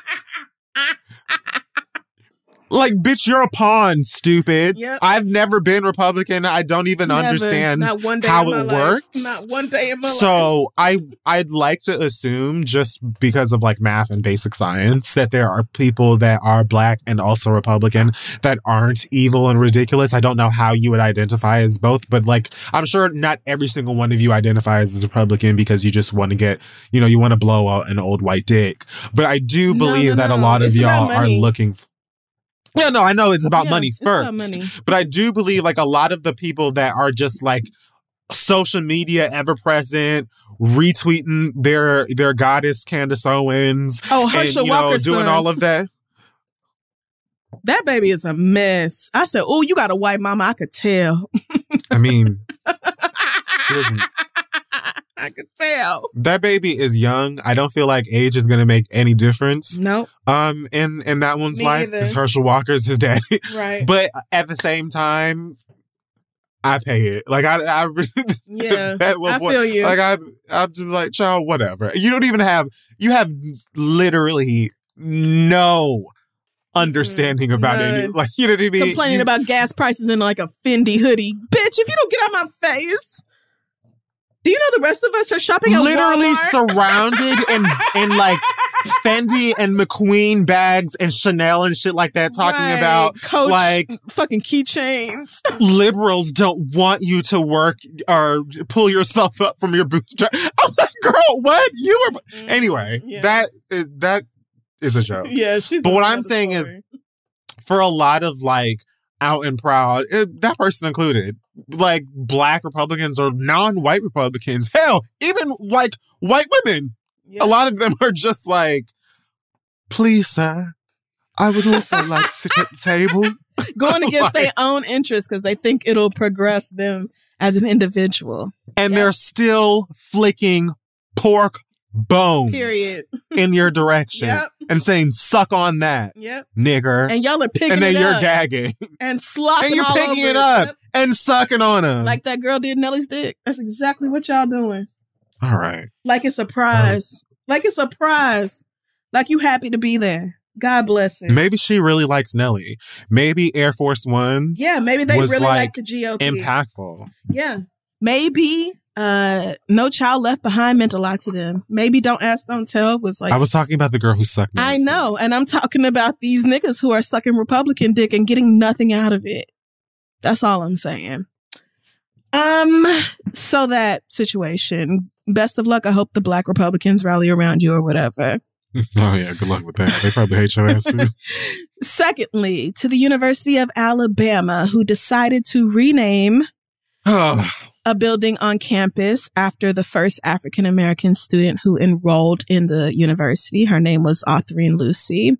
Like, bitch, you're a pawn, stupid. Yep. I've never been Republican. I don't even Never. understand Not one day how it life. works. Not one day in my life. So I I'd like to assume just because of like math and basic science that there are people that are black and also Republican that aren't evil and ridiculous. I don't know how you would identify as both, but like I'm sure not every single one of you identifies as Republican because you just want to get, you know, you want to blow out an old white dick. But I do believe no, that a lot of It's y'all are looking f- yeah, no, I know it's about Yeah, money it's first. about money. But I do believe like a lot of the people that are just like social media ever present, retweeting their their goddess Candace Owens Oh, and you know Walker doing all of that. that baby is a mess. I said, "Oh, you got a white mama." I could tell. I mean, she wasn't I could tell. that baby is young. I don't feel like age is gonna make any difference. Nope. Um in in that one's Me life. Because Herschel Walker's his daddy. Right. but at the same time, I pay it. Like I I yeah. I feel you. Like I, I'm just like, child, whatever. You don't even have, you have literally no understanding about any, like you know what I mean. Complaining You- about gas prices in like a Fendi hoodie, bitch. If you don't get out my face, do you know the rest of us are shopping at literally Walmart? surrounded in in like Fendi and McQueen bags and Chanel and shit like that, talking Right. about Coach like fucking keychains. liberals don't want you to work or pull yourself up from your bootstrap. I'm like, girl, what you were? Anyway, Mm, Yeah. that is, that is a joke. Yeah, she's. But what I'm saying is- For a lot of like out and proud, it, that person included, like black Republicans or non-white Republicans, hell, even like white women, Yeah. a lot of them are just like, please, sir, I would also like to sit at the table. going against Like- their own interests because they think it'll progress them as an individual. And Yep. they're still flicking pork bones Period. in your direction Yep. and saying, suck on that, Yep. nigger. And y'all are picking And then you're up gagging and slopping and you're picking it up Yep. and sucking on them. like that girl did Nelly's dick. That's exactly what y'all doing. all right. Like it's a prize. Like it's a prize. Like you happy to be there. God bless him. Maybe she really likes Nelly. Maybe Air Force Ones yeah, maybe they really like, like the GOP. impactful. Yeah. Maybe uh No Child Left Behind meant a lot to them. Maybe Don't Ask, Don't Tell was like I was talking about the girl who sucked I know, and I'm talking about these niggas who are sucking Republican dick and getting nothing out of it. That's all I'm saying. Um, so that situation. Best of luck. I hope the black Republicans rally around you or whatever. Oh yeah, good luck with that. They probably hate your ass too. Secondly, to the University of Alabama, who decided to rename Oh, a building on campus after the first African American student who enrolled in the university. Her name was Autherine Lucy.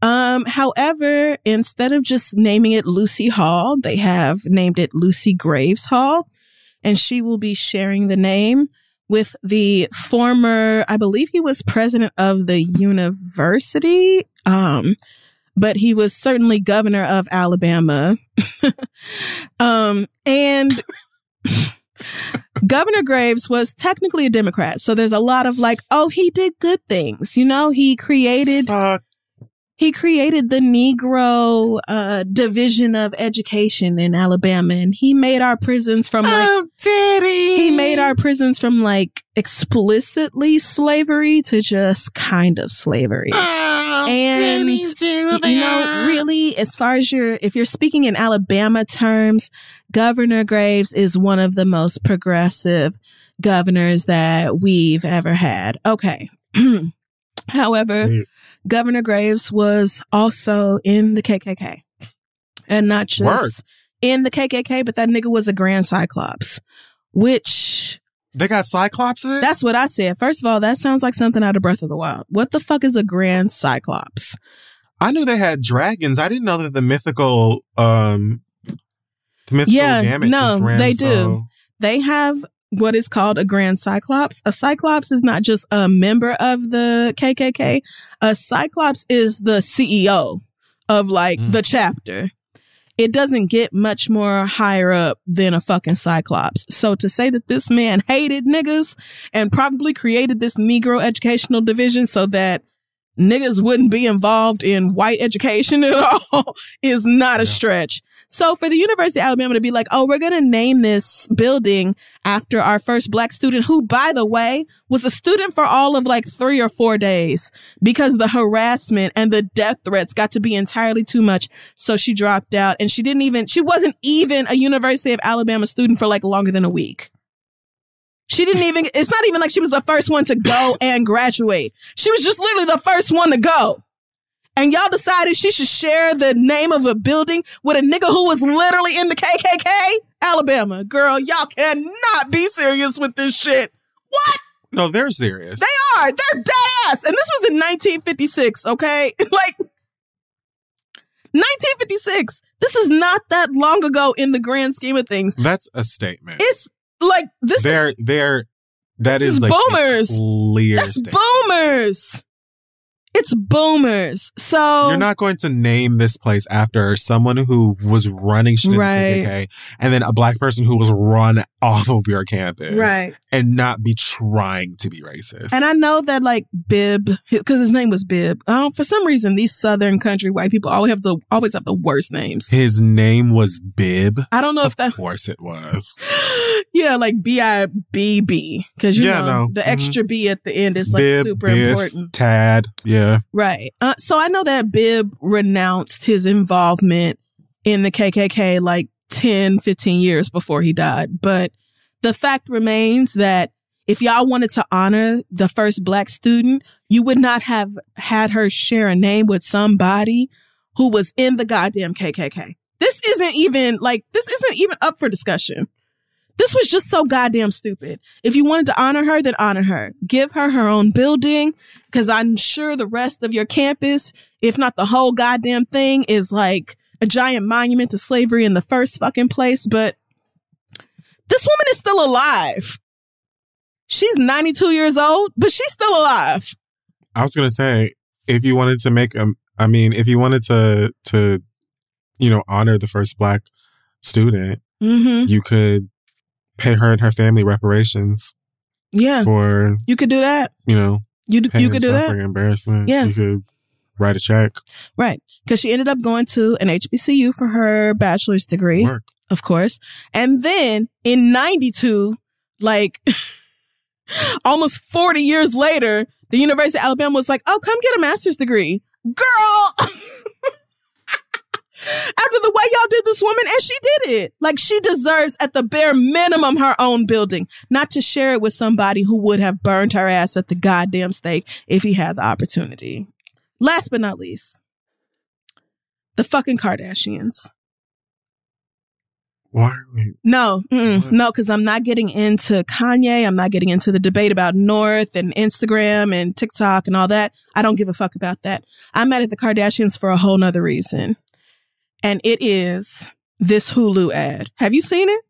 Um, however, instead of just naming it Lucy Hall, they have named it Lucy Graves Hall, and she will be sharing the name with the former, I believe he was president of the university. Um, but he was certainly governor of Alabama. um, and Governor Graves was technically a Democrat. So there's a lot of like, oh, he did good things. You know, he created suck. he created the Negro uh, division of education in Alabama, and he made our prisons from like oh, he made our prisons from like explicitly slavery to just kind of slavery. Oh, And, Teddy, you know, really, as far as you're, if you're speaking in Alabama terms, Governor Graves is one of the most progressive governors that we've ever had. Okay. However, See, Governor Graves was also in the KKK. And not just Word. in the KKK, but that nigga was a Grand Cyclops, which They got Cyclops in it? that's what I said. First of all, that sounds like something out of Breath of the Wild. What the fuck is a Grand Cyclops? I knew they had dragons. I didn't know that the mythical um the mythical Yeah, no, ran they so- do. They have what is called a Grand Cyclops. A Cyclops is not just a member of the KKK. A Cyclops is the CEO of like Mm. the chapter. It doesn't get much more higher up than a fucking Cyclops. So to say that this man hated niggas and probably created this Negro educational division so that niggas wouldn't be involved in white education at all is not a stretch. So for the University of Alabama to be like, oh, we're going to name this building after our first black student, who, by the way, was a student for all of like three or four days because the harassment and the death threats got to be entirely too much. So she dropped out and she didn't even, she wasn't even a University of Alabama student for like longer than a week. She didn't even, it's not even like she was the first one to go and graduate. She was just literally the first one to go. And y'all decided she should share the name of a building with a nigga who was literally in the KKK? Alabama. Girl, y'all cannot be serious with this shit. What? No, they're serious. They are. They're dead ass. And this was in 1956, okay? like, 1956. This is not that long ago in the grand scheme of things. That's a statement. It's like, this they're is, they're that is is like boomers. that's statement. boomers. It's boomers. So, You're not going to name this place after someone who was running shit Right. KKK and then a black person who was run off of your campus right. And not be trying to be racist. And I know that like Bibb, because his name was Bibb. For some reason, these Southern country white people always have the always have the worst names. His name was Bibb. I don't know Of if that, course it was. yeah, like B I B B, because you Yeah, know no. the Mhm. extra B at the end is like Bibb, super Biff, important, Tad. Yeah. right? Uh, so I know that Bibb renounced his involvement in the KKK like 10, 15 years before he died, but the fact remains that if y'all wanted to honor the first black student, you would not have had her share a name with somebody who was in the goddamn KKK. This isn't even like, this isn't even up for discussion. This was just so goddamn stupid. If you wanted to honor her, then honor her. Give her her own building, because I'm sure the rest of your campus, if not the whole goddamn thing, is like a giant monument to slavery in the first fucking place. But this woman is still alive. She's 92 years old, but she's still alive. I was gonna say, if you wanted to make um I mean, if you wanted to to, you know, honor the first black student, Mm-hmm. you could pay her and her family reparations Yeah, for, you could do that. you know, You d- you could do that. embarrassment. Yeah. You could write a check. Right. Because she ended up going to an HBCU for her bachelor's degree, Work. Of course. And then in 92, like almost 40 years later, the University of Alabama was like, oh, come get a master's degree. Girl! After the way y'all did this woman, and she did it. Like she deserves, at the bare minimum, her own building, not to share it with somebody who would have burned her ass at the goddamn stake if he had the opportunity. Last but not least, the fucking Kardashians. Why are we No, no, because I'm not getting into Kanye. I'm not getting into the debate about North and Instagram and TikTok and all that. I don't give a fuck about that. I'm mad at the Kardashians for a whole nother reason. And it is this Hulu ad. Have you seen it?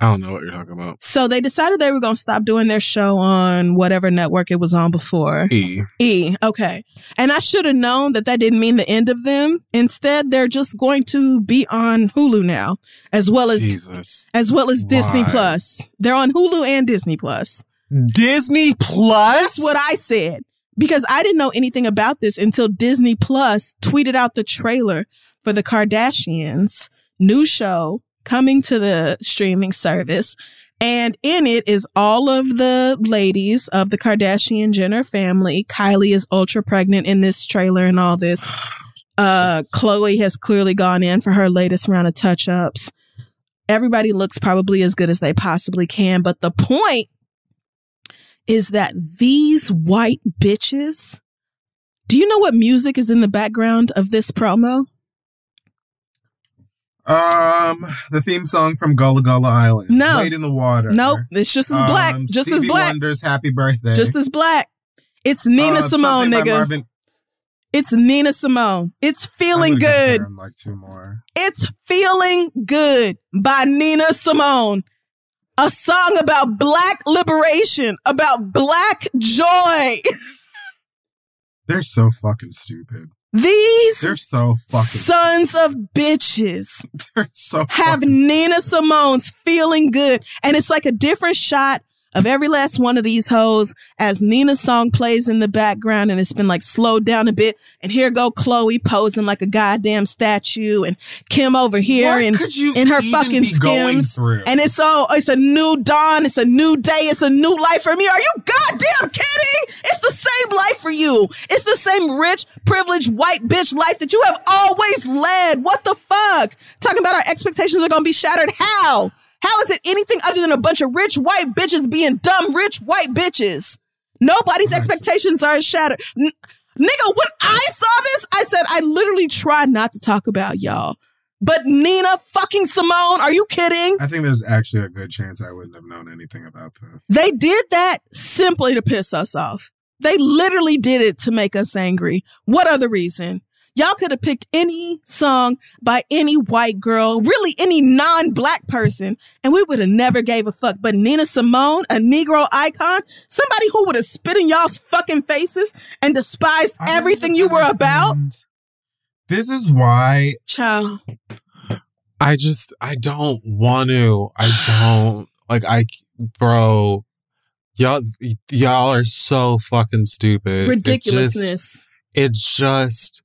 I don't know what you're talking about. So they decided they were going to stop doing their show on whatever network it was on before. E. E. Okay. And I should have known that that didn't mean the end of them. Instead, they're just going to be on Hulu now, as well as Jesus. as well as Disney Plus. They're on Hulu and Disney Plus. Disney Plus? That's what I said because I didn't know anything about this until Disney Plus tweeted out the trailer for the Kardashians new show coming to the streaming service. And in it is all of the ladies of the Kardashian Jenner family. Kylie is ultra pregnant in this trailer and all this. Uh, Khloe has clearly gone in for her latest round of touch ups. Everybody looks probably as good as they possibly can, but the point is that these white bitches. Do you know what music is in the background of this promo? Um, the theme song from Gullah Gullah Island. No. Wade in the Water. Nope, it's just as black, Um, just as black, Wonder's Happy Birthday. just as black. It's Nina Uh, Simone, nigga. Marvin- It's Nina Simone. It's feeling good. Like two more. It's Feeling Good by Nina Simone. A song about black liberation, about black joy. They're so fucking stupid. These They're so fucking. sons of bitches they're so have Nina Simone's feeling good. And it's like a different shot of every last one of these hoes as Nina's song plays in the background and it's been like slowed down a bit. And here go Khloe posing like a goddamn statue and Kim over here What and in her fucking skims. and it's all it's a new dawn, it's a new day, it's a new life for me. Are you goddamn kidding? It's the same life for you. It's the same rich, privileged white bitch life that you have always led. What the fuck? Talking about our expectations are gonna be shattered. How? How is it anything other than a bunch of rich white bitches being dumb rich white bitches? Nobody's Right. expectations are shattered. N- nigga, when I saw this, I said I literally tried not to talk about y'all. But Nina fucking Simone, are you kidding? I think there's actually a good chance I wouldn't have known anything about this. They did that simply to piss us off. They literally did it to make us angry. What other reason? Y'all could have picked any song by any white girl, really any non-black person, and we would have never gave a fuck. But Nina Simone, a Negro icon, somebody who would have spit in y'all's fucking faces and despised I everything you were about. This is why Child. I just I don't want to. I don't like I bro. Y'all y'all are so fucking stupid. It just- Ridiculousness. It just,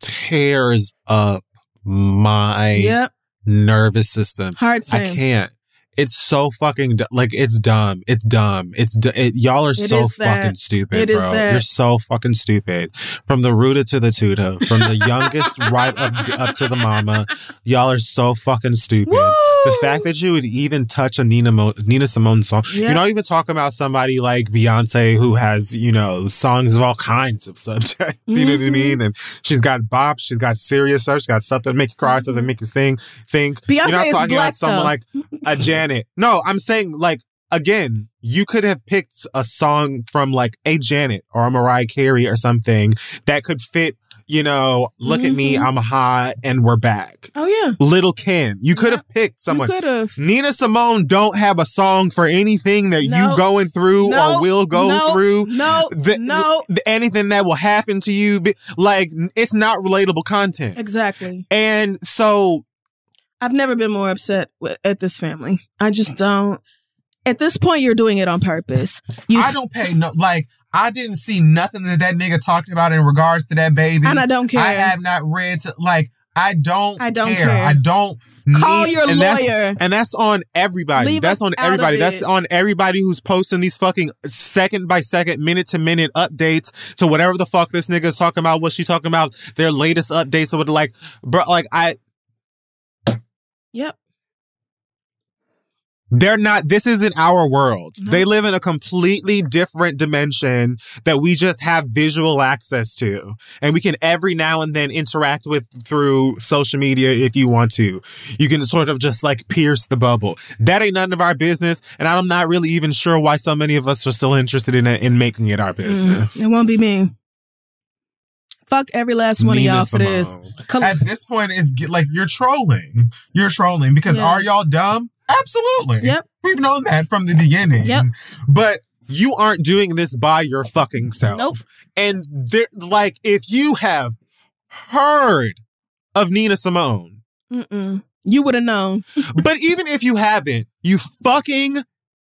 tears up my Yep. nervous system. Hard I can't. It's so fucking du- like it's dumb. It's dumb. It's du- it, y'all are It so fucking stupid, bro. You're so fucking stupid. From the Ruta to the Tuta, from the youngest right up up to the mama, y'all are so fucking stupid. Woo! The fact that you would even touch a Nina Mo- Nina Simone song, Yeah. you're not even talking about somebody like Beyonce who has you know songs of all kinds of subjects. You know what I mean? Mm-hmm. And she's got bops, she's got serious stuff, she's got stuff that make you cry, stuff that mm-hmm. make you think. Think. Beyonce you're not talking black about someone though. like a Janet. No, I'm saying like again, you could have picked a song from like a Janet or a Mariah Carey or something that could fit. You know, look at me, Mhm. I'm hot, and we're back. oh yeah. Lil' Kim, you could Yeah. have picked someone. Could have. Nina Simone don't have a song for anything that No. you going through or will go through. No, The- no. anything that will happen to you, like it's not relatable content. Exactly. And so I've never been more upset with, at this family. I just don't. At this point, you're doing it on purpose. You I don't pay no like I didn't see nothing that that nigga talked about in regards to that baby. and I don't care. I have not read to like I don't I don't care. care. I don't Call need- your and that's- lawyer. And that's on everybody. Leave that's on everybody. That's on everybody who's posting these fucking second by second, minute to minute updates to whatever the fuck this nigga's talking about, what she's talking about, their latest updates or what like bro like I Yep. They're not, this isn't our world. No. They live in a completely different dimension that we just have visual access to. And we can every now and then interact with through social media if you want to. You can sort of just like pierce the bubble. That ain't none of our business. And I'm not really even sure why so many of us are still interested in it, in making it our business. Mm, it won't be me. Fuck every last one Nina of y'all for this. Col- At this point, it's get- like you're trolling. You're trolling because Yeah. are y'all dumb? Absolutely. Yep. We've known that from the beginning. Yep. But you aren't doing this by your fucking self. Nope. And there, like, if you have heard of Nina Simone, Mm-mm. You would have known. but even if you haven't, you fucking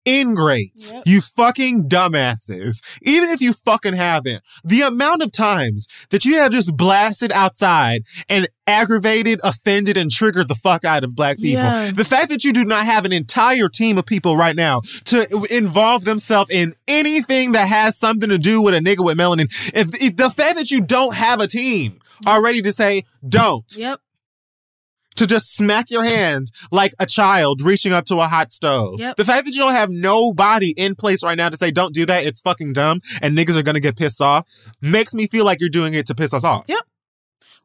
ingrates, Yep. you fucking dumbasses, even if you fucking haven't, the amount of times that you have just blasted outside and aggravated, offended, and triggered the fuck out of black people. Yeah. The fact that you do not have an entire team of people right now to involve themselves in anything that has something to do with a nigga with melanin, if, if the fact that you don't have a team already to say, don't, Yep. To just smack your hand like a child reaching up to a hot stove. Yep. The fact that you don't have nobody in place right now to say, don't do that, it's fucking dumb, and niggas are gonna get pissed off, makes me feel like you're doing it to piss us off. Yep.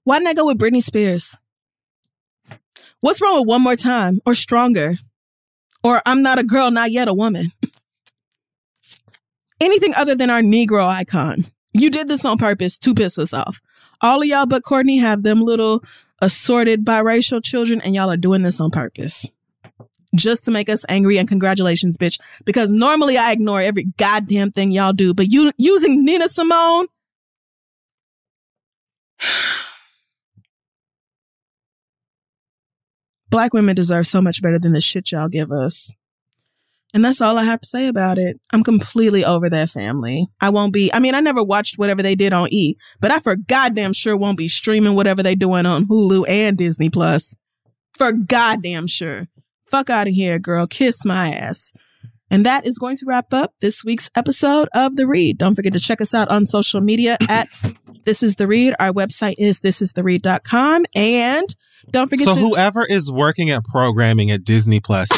Why didn't I go with Britney Spears? What's wrong with One More Time or Stronger? Or I'm Not a Girl, Not Yet a Woman? Anything other than our Negro icon. You did this on purpose to piss us off. All of y'all but Kourtney have them little assorted biracial children, and y'all are doing this on purpose. Just to make us angry and congratulations, bitch. Because normally I ignore every goddamn thing y'all do, but you using Nina Simone Black women deserve so much better than the shit y'all give us. And that's all I have to say about it. I'm completely over that family. I won't be, I mean, I never watched whatever they did on E, but I for goddamn sure won't be streaming whatever they're doing on Hulu and Disney Plus. For goddamn sure. Fuck out of here, girl. Kiss my ass. And that is going to wrap up this week's episode of The Read. Don't forget to check us out on social media at This Is The Read. Our website is thisistheread.com. And don't forget So to. whoever is working at programming at Disney Plus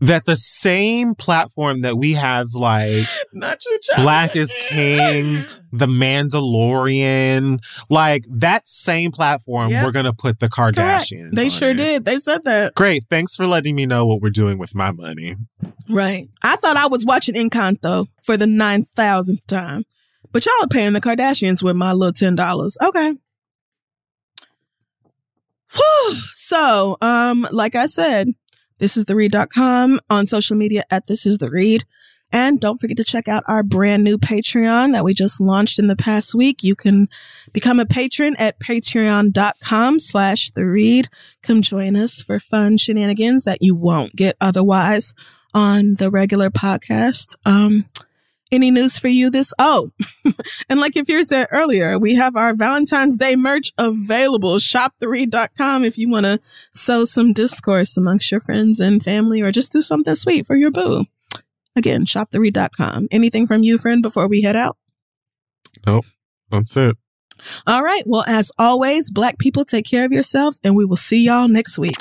that the same platform that we have like Not you, child. Black is King, The Mandalorian, like that same platform, Yep. we're gonna put the Correct. Kardashians. They on sure it. did. They said that. Great. Thanks for letting me know what we're doing with my money. Right. I thought I was watching Encanto for the 9,000th time. But y'all are paying the Kardashians with my little $10. Okay. Whew. So, um, like I said, this is the read.com on social media at this is the read. And don't forget to check out our brand new Patreon that we just launched in the past week. You can become a patron at patreon.com slash the read. Come join us for fun shenanigans that you won't get otherwise on the regular podcast. Um, any news for you this? Oh, and like if you said earlier, we have our Valentine's Day merch available. Shoptheread.com if you want to sow some discourse amongst your friends and family or just do something sweet for your boo. Again, shoptheread.com. Anything from you, friend, before we head out? Nope. That's it. All right. Well, as always, black people take care of yourselves and we will see y'all next week.